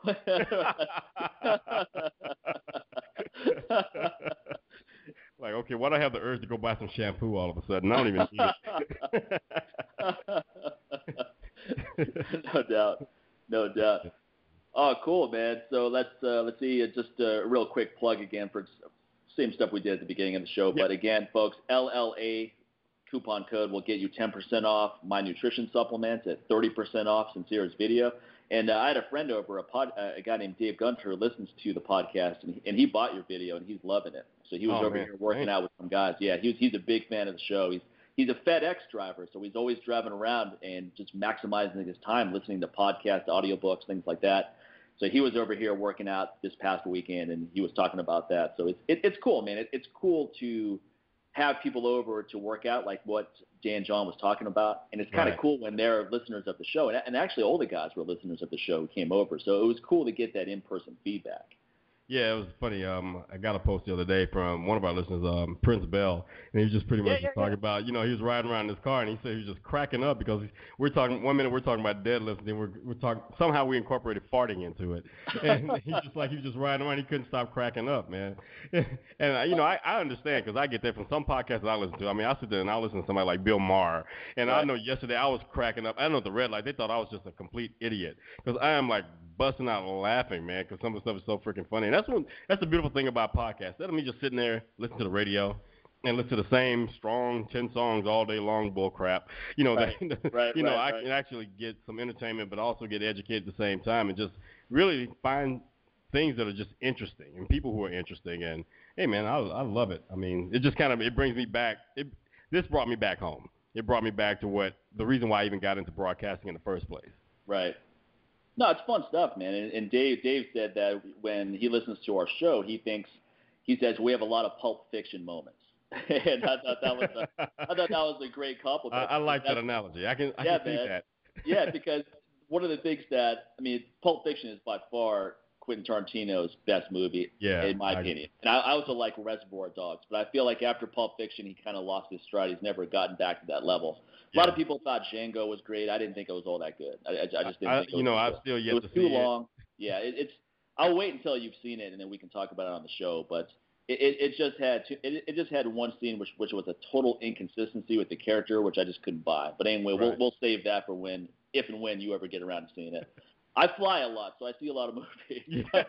Like, okay, why do I have the urge to go buy some shampoo all of a sudden? I don't even need it. no doubt, no doubt. Oh, cool, man. So let's uh, let's see. uh, Just a real quick plug again for same stuff we did at the beginning of the show. But again, folks, LLA coupon code will get you 10% off my nutrition supplements at 30% off Sincere's video. And uh, I had a friend over, a pod, uh, a guy named Dave Gunter, who listens to the podcast, and he, and he bought your video, and he's loving it. So he was Oh, over man. here working Thanks. out with some guys. Yeah, he was, he's a big fan of the show. He's he's a FedEx driver, so he's always driving around and just maximizing his time listening to podcasts, audiobooks, things like that. So he was over here working out this past weekend, and he was talking about that. So it's it, it's cool, man. It, it's cool to have people over to work out like what Dan John was talking about, and it's kind of Right. cool when they're listeners of the show. And, and actually, all the guys were listeners of the show who came over, so it was cool to get that in-person feedback. Yeah, it was funny. Um, I got a post the other day from one of our listeners, um, Prince Bell, and he was just pretty much Yeah, just yeah, talking yeah. about, you know, he was riding around in his car, and he said he was just cracking up because we're talking one minute we're talking about deadlifts, and then we're we're talking somehow we incorporated farting into it, and he's just like he was just riding around, he couldn't stop cracking up, man. and you know, I I understand because I get that from some podcasts that I listen to. I mean, I sit there and I listen to somebody like Bill Maher, and I know yesterday I was cracking up. I know the red light they thought I was just a complete idiot because I am like busting out laughing, man, because some of the stuff is so freaking funny. And that's one that's the beautiful thing about podcasts. Instead of me just sitting there listen to the radio and listen to the same strong ten songs all day long bull crap, you know, Right, that, right, you know, right, I can actually get some entertainment, but also get educated at the same time, and just really find things that are just interesting and people who are interesting. And hey, man, I I love it. I mean, it just kind of it brings me back. It this brought me back home. It brought me back to what the reason why I even got into broadcasting in the first place. Right. No, it's fun stuff, man. And, and Dave Dave said that when he listens to our show, he thinks he says we have a lot of Pulp Fiction moments. and I thought that was a, I thought that was a great compliment. I like that analogy. I can I Yeah, can see that. yeah, because one of the things that I mean, Pulp Fiction is by far Quentin Tarantino's best movie, Yeah, in my I- opinion. And I, I also like Reservoir Dogs, but I feel like after Pulp Fiction, he kind of lost his stride. He's never gotten back to that level. A lot of people thought Django was great. I didn't think it was all that good. I, I, I just didn't I- think it was you know, I've still it yet was to too see it. long. Yeah, it, it's. I'll wait until you've seen it, and then we can talk about it on the show. But it, it, it just had two, it, it just had one scene which which was a total inconsistency with the character, which I just couldn't buy. But anyway, we'll we'll save that for when, if and when you ever get around to seeing it. I fly a lot, so I see a lot of movies. Yeah.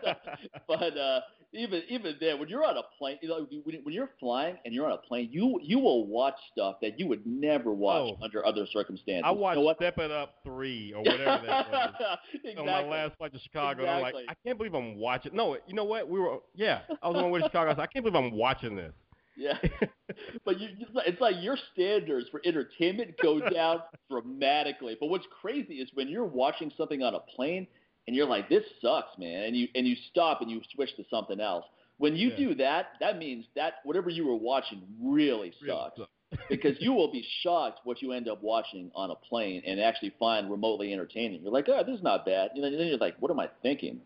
but uh, even even then, when you're on a plane, you know, when, when you're flying and you're on a plane, you you will watch stuff that you would never watch Oh. under other circumstances. I You know watched? Step It Up three or whatever that was. exactly. on my last flight to Chicago. And I'm like, I can't believe I'm watching. No, you know what? We were, yeah, I was on my way to Chicago. I said, I can't believe I'm watching this. Yeah, but you, it's like- it's like your standards for entertainment go down dramatically. But what's crazy is when you're watching something on a plane and you're like, "This sucks, man," and you and you stop and you switch to something else. When you Yeah. do that, that means that whatever you were watching really Really sucks. sucks. because you will be shocked what you end up watching on a plane and actually find remotely entertaining. You're like, oh, this is not bad. You and then you're like, what am I thinking?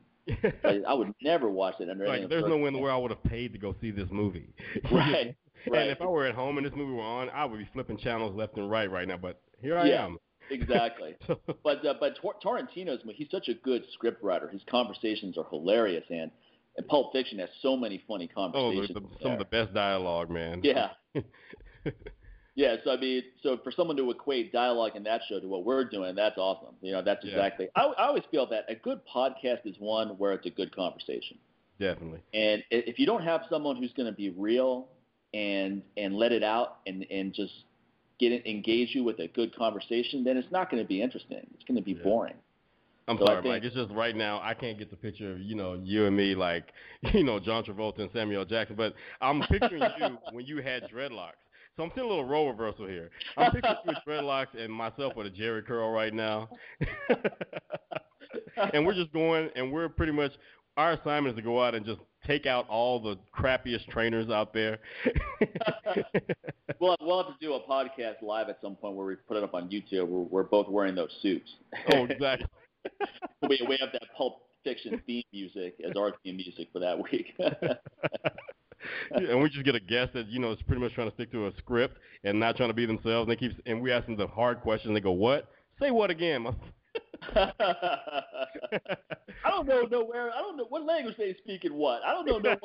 Like, I would never watch it under any like, there's no way in the world I would have paid to go see this movie. Right, right. And if I were at home and this movie were on, I would be flipping channels left and right right now. But here I Yeah. am. Exactly. But uh, but Tar- Tarantino's he's such a good script writer. His conversations are hilarious, and and Pulp Fiction has so many funny oh, the, conversations. the, some of the best dialogue, man. yeah. Yeah, so I mean, so for someone to equate dialogue in that show to what we're doing, that's awesome. You know, that's Yeah. exactly. I, I always feel that a good podcast is one where it's a good conversation, Definitely. and if you don't have someone who's going to be real and and let it out and and just get it, engage you with a good conversation, then it's not going to be interesting. It's going to be Yeah. boring. I'm So sorry, think- Mike. It's just right now I can't get the picture of you know you and me like you know John Travolta and Samuel Jackson, but I'm picturing you when you had dreadlocks. So I'm seeing a little role reversal here. I'm picturing you with dreadlocks and myself with a Jheri curl right now, and we're just going and we're pretty much our assignment is to go out and just take out all the crappiest trainers out there. We'll we'll have to do a podcast live at some point where we put it up on YouTube. We're, we're both wearing those suits. oh, exactly. we we have that Pulp Fiction theme music as our theme music for that week. and we just get a guest that you know is pretty much trying to stick to a script and not trying to be themselves. And they keep and we ask them the hard questions. They go, "What? Say what again?" I don't know nowhere. I don't know what language they speak and what. I don't know no?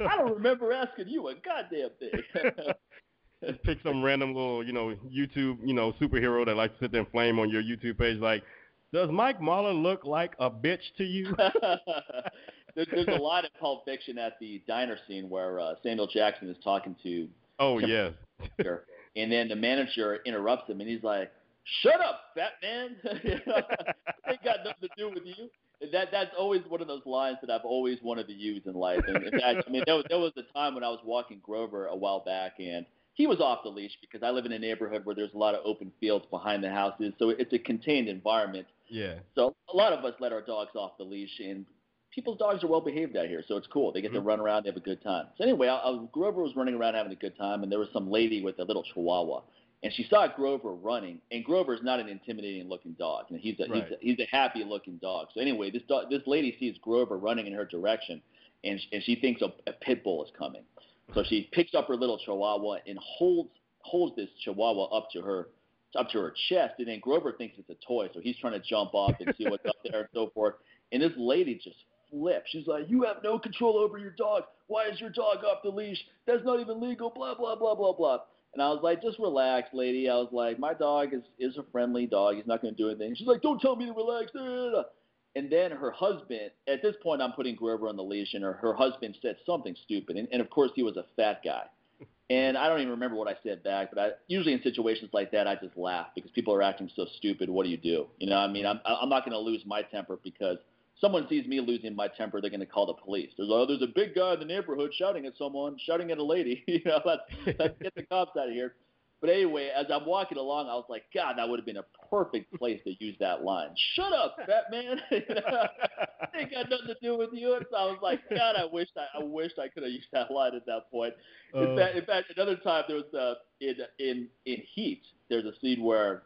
I don't remember asking you a goddamn thing. Just pick some random little, you know, YouTube, you know, superhero that likes to sit there and flame on your YouTube page. Like, does Mike Mahler look like a bitch to you? There- There's a lot of Pulp Fiction at the diner scene where uh, Samuel Jackson is talking to oh yeah. manager, and then the manager interrupts him, and he's like, "Shut up, fat man! Ain't got nothing to do with you." And That that's always one of those lines that I've always wanted to use in life. And in fact, I mean, there was, there was a time when I was walking Grover a while back, and he was off the leash because I live in a neighborhood where there's a lot of open fields behind the houses, so it's a contained environment. Yeah. So a lot of us let our dogs off the leash, and people's dogs are well behaved out here, so it's cool. They get mm-hmm. to run around, they have a good time. So anyway, I, I, Grover was running around having a good time, and there was some lady with a little Chihuahua, and she saw Grover running, and Grover's not an intimidating looking dog. You know, he's a, right. he's a he's a happy looking dog. So anyway, this dog, this lady sees Grover running in her direction, and and she thinks a, a pit bull is coming. So she picks up her little Chihuahua and holds holds this Chihuahua up to her up to her chest, and then Grover thinks it's a toy, so he's trying to jump off and see what's up there and so forth. And this lady just flips. She's like, "You have no control over your dog. Why is your dog off the leash? That's not even legal." Blah blah blah blah blah. And I was like, just relax, lady. I was like, my dog is is a friendly dog. He's not going to do anything. She's like, don't tell me to relax. And then her husband, at this point, I'm putting Grover on the leash, and her, her husband said something stupid. And, and of course, he was a fat guy. And I don't even remember what I said back, but I usually in situations like that, I just laugh because people are acting so stupid. What do you do? You know, I mean, I'm I'm not going to lose my temper because someone sees me losing my temper, they're going to call the police. There's oh, there's a big guy in the neighborhood shouting at someone, shouting at a lady. you know, let's, let's get the cops out of here. But anyway, as I'm walking along, I was like, God, that would have been a perfect place to use that line. Shut up, fat man. ain't got nothing to do with you. And so I was like, God, I wish I, I wished I could have used that line at that point. In, uh, fact, in fact, another time there was uh, in in in Heat. There's a scene where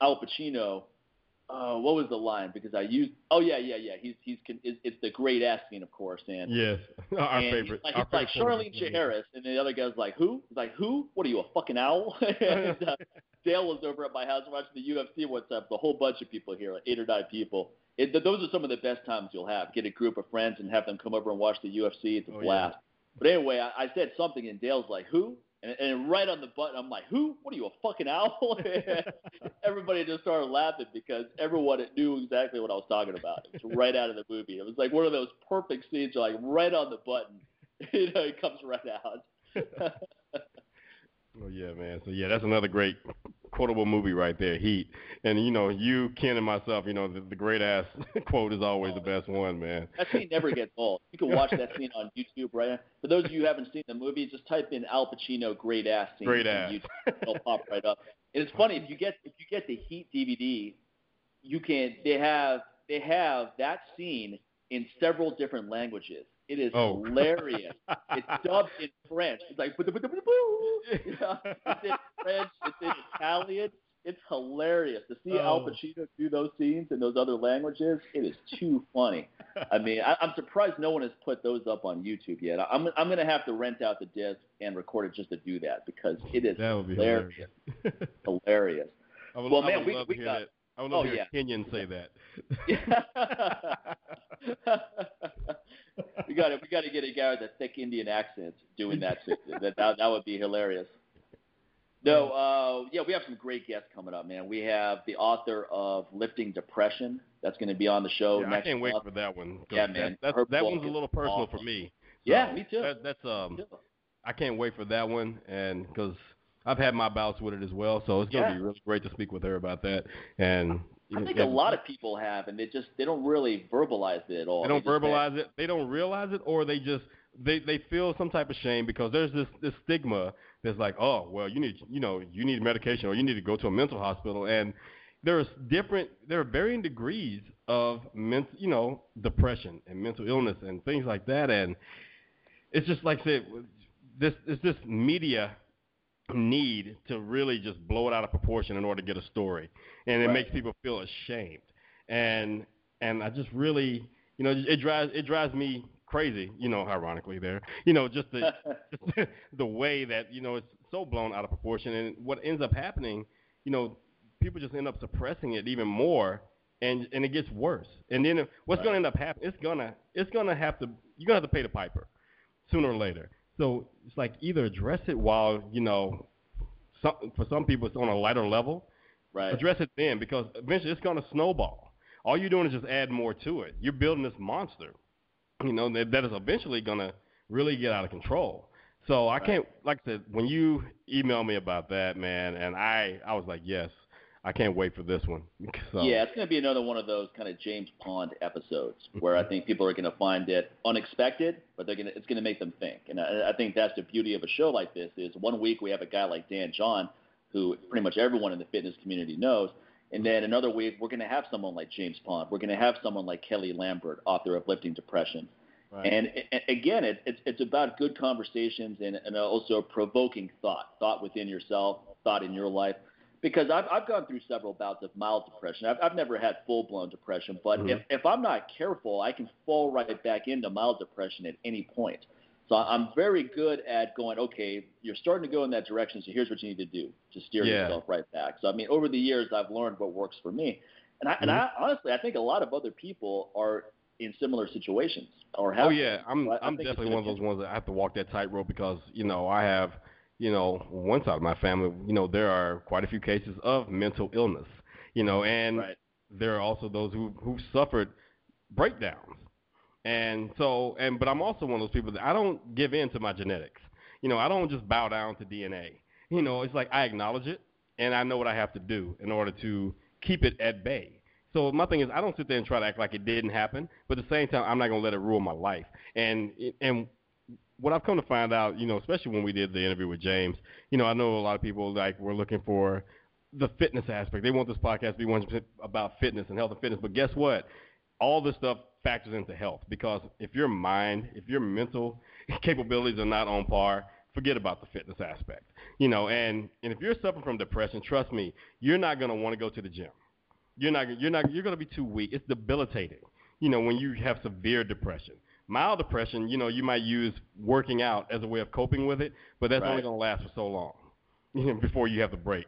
Al Pacino uh, what was the line? Because I used. Oh yeah, yeah, yeah. He's he's it's, it's the great ass scene, of course. And yes, our and favorite. He's like, our like Charlene Harris, and the other guy's like, who? He's like, who? What are you, a fucking owl? and, uh, Dale was over at my house watching the UFC What's up? The whole bunch of people here, like eight or nine people. It, those are some of the best times you'll have. Get a group of friends and have them come over and watch the UFC. It's a oh, blast. Yeah. But anyway, I, I said something, and Dale's like, who? And, and right on the button, I'm like, who? What are you, a fucking owl? Everybody just started laughing because everyone knew exactly what I was talking about. It was right out of the movie. It was like one of those perfect scenes, like right on the button. you know, uh, it comes right out. oh yeah, man. So yeah, that's another great quotable movie right there, Heat. And you know, you, Ken, and myself, you know, the, the great ass quote is always the best one, man. That scene never gets old. You can watch that scene on YouTube, right? For those of you who haven't seen the movie, just type in Al Pacino great ass scene. Great ass. YouTube. It'll pop right up. And it's funny if you get if you get the Heat DVD, you can they have they have that scene in several different languages. It is oh. hilarious. it's dubbed in French. It's like you know, it's in French. It's in Italian. It's hilarious to see oh. Al Pacino do those scenes in those other languages. It is too funny. I mean, I, I'm surprised no one has put those up on YouTube yet. I'm I'm gonna have to rent out the disc and record it just to do that because it is that would be hilarious. hilarious. Would, well, man, we, we got. That. I would love oh, to hear yeah. Kenyon say that. we got to we got to get a guy with a thick Indian accent doing that. that that that would be hilarious. No, uh, yeah, we have some great guests coming up, man. We have the author of Lifting Depression. That's going to be on the show yeah, I can't wait for that one. Yeah, man. That, that one's a little personal awesome. for me. Yeah, me too. That, that's um, too. I can't wait for that one, and because I've had my bouts with it as well, so it's going to Yeah. be really great to speak with her about that. And I think a lot of people have, and they just they don't really verbalize it at all. They don't say- verbalize it. They don't realize it, or they just they they feel some type of shame because there's this this stigma that's like, oh, well, you need you know you need medication or you need to go to a mental hospital, and there's different there are varying degrees of mental you know depression and mental illness and things like that, and it's just like I said, this it's this media need to really just blow it out of proportion in order to get a story, and it Right. makes people feel ashamed, and and I just really you know it drives it drives me crazy, you know, ironically there, you know, just the just the way that you know it's so blown out of proportion, and what ends up happening, you know, people just end up suppressing it even more, and and it gets worse, and then what's Right. going to end up happening? It's gonna it's gonna have to you're gonna have to pay the piper sooner or later. So it's like either address it while you know, some, for some people it's on a lighter level. right. Address it then because eventually it's going to snowball. All you're doing is just add more to it. You're building this monster, you know, that, that is eventually going to really get out of control. So I Right. can't, like I said, when you emailed me about that, man, and I, I was like, yes, I can't wait for this one. So. Yeah, it's going to be another one of those kind of James Pond episodes where I think people are going to find it unexpected, but they're going to, it's going to make them think. And I, I think that's the beauty of a show like this is one week we have a guy like Dan John, who pretty much everyone in the fitness community knows, and then another week we're going to have someone like James Pond. We're going to have someone like Kelly Lambert, author of Lifting Depression. Right. And, and again, it, it's it's about good conversations and, and also provoking thought, thought within yourself, thought in your life because I've I've gone through several bouts of mild depression. I've I've never had full blown depression, but mm-hmm. if if I'm not careful, I can fall right back into mild depression at any point. So I'm very good at going, okay, you're starting to go in that direction, so here's what you need to do to steer yeah. yourself right back. So I mean, over the years, I've learned what works for me, and I, mm-hmm. and I honestly, I think a lot of other people are in similar situations or have. Oh yeah, I'm I'm I definitely one of those ones that I have to walk that tightrope because you know I have you know, one side of my family, you know, there are quite a few cases of mental illness, you know, and right. there are also those who who suffered breakdowns. And so, and but I'm also one of those people that I don't give in to my genetics. You know, I don't just bow down to DNA. You know, it's like I acknowledge it and I know what I have to do in order to keep it at bay. So my thing is, I don't sit there and try to act like it didn't happen, but at the same time, I'm not gonna let it rule my life. And and what I've come to find out, you know, especially when we did the interview with James, you know, I know a lot of people like were looking for the fitness aspect. They want this podcast to be 100% about fitness and health and fitness. But guess what? All this stuff factors into health because if your mind, if your mental capabilities are not on par, forget about the fitness aspect. You know, and and if you're suffering from depression, trust me, you're not going to want to go to the gym. You're not you're not you're going to be too weak. It's debilitating. You know, when you have severe depression. Mild depression, you know, you might use working out as a way of coping with it, but that's right. only going to last for so long you know, before you have the break.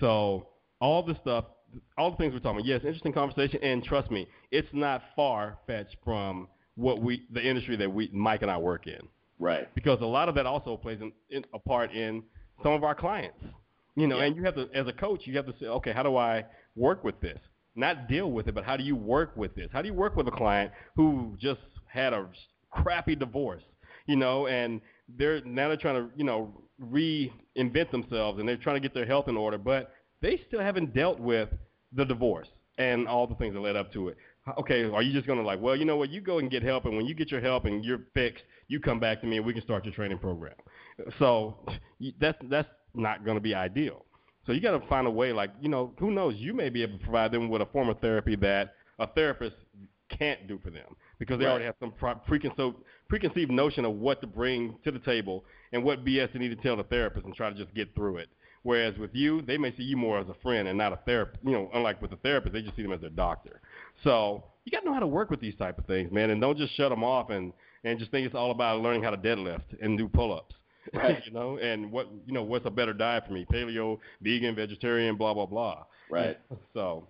So all the stuff, all the things we're talking about, yes, interesting conversation, and trust me, it's not far fetched from what we, the industry that we, Mike and I work in. Right. Because a lot of that also plays in, in, a part in some of our clients. You know, yeah. and you have to, as a coach, you have to say, okay, how do I work with this? Not deal with it, but how do you work with this? How do you work with a client who just had a crappy divorce, you know, and they're now they're trying to, you know, reinvent themselves and they're trying to get their health in order, but they still haven't dealt with the divorce and all the things that led up to it. Okay, are you just going to like, well, you know what, you go and get help, and when you get your help and you're fixed, you come back to me and we can start your training program. So that's that's not going to be ideal. So you got to find a way, like you know, who knows? You may be able to provide them with a form of therapy that a therapist can't do for them because they right. already have some preconceived, preconceived notion of what to bring to the table and what BS they need to tell the therapist and try to just get through it. Whereas with you, they may see you more as a friend and not a therapist. You know, unlike with the therapist, they just see them as their doctor. So you got to know how to work with these type of things, man, and don't just shut them off and and just think it's all about learning how to deadlift and do pull-ups. Right. you know, and what you know, what's a better diet for me? Paleo, vegan, vegetarian, blah blah blah. Right. So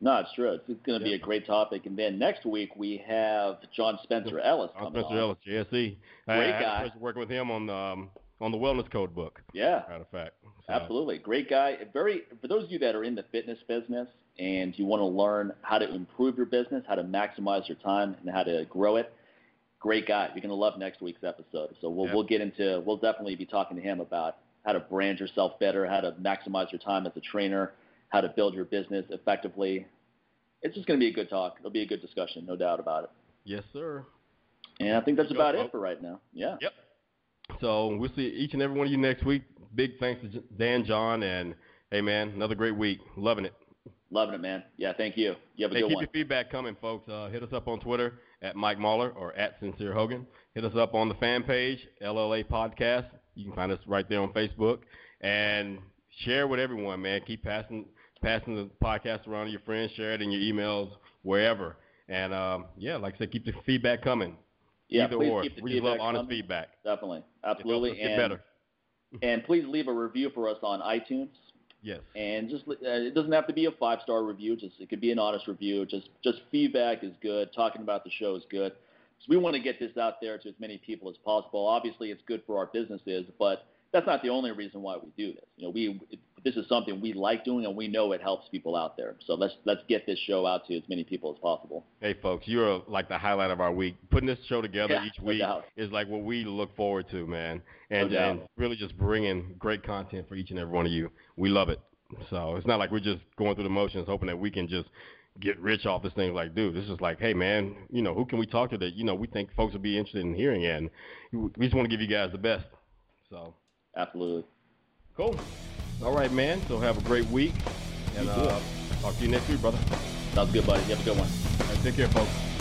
no, it's true. It's, going to be a great topic. And then next week we have John Spencer Ellis John coming Spencer on. Ellis, JSE. Great I, guy. I working with him on the um, on the Wellness Code book. Yeah. Matter of fact. So. Absolutely, great guy. Very for those of you that are in the fitness business and you want to learn how to improve your business, how to maximize your time, and how to grow it. Great guy. You're going to love next week's episode. So we'll we'll get into we'll definitely be talking to him about how to brand yourself better, how to maximize your time as a trainer, how to build your business effectively, it's just going to be a good talk. It'll be a good discussion, no doubt about it. Yes, sir. And I think that's about it for right now. Yeah. Yep. So we'll see each and every one of you next week. Big thanks to Dan, John, and hey, man, another great week. Loving it. Loving it, man. Yeah, thank you. You have a hey, good keep one. your feedback coming, folks. Uh, hit us up on Twitter at Mike Mahler or at Sincere Hogan. Hit us up on the fan page, LLA Podcast. You can find us right there on Facebook. And share with everyone, man. Keep passing passing the podcast around to your friends, share it in your emails, wherever. And um, yeah, like I said, keep the feedback coming. Yeah, Either please or. keep the we feedback love honest coming. feedback. Definitely, absolutely, and better. and please leave a review for us on iTunes. Yes. And just uh, it doesn't have to be a five star review. Just it could be an honest review. Just just feedback is good. Talking about the show is good. So we want to get this out there to as many people as possible. Obviously, it's good for our businesses, but that's not the only reason why we do this. You know, we this is something we like doing, and we know it helps people out there. So let's let's get this show out to as many people as possible. Hey, folks, you're like the highlight of our week. Putting this show together yeah, each week no is like what we look forward to, man, and, no and really just bringing great content for each and every one of you. We love it. So it's not like we're just going through the motions, hoping that we can just get rich off this thing. Like, dude, this is like, hey, man, you know, who can we talk to that you know we think folks would be interested in hearing, and we just want to give you guys the best. So absolutely, cool. All right, man. So have a great week, and uh, talk to you next week, brother. Sounds good, buddy. You have a good one. Right, take care, folks.